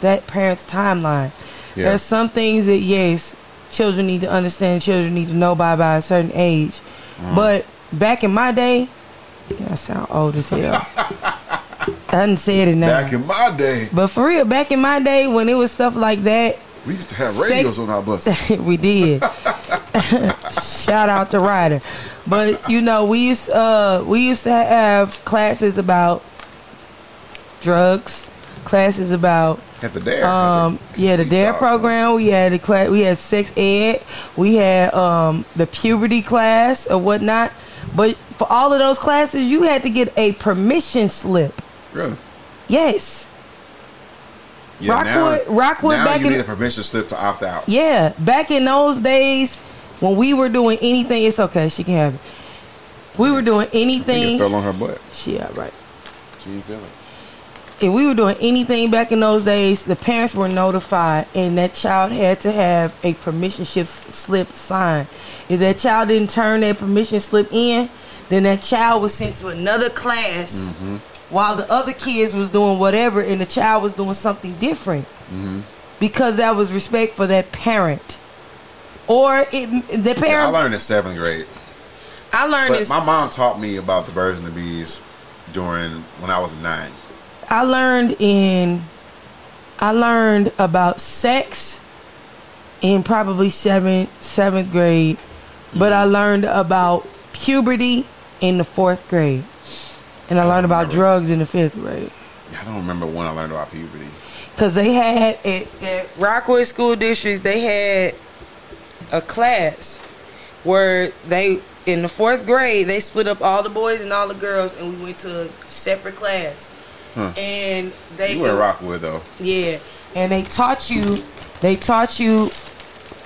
that parent's timeline. Yeah. There's some things that yes, children need to understand. Children need to know by by a certain age. Mm. But back in my day, yeah, I sound old as hell. I hadn't said it now. Back in my day, but for real, back in my day when it was stuff like that, we used to have Sex- radios on our buses. we did. Shout out to Ryder. But you know, we used uh we used to have classes about drugs, classes about At the dare. um yeah the D.A.R.E. program. We had the class. We had sex ed. We had um the puberty class or whatnot. But for all of those classes, you had to get a permission slip. Really? Yes. Yeah, Rockwood- Rockwood now back you in- need a permission slip to opt out. Yeah, back in those days when we were doing anything, it's okay. She can have it. We were doing I think it anything. fell on her butt. She all right. She didn't feel it. If we were doing anything back in those days, the parents were notified, and that child had to have a permission slip signed. If that child didn't turn that permission slip in, then that child was sent to another class mm-hmm. while the other kids was doing whatever, and the child was doing something different mm-hmm. because that was respect for that parent. Or it, the Yeah, I learned in seventh grade. I learned But this. my mom taught me about the birds and the bees during when I was nine. I learned in I learned about sex in probably seventh seventh grade, but I mm. learned about puberty in the fourth grade, and I learned about remember. drugs in the fifth grade. I don't remember when I learned about puberty. Cause they had at, at Rockwood School Districts, they had a class where they in the fourth grade they split up all the boys and all the girls, and we went to a separate class. Huh. And they You were in Rockwood though. Yeah, and they taught you they taught you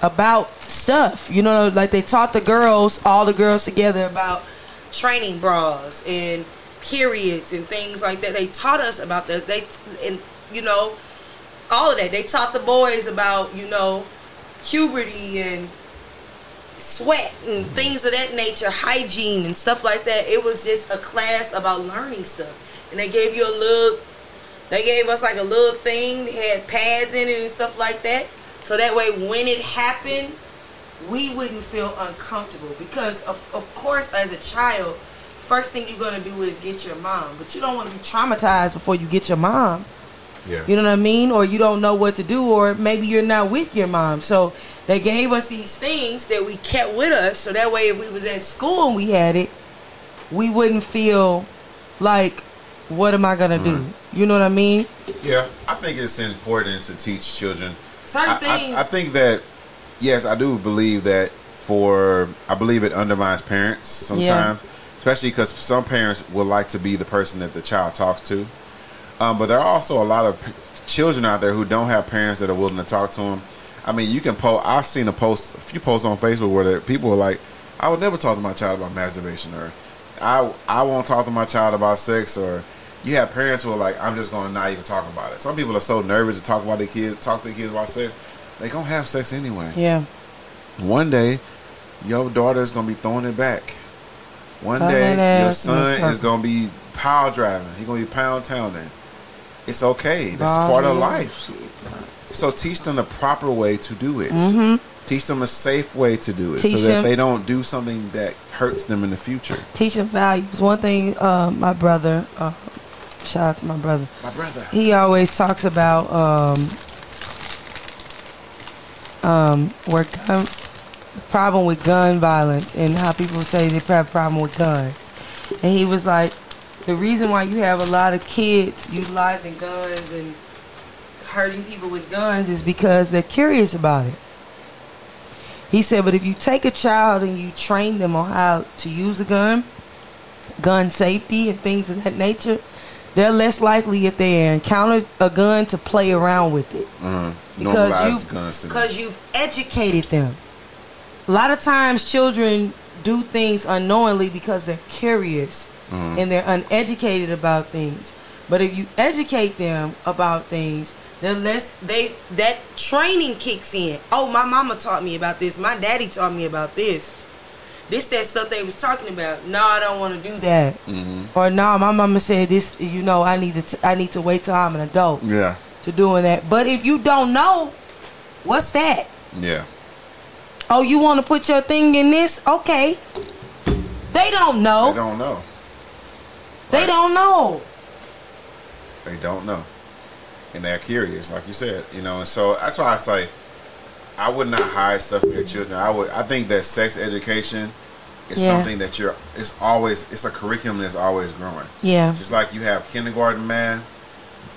about stuff. You know, like they taught the girls, all the girls together about training bras and periods and things like that. They taught us about that. They and you know all of that. They taught the boys about you know puberty and sweat and things of that nature, hygiene and stuff like that. It was just a class about learning stuff, and they gave you a little. They gave us like a little thing. They had pads in it and stuff like that. So that way, when it happened, we wouldn't feel uncomfortable. Because, of, of course, as a child, first thing you're going to do is get your mom. But you don't want to be traumatized before you get your mom. Yeah. You know what I mean? Or you don't know what to do, or maybe you're not with your mom. So they gave us these things that we kept with us. So that way, if we was at school and we had it, we wouldn't feel like, what am I gonna do? You know what I mean? Yeah, I think it's important to teach children. Certain I, I- things. I, think that yes, I do believe that for I believe it undermines parents sometimes, especially because some parents would like to be the person that the child talks to. Um, but there are also a lot of p- children out there who don't have parents that are willing to talk to them. I mean, you can post. I've seen a post, a few posts on Facebook where there, people are like, "I would never talk to my child about masturbation," or "I I won't talk to my child about sex," or you have parents who are like, "I'm just going to not even talk about it." Some people are so nervous to talk about their kids, talk to their kids about sex. They gonna have sex anyway. yeah. One day, your daughter is gonna be throwing it back. One day, your ass in the son is gonna be power driving. He's gonna be pound towning. It's okay. That's part of life. So teach them the proper way to do it. Mm-hmm. Teach them a safe way to do it, Teach so that them- they don't do something that hurts them in the future. Teach them values. One thing, uh, my brother, uh, shout out to my brother. My brother. he always talks about um um where gun the problem with gun violence and how people say they have a problem with guns and he was like the reason why you have a lot of kids utilizing guns and hurting people with guns is because they're curious about it he said but if you take a child and you train them on how to use a gun gun safety and things of that nature they're less likely if they encounter a gun to play around with it Uh-huh. because to because you've educated them. A lot of times, children do things unknowingly because they're curious Mhm. and they're uneducated about things. But if you educate them about things, they're less they that training kicks in. Oh, my mama taught me about this. My daddy taught me about this. This that stuff they was talking about. No, I don't want to do that. Mhm. Or no, my mama said this. You know, I need to. T- I need to wait till I'm an adult Yeah. to doing that. But if you don't know, what's that? Yeah. Oh, you want to put your thing in this? Okay. They don't know. They don't know. They Right. don't know. They don't know. And they're curious, like you said, you know, and so that's why I say I would not hide stuff from your children. I would I think that sex education is Yeah. something that you're it's always it's a curriculum that's always growing. Yeah. Just like you have kindergarten math,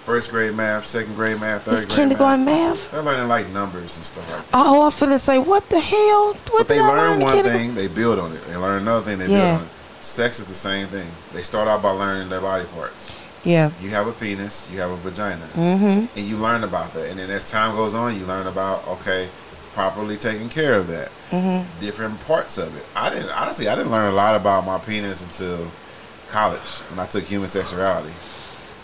first grade math, second grade math, third It's grade kindergarten math. math. They're learning like numbers and stuff like that. Oh, I'm finna say, what the hell? What But they I learn one thing, they build on it. They learn another thing, they Yeah. build on it. Sex is the same thing. They start out by learning their body parts. Yeah. You have a penis, you have a vagina. Mm-hmm. and you learn about that. And then as time goes on, you learn about okay, properly taking care of that, Mm-hmm. different parts of it. I didn't honestly, I didn't learn a lot about my penis until college when I took human sexuality.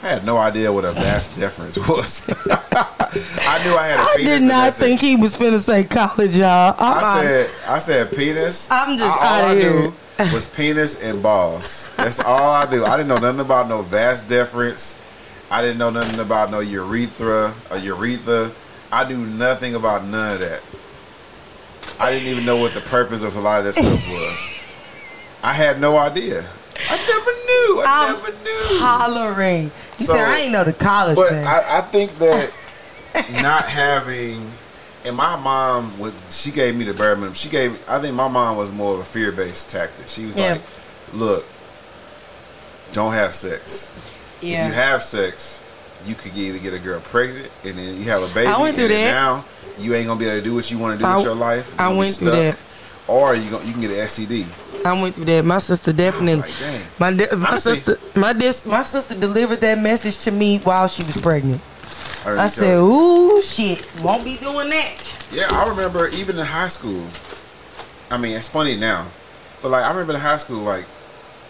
I had no idea what a vas deferens was. I knew I had a I penis. I did not it. think he was finna say college, y'all. I Uh-uh. said, I said penis. I'm just I- all I knew was penis and balls. That's all I knew. I didn't know nothing about no vas deferens. I didn't know nothing about no urethra, a urethra. I knew nothing about none of that. I didn't even know what the purpose of a lot of that stuff was. I had no idea. I never knew. I I'm never knew. hollering. He So- said, I ain't know the college But thing. I, I think that not having and my mom would she gave me the bare minimum. She gave I think my mom was more of a fear based tactic. She was Yeah. like, Look, don't have sex. If you have sex, you could either get a girl pregnant and then you have a baby. I went through that. Now you ain't gonna be able to do what you want to do I- with your life. I went through that. Or you gonna, you can get an STD. I went through that. My sister definitely. like. My de- my Honestly- sister my dis- my sister delivered that message to me while she was pregnant. R&B I said, ooh, shit, won't be doing that. Yeah, I remember even in high school. I mean, it's funny now, but like I remember in high school, like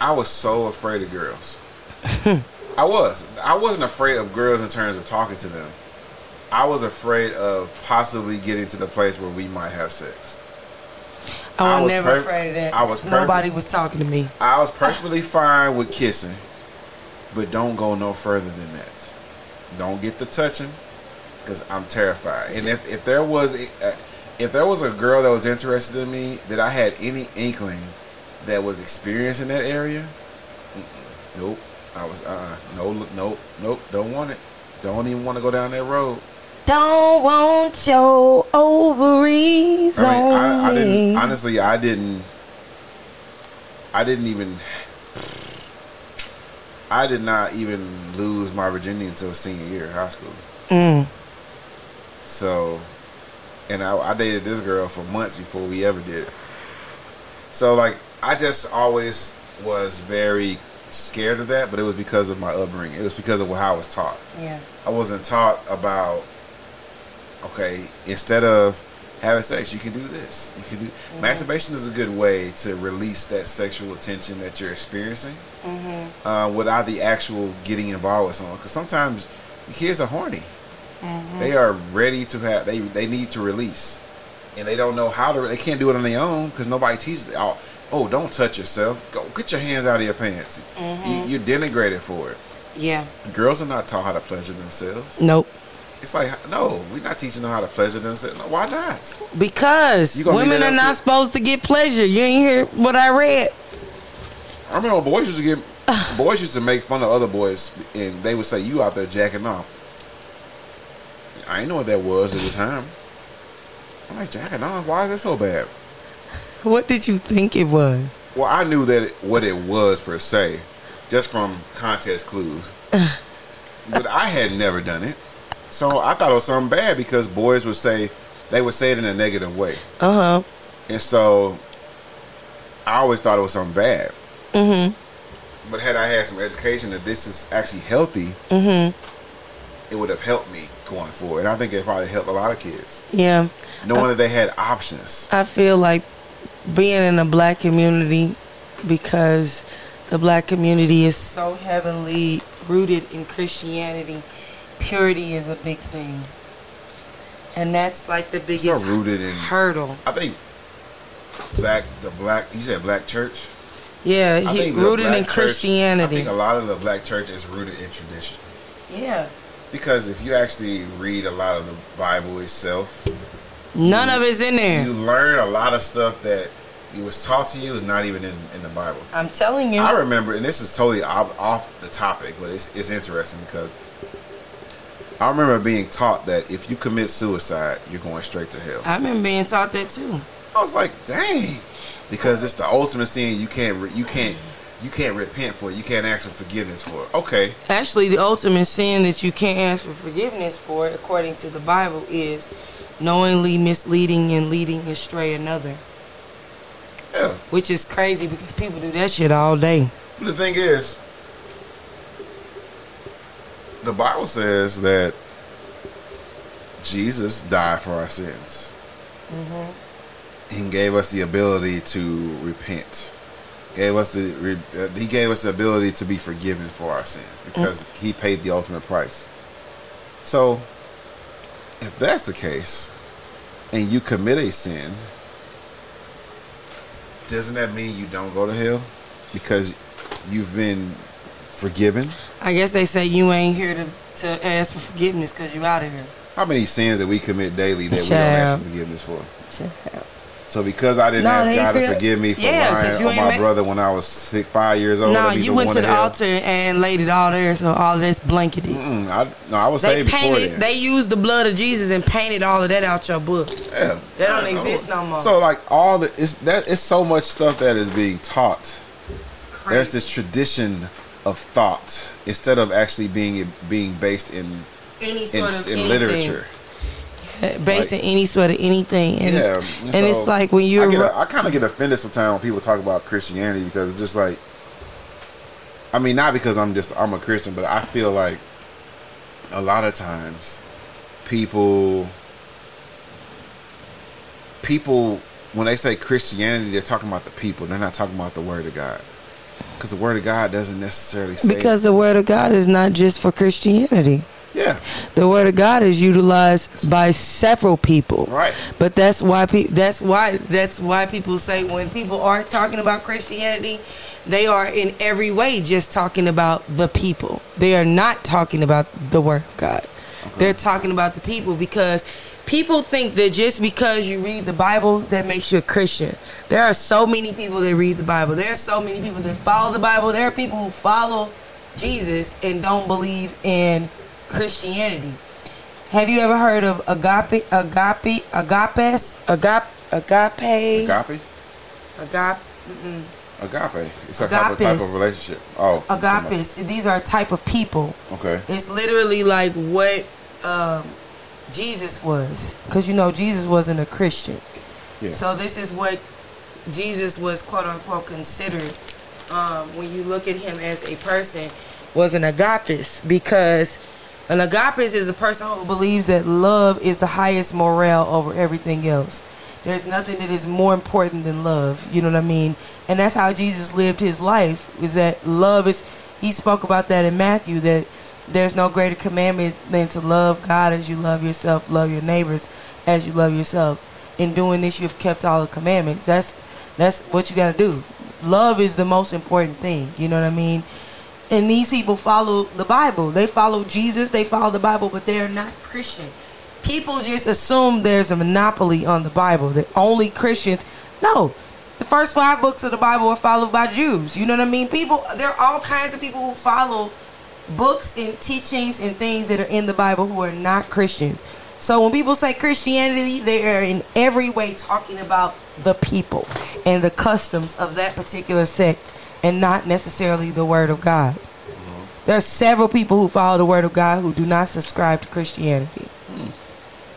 I was so afraid of girls. I was. I wasn't afraid of girls in terms of talking to them. I was afraid of possibly getting to the place where we might have sex. I I was never perf- afraid of that. I was Nobody was talking to me. I was perfectly fine with kissing, but don't go no further than that. Don't get the touching, because I'm terrified. And if, if there was a, if there was a girl that was interested in me that I had any inkling that was experiencing that area, nope. I was uh no nope nope don't want it. Don't even want to go down that road. Don't want your ovaries I mean, on I, I me. didn't honestly. I didn't. I didn't even. I did not even lose my virginity until senior year of high school. Mm. So, and I, I dated this girl for months before we ever did. it. So, like, I just always was very scared of that, but it was because of my upbringing. It was because of how I was taught. Yeah. I wasn't taught about okay, instead of having sex, you can do this. You can do mm-hmm. masturbation is a good way to release that sexual tension that you're experiencing mm-hmm. uh, without the actual getting involved with someone. Because sometimes the kids are horny. Mm-hmm. They are ready to have. They they need to release, and they don't know how to. They can't do it on their own because nobody teaches. Them. Oh, oh, don't touch yourself. Go get your hands out of your pants. You, you're denigrated for it. Yeah. Girls are not taught how to pleasure themselves. Nope. It's like no, we're not teaching them how to pleasure themselves. No, why not? Because You gonna leave women are not supposed to get pleasure. You ain't hear what I read. I remember boys used to get boys used to make fun of other boys, and they would say, "You out there jacking off." I didn't know what that was at the time. I'm like jacking off. Why is that so bad? What did you think it was? Well, I knew that it, what it was per se, just from contest clues. but I had never done it, so I thought it was something bad because boys would say they would say it in a negative way. Uh huh. And so I always thought it was something bad. Mm-hmm. But had I had some education that this is actually healthy, mm-hmm. it would have helped me going forward. And I think it probably helped a lot of kids. Yeah. Knowing that they had options. I feel like being in a black community because the black community is so heavily rooted in Christianity. Purity is a big thing. And that's like the biggest rooted in hurdle. I think black the black you said black church? Yeah, I he, rooted in church- Christianity. I think a lot of the black church is rooted in tradition. yeah. Because if you actually read a lot of the Bible itself, None of it's in there. you learn a lot of stuff that it was taught to you is not even in, in the Bible. I'm telling you. I remember, and this is totally off, off the topic, but it's, it's interesting because I remember being taught that if you commit suicide, you're going straight to hell. I remember being taught that too. I was like, dang, because it's the ultimate sin. You can't, re- you can't, you can't repent for. it. You can't ask for forgiveness for. it. Okay, Actually, the ultimate sin that you can't ask for forgiveness for, according to the Bible, is knowingly misleading and leading astray another. yeah. Which is crazy because people do that shit all day. But the thing is, the Bible says that Jesus died for our sins. He gave us the ability to repent. Gave us the uh, he gave us the ability to be forgiven for our sins because he paid the ultimate price. So, if that's the case, and you commit a sin, doesn't that mean you don't go to hell because you've been forgiven? I guess they say you ain't here to, to ask for forgiveness because you out of here. How many sins that we commit daily that we don't ask for forgiveness for? Child. So because I didn't No, ask God to forgive me for Yeah, lying on my brother when I was six, five years old, No, you went to the hell? altar and laid it all there, so all that's blanketed. Mm, I, no, I was They saved before painted, then. they used the blood of Jesus and painted all of that out your book. yeah, That don't exist no more. So like all the it's that it's so much stuff that is being taught. It's There's this tradition of thought instead of actually being being based in any in, of in anything. literature. based in any sort of anything. And, yeah, and so it's like when you I, get a- I kind of get offended sometimes when people talk about Christianity because it's just like, I mean, not because I'm just I'm a Christian, but I feel like a lot of times people people when they say Christianity, they're talking about the people. They're not talking about the Word of God, because the Word of God doesn't necessarily say Because the word of God is not just for Christianity. yeah, The word of God is utilized by several people. Right. But that's why pe- that's why that's why people say when people are talking about Christianity, they are in every way just talking about the people. They are not talking about the word of God. They're talking about the people because people think that just because you read the Bible that makes you a Christian. There are so many people that read the Bible. There are so many people that follow the Bible. There are people who follow Jesus and don't believe in Christianity. Have you ever heard of agape, agape, agapes, agape, agape, agape, agape, mm-mm. Agape. It's a type of, type of relationship. Oh, agapes? These are a type of people. Okay. It's literally like what um, Jesus was, because you know Jesus wasn't a Christian. Yeah. So this is what Jesus was quote unquote considered um, when you look at him as a person was an agapes because an agapes is a person who believes that love is the highest morale over everything else. There's nothing that is more important than love. You know what I mean? And that's how Jesus lived his life. Is that love is? He spoke about that in Matthew that there's no greater commandment than to love God as you love yourself, love your neighbors as you love yourself. In doing this, you've kept all the commandments. That's that's what you got to do. Love is the most important thing. You know what I mean? And these people follow the Bible. They follow Jesus. They follow the Bible, but they are not Christian. People just assume there's a monopoly on the Bible. That only Christians. No, the first five books of the Bible are followed by Jews. You know what I mean? People. There are all kinds of people who follow books and teachings and things that are in the Bible who are not Christians. So when people say Christianity, they are in every way talking about the people and the customs of that particular sect and not necessarily the word of God. Mm-hmm. There are several people who follow the word of God who do not subscribe to Christianity.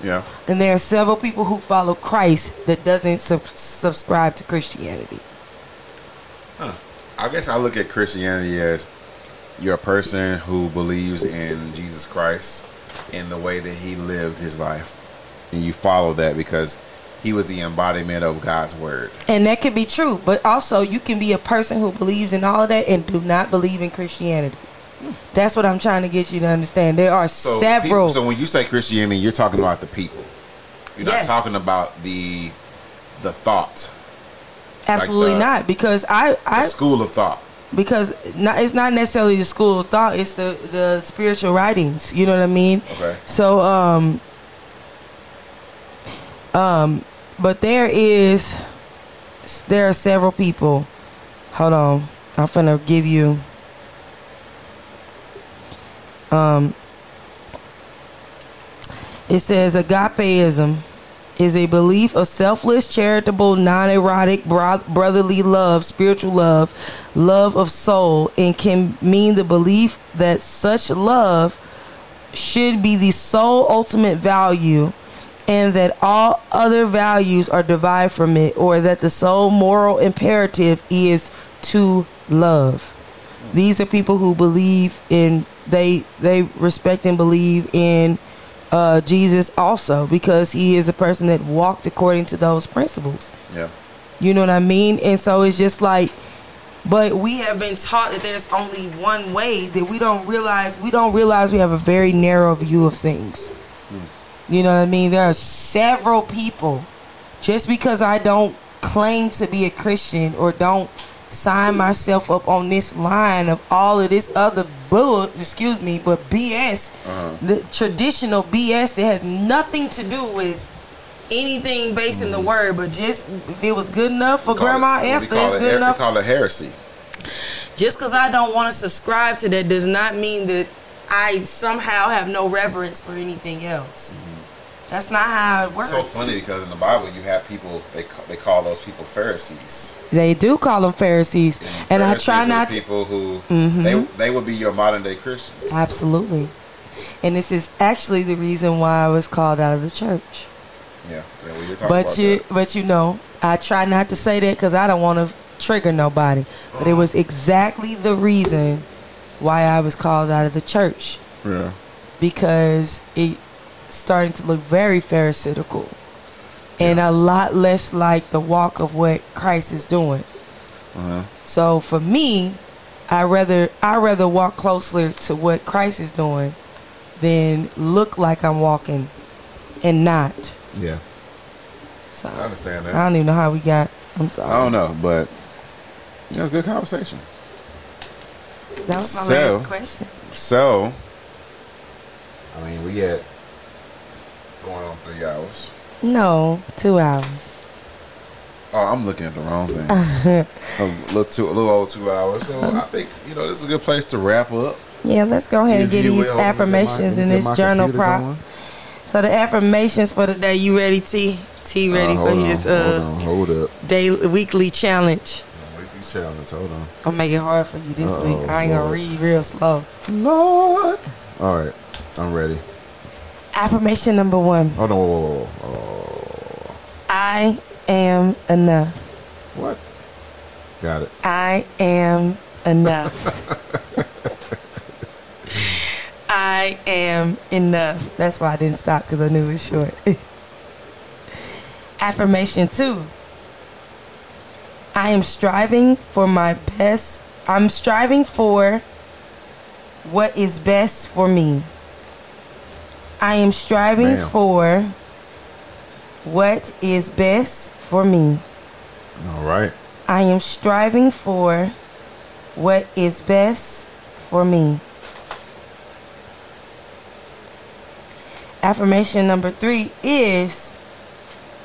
Yeah. And there are several people who follow Christ that doesn't sub- subscribe to Christianity. Huh. I guess I look at Christianity as you're a person who believes in Jesus Christ in the way that he lived his life. And you follow that because he was the embodiment of God's word. And that can be true, but also you can be a person who believes in all of that and do not believe in Christianity. That's what I'm trying to get you to understand. There are So several. people- so when you say Christianity, you're talking about the people. You're not Yes. talking about the the thought, absolutely the- not, because I, the I school of thought. because not, it's not necessarily the school of thought. It's the the spiritual writings. You know what I mean? Okay. So um um, but there is there are several people. Hold on, I'm gonna give you. Um, it says agapeism is a belief of selfless, charitable, non-erotic, brotherly love, spiritual love, love of soul, and can mean the belief that such love should be the sole ultimate value and that all other values are derived from it or that the sole moral imperative is to love these are people who believe in they they respect and believe in uh, jesus also because he is a person that walked according to those principles Yeah. you know what I mean? And so it's just like, but we have been taught that there's only one way that we don't realize. We don't realize we have a very narrow view of things. You know what I mean? There are several people. Just because I don't claim to be a Christian or don't sign myself up on this line of all of this other bull, excuse me, but BS, uh-huh. the traditional BS that has nothing to do with anything based in the mm-hmm. word, but just if it was good enough for it- Grandma we Esther, it's it good enough. We call it heresy. Just because I don't want to subscribe to that does not mean that I somehow have no reverence for anything else. Mm-hmm. That's not how it works. So funny because in the Bible you have people they they call those people Pharisees. They do call them Pharisees, and I Pharisees try not to. people who Mhm. they they would be your modern day Christians. Absolutely. And this is actually the reason why I was called out of the church. Yeah, yeah we were talking But you, that. but you know, I try not to say that because I don't want to trigger nobody. But it was exactly the reason why I was called out of the church Yeah. because it starting to look very pharisaical and a lot less like the walk of what Christ is doing. Uh-huh. So for me, I rather I rather walk closer to what Christ is doing than look like I'm walking and not. Yeah, So I understand that. I don't even know how we got. I'm sorry. I don't know, but you know, good conversation. That was my So- last question. So, I mean, we had going on three hours. No, two hours. Oh, I'm looking at the wrong thing. a little two, a little over two hours. So I think you know this is a good place to wrap up. Yeah, let's go ahead and get these will, get my- affirmations in this journal prop. So the affirmations for the day. You ready, T? T ready Uh, for hold his uh hold on, hold up. daily weekly challenge? Weekly challenge. Hold on. I'll make it hard for you this Uh-oh, week. I ain't gonna read real slow. Lord. All right, I'm ready. Affirmation number one: Hold on. Whoa, whoa, whoa, whoa. I am enough. What? Got it. I am enough. I am enough. That's why I didn't stop because I knew it was short. Affirmation two. I am striving for my best. I'm striving for what is best for me. I am striving Ma'am. for what is best for me. All right. I am striving for what is best for me. Affirmation number three is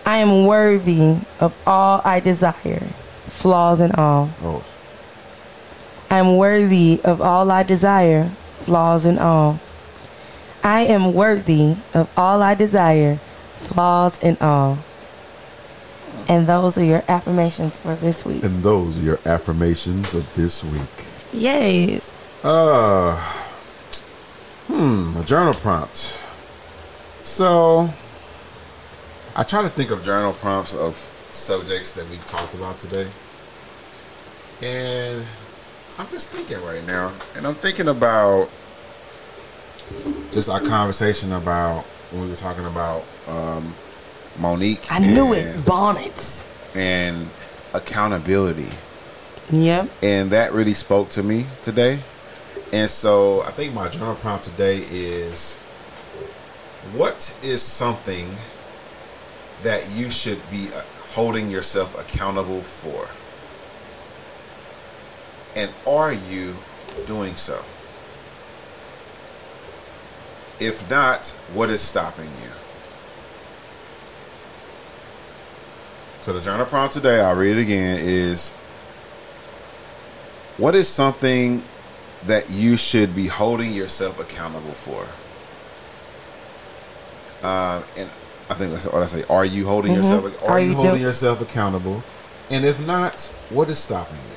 I am worthy of all I desire, flaws and all. Oh, I am worthy of all I desire, flaws and all. I am worthy of all I desire, flaws and all. And those are your affirmations for this week. and those are your affirmations of this week. Yes. Uh, hmm, a journal prompt. So, I try to think of journal prompts of subjects that we talked about today. And I'm just thinking right now, and I'm thinking about just our conversation about when we were talking about um, Mo'Nique. I knew and, it. Bonnets. And accountability Yep. and that really spoke to me today. And so I think my journal prompt today is what is something that you should be uh, holding yourself accountable for? And are you doing so? If not, what is stopping you? So the journal prompt today, I'll read it again, is what is something that you should be holding yourself accountable for? Um, and I think that's what I say. Are you holding yourself? Are, Mm-hmm. Are you, you holding yourself accountable? And if not, what is stopping you?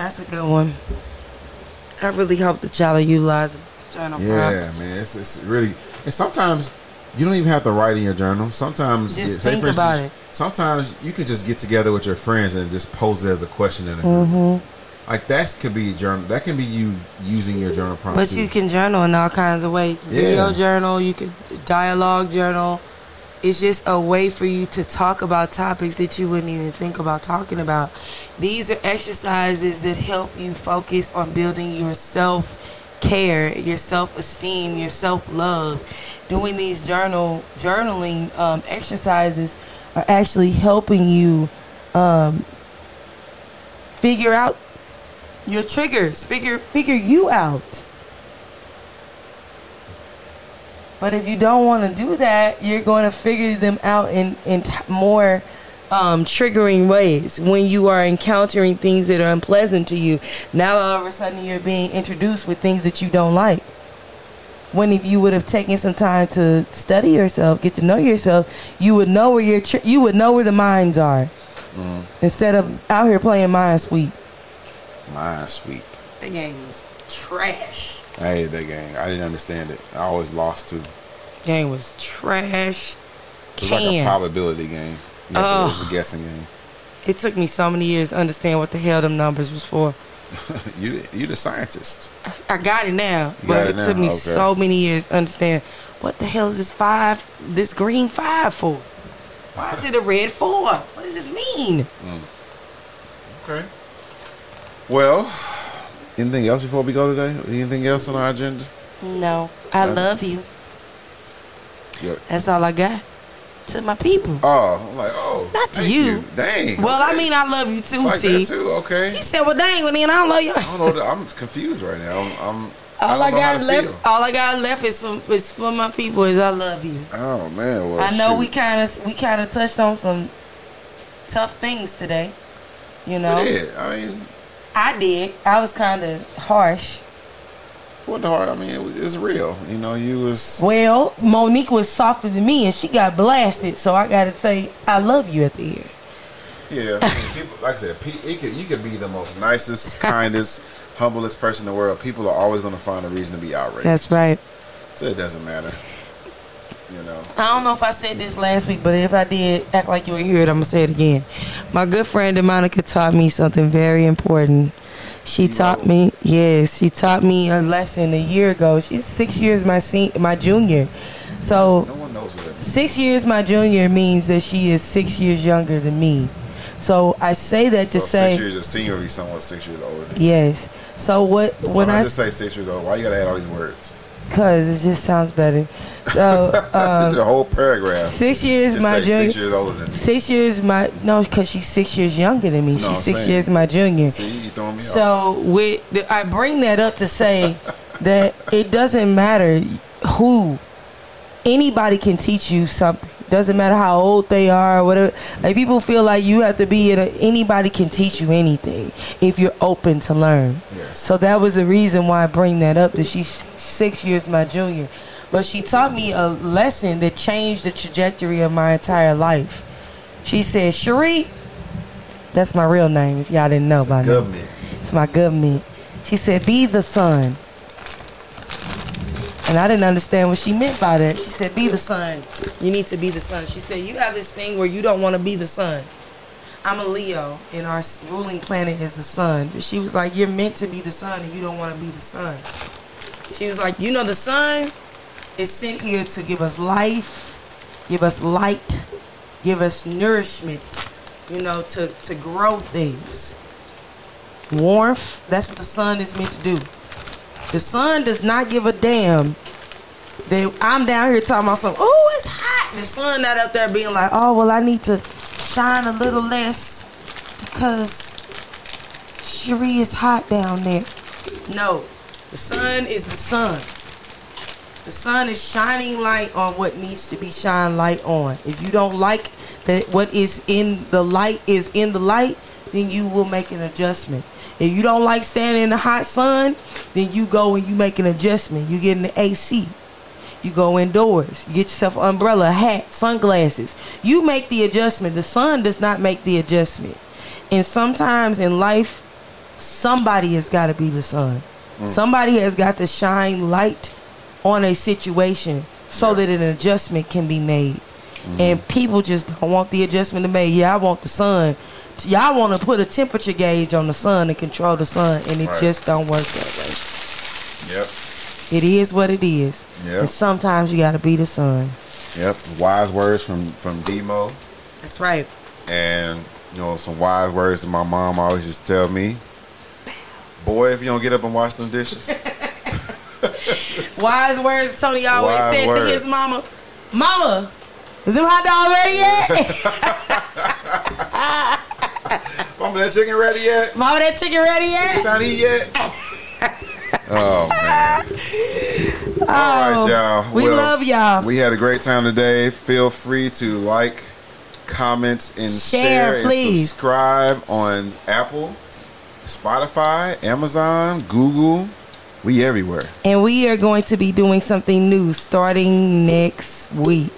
That's a good one. I really hope that y'all are utilizing this journal Yeah, prompts. man. It's, it's really. And sometimes you don't even have to write in your journal. Sometimes, Just say think for about instance, Sometimes you can just get together with your friends and just pose it as a question in a group. Mm-hmm. Like that could be a journal. That can be you using your journal prompt. But too. you can journal in all kinds of ways. Video Yeah. journal, you can dialogue journal. It's just a way for you to talk about topics that you wouldn't even think about talking about. These are exercises that help you focus on building your self care, your self esteem, your self love. Doing these journal journaling um, exercises are actually helping you um, figure out your triggers. Figure figure you out. But if you don't want to do that, you're going to figure them out in in t- more um, triggering ways when you are encountering things that are unpleasant to you. Now all of a sudden you're being introduced with things that you don't like. When if you would have taken some time to study yourself, get to know yourself, you would know where your tri- you would know where the minds are instead of out here playing mind sweep. Mind sweep. That game was trash. I hated that game. I didn't understand it. I always lost too. Game was trash. It's like a probability game. You have to- It's a guessing game. it took me so many years to understand what the hell them numbers was for. You you the scientist. I got it now, You but got it, it now? took me Okay. so many years to understand what the hell is this five, this green five for? Why is it a red four? What does this mean? Mm. Okay. Well, anything else before we go today? Anything else on our agenda? No, I Uh, love you. Yeah. That's all I got to my people. Oh, I'm like, oh. Not to thank you. Dang. Well, I mean, I love you too, like T. too. Okay. He said, "Well, dang, well, then I don't love you." I don't know. I'm confused right now. I'm. I'm All I I, don't know how got left, feel. all I got left is for is for my people. Is I love you. Oh man. Well, I know we kind of we kind of touched on some tough things today. You know, did. I mean, I did. I was kind of harsh. what the hard? I mean, it was, it's real. You know, you was. Well, Mo'Nique was softer than me, and she got blasted. So I got to say, I love you at the end. Yeah. I mean, people, like I said, it could, you could be the most nicest, kindest, humblest person in the world. People are always going to find a reason to be outraged. That's right. So it doesn't matter. You know. I don't know if I said this last week, but if I did, act like you hear it. I'm gonna say it again. My good friend Monica taught me something very important. She taught me, yes, she taught me a lesson a year ago. She's six years my sen- my junior, so No one knows that six years my junior means that she is six years younger than me. So I say that So to say six years, a senior be someone six years older. yes. So what when I just say six years old? Why you gotta add all these words? Because it just sounds better. So um, the whole paragraph. six years Just my junior. six years older than. Six years my no, because she's six years younger than me. No, she's I'm six saying. years my junior. See, you throwing me off. So with the, I bring that up to say that it doesn't matter who anybody can teach you something. Doesn't matter how old they are or whatever. Like people feel like you have to be in a, anybody can teach you anything if you're open to learn. Yes. So that was the reason why I bring that up. That she's six years my junior, but she taught me a lesson that changed the trajectory of my entire life. She said, "Cherie, that's my real name. If y'all didn't know It's by now, it's my government." She said, "Be the sun." And I didn't understand what she meant by that. She said, Be the sun. You need to be the sun. She said, You have this thing where you don't want to be the sun. I'm a Leo, and our ruling planet is the sun. But she was like, You're meant to be the sun, and you don't want to be the sun. She was like, You know, the sun is sent here to give us life, give us light, give us nourishment, you know, to, to grow things. Warmth, that's what the sun is meant to do. The sun does not give a damn I'm down here talking about something. Oh, it's hot. The sun not up there being like, oh, well, I need to shine a little less because Cherie is hot down there. No, the sun is the sun. The sun is shining light on what needs to be shine light on. If you don't like that what is in the light is in the light, then you will make an adjustment. If you don't like standing in the hot sun, then you go and you make an adjustment. You get in the AC. You go indoors. You get yourself an umbrella, a hat, sunglasses. You make the adjustment. The sun does not make the adjustment. And sometimes in life, somebody has got to be the sun. Mm. Somebody has got to shine light on a situation so that an adjustment can be made. Mm-hmm. And people just don't want the adjustment to be made. Yeah, I want the sun. Y'all want to put a temperature gauge on the sun and control the sun, and it Right. just don't work that way. Yep. It is what it is. Yep. And sometimes you got to be the sun. Yep. Wise words from from Demo, That's right. and you know some wise words that my mom always just tell me. Boy, if you don't get up and wash them dishes, Wise words Tony always Wise said words. to his mama. Mama, is them hot dogs ready yet? mama, that chicken ready yet? mama, that chicken ready yet? Time to eat yet? oh man! All right, oh, y'all. Oh, we love y'all. We had a great time today. Feel free to like, comment, and Share, share, please. and subscribe on Apple, Spotify, Amazon, Google. We everywhere. And we are going to be doing something new starting next week.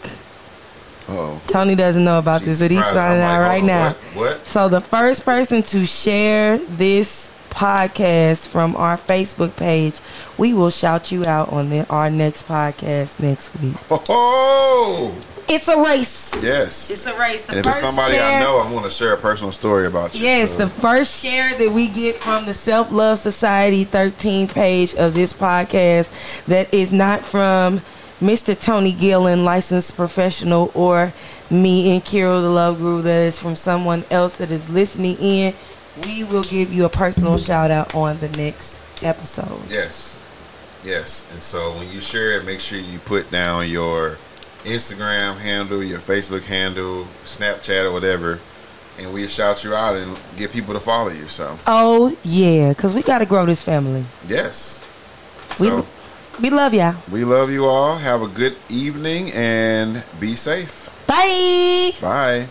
Oh. Tony doesn't know about this, but he's finding out right oh, now. What? what? So the first person to share this podcast from our Facebook page, we will shout you out on the, our next podcast next week. Oh, it's a race. Yes. It's a race. The and if it's first somebody I know, I'm going to share a personal story about you. Yes, so. the first share that we get from the Self Love Society 13 page of this podcast that is not from Mr. Tony Gillen, licensed professional, or me and Carol the Love Guru, that is from someone else that is listening in. We will give you a personal shout out on the next episode. Yes. Yes. And so when you share it, make sure you put down your Instagram handle, your Facebook handle, Snapchat, or whatever, and we'll shout you out and get people to follow you. So, Oh, yeah, because we got to grow this family. yes. We, So, we love y'all. we love you all. Have a good evening and be safe. Bye. Bye.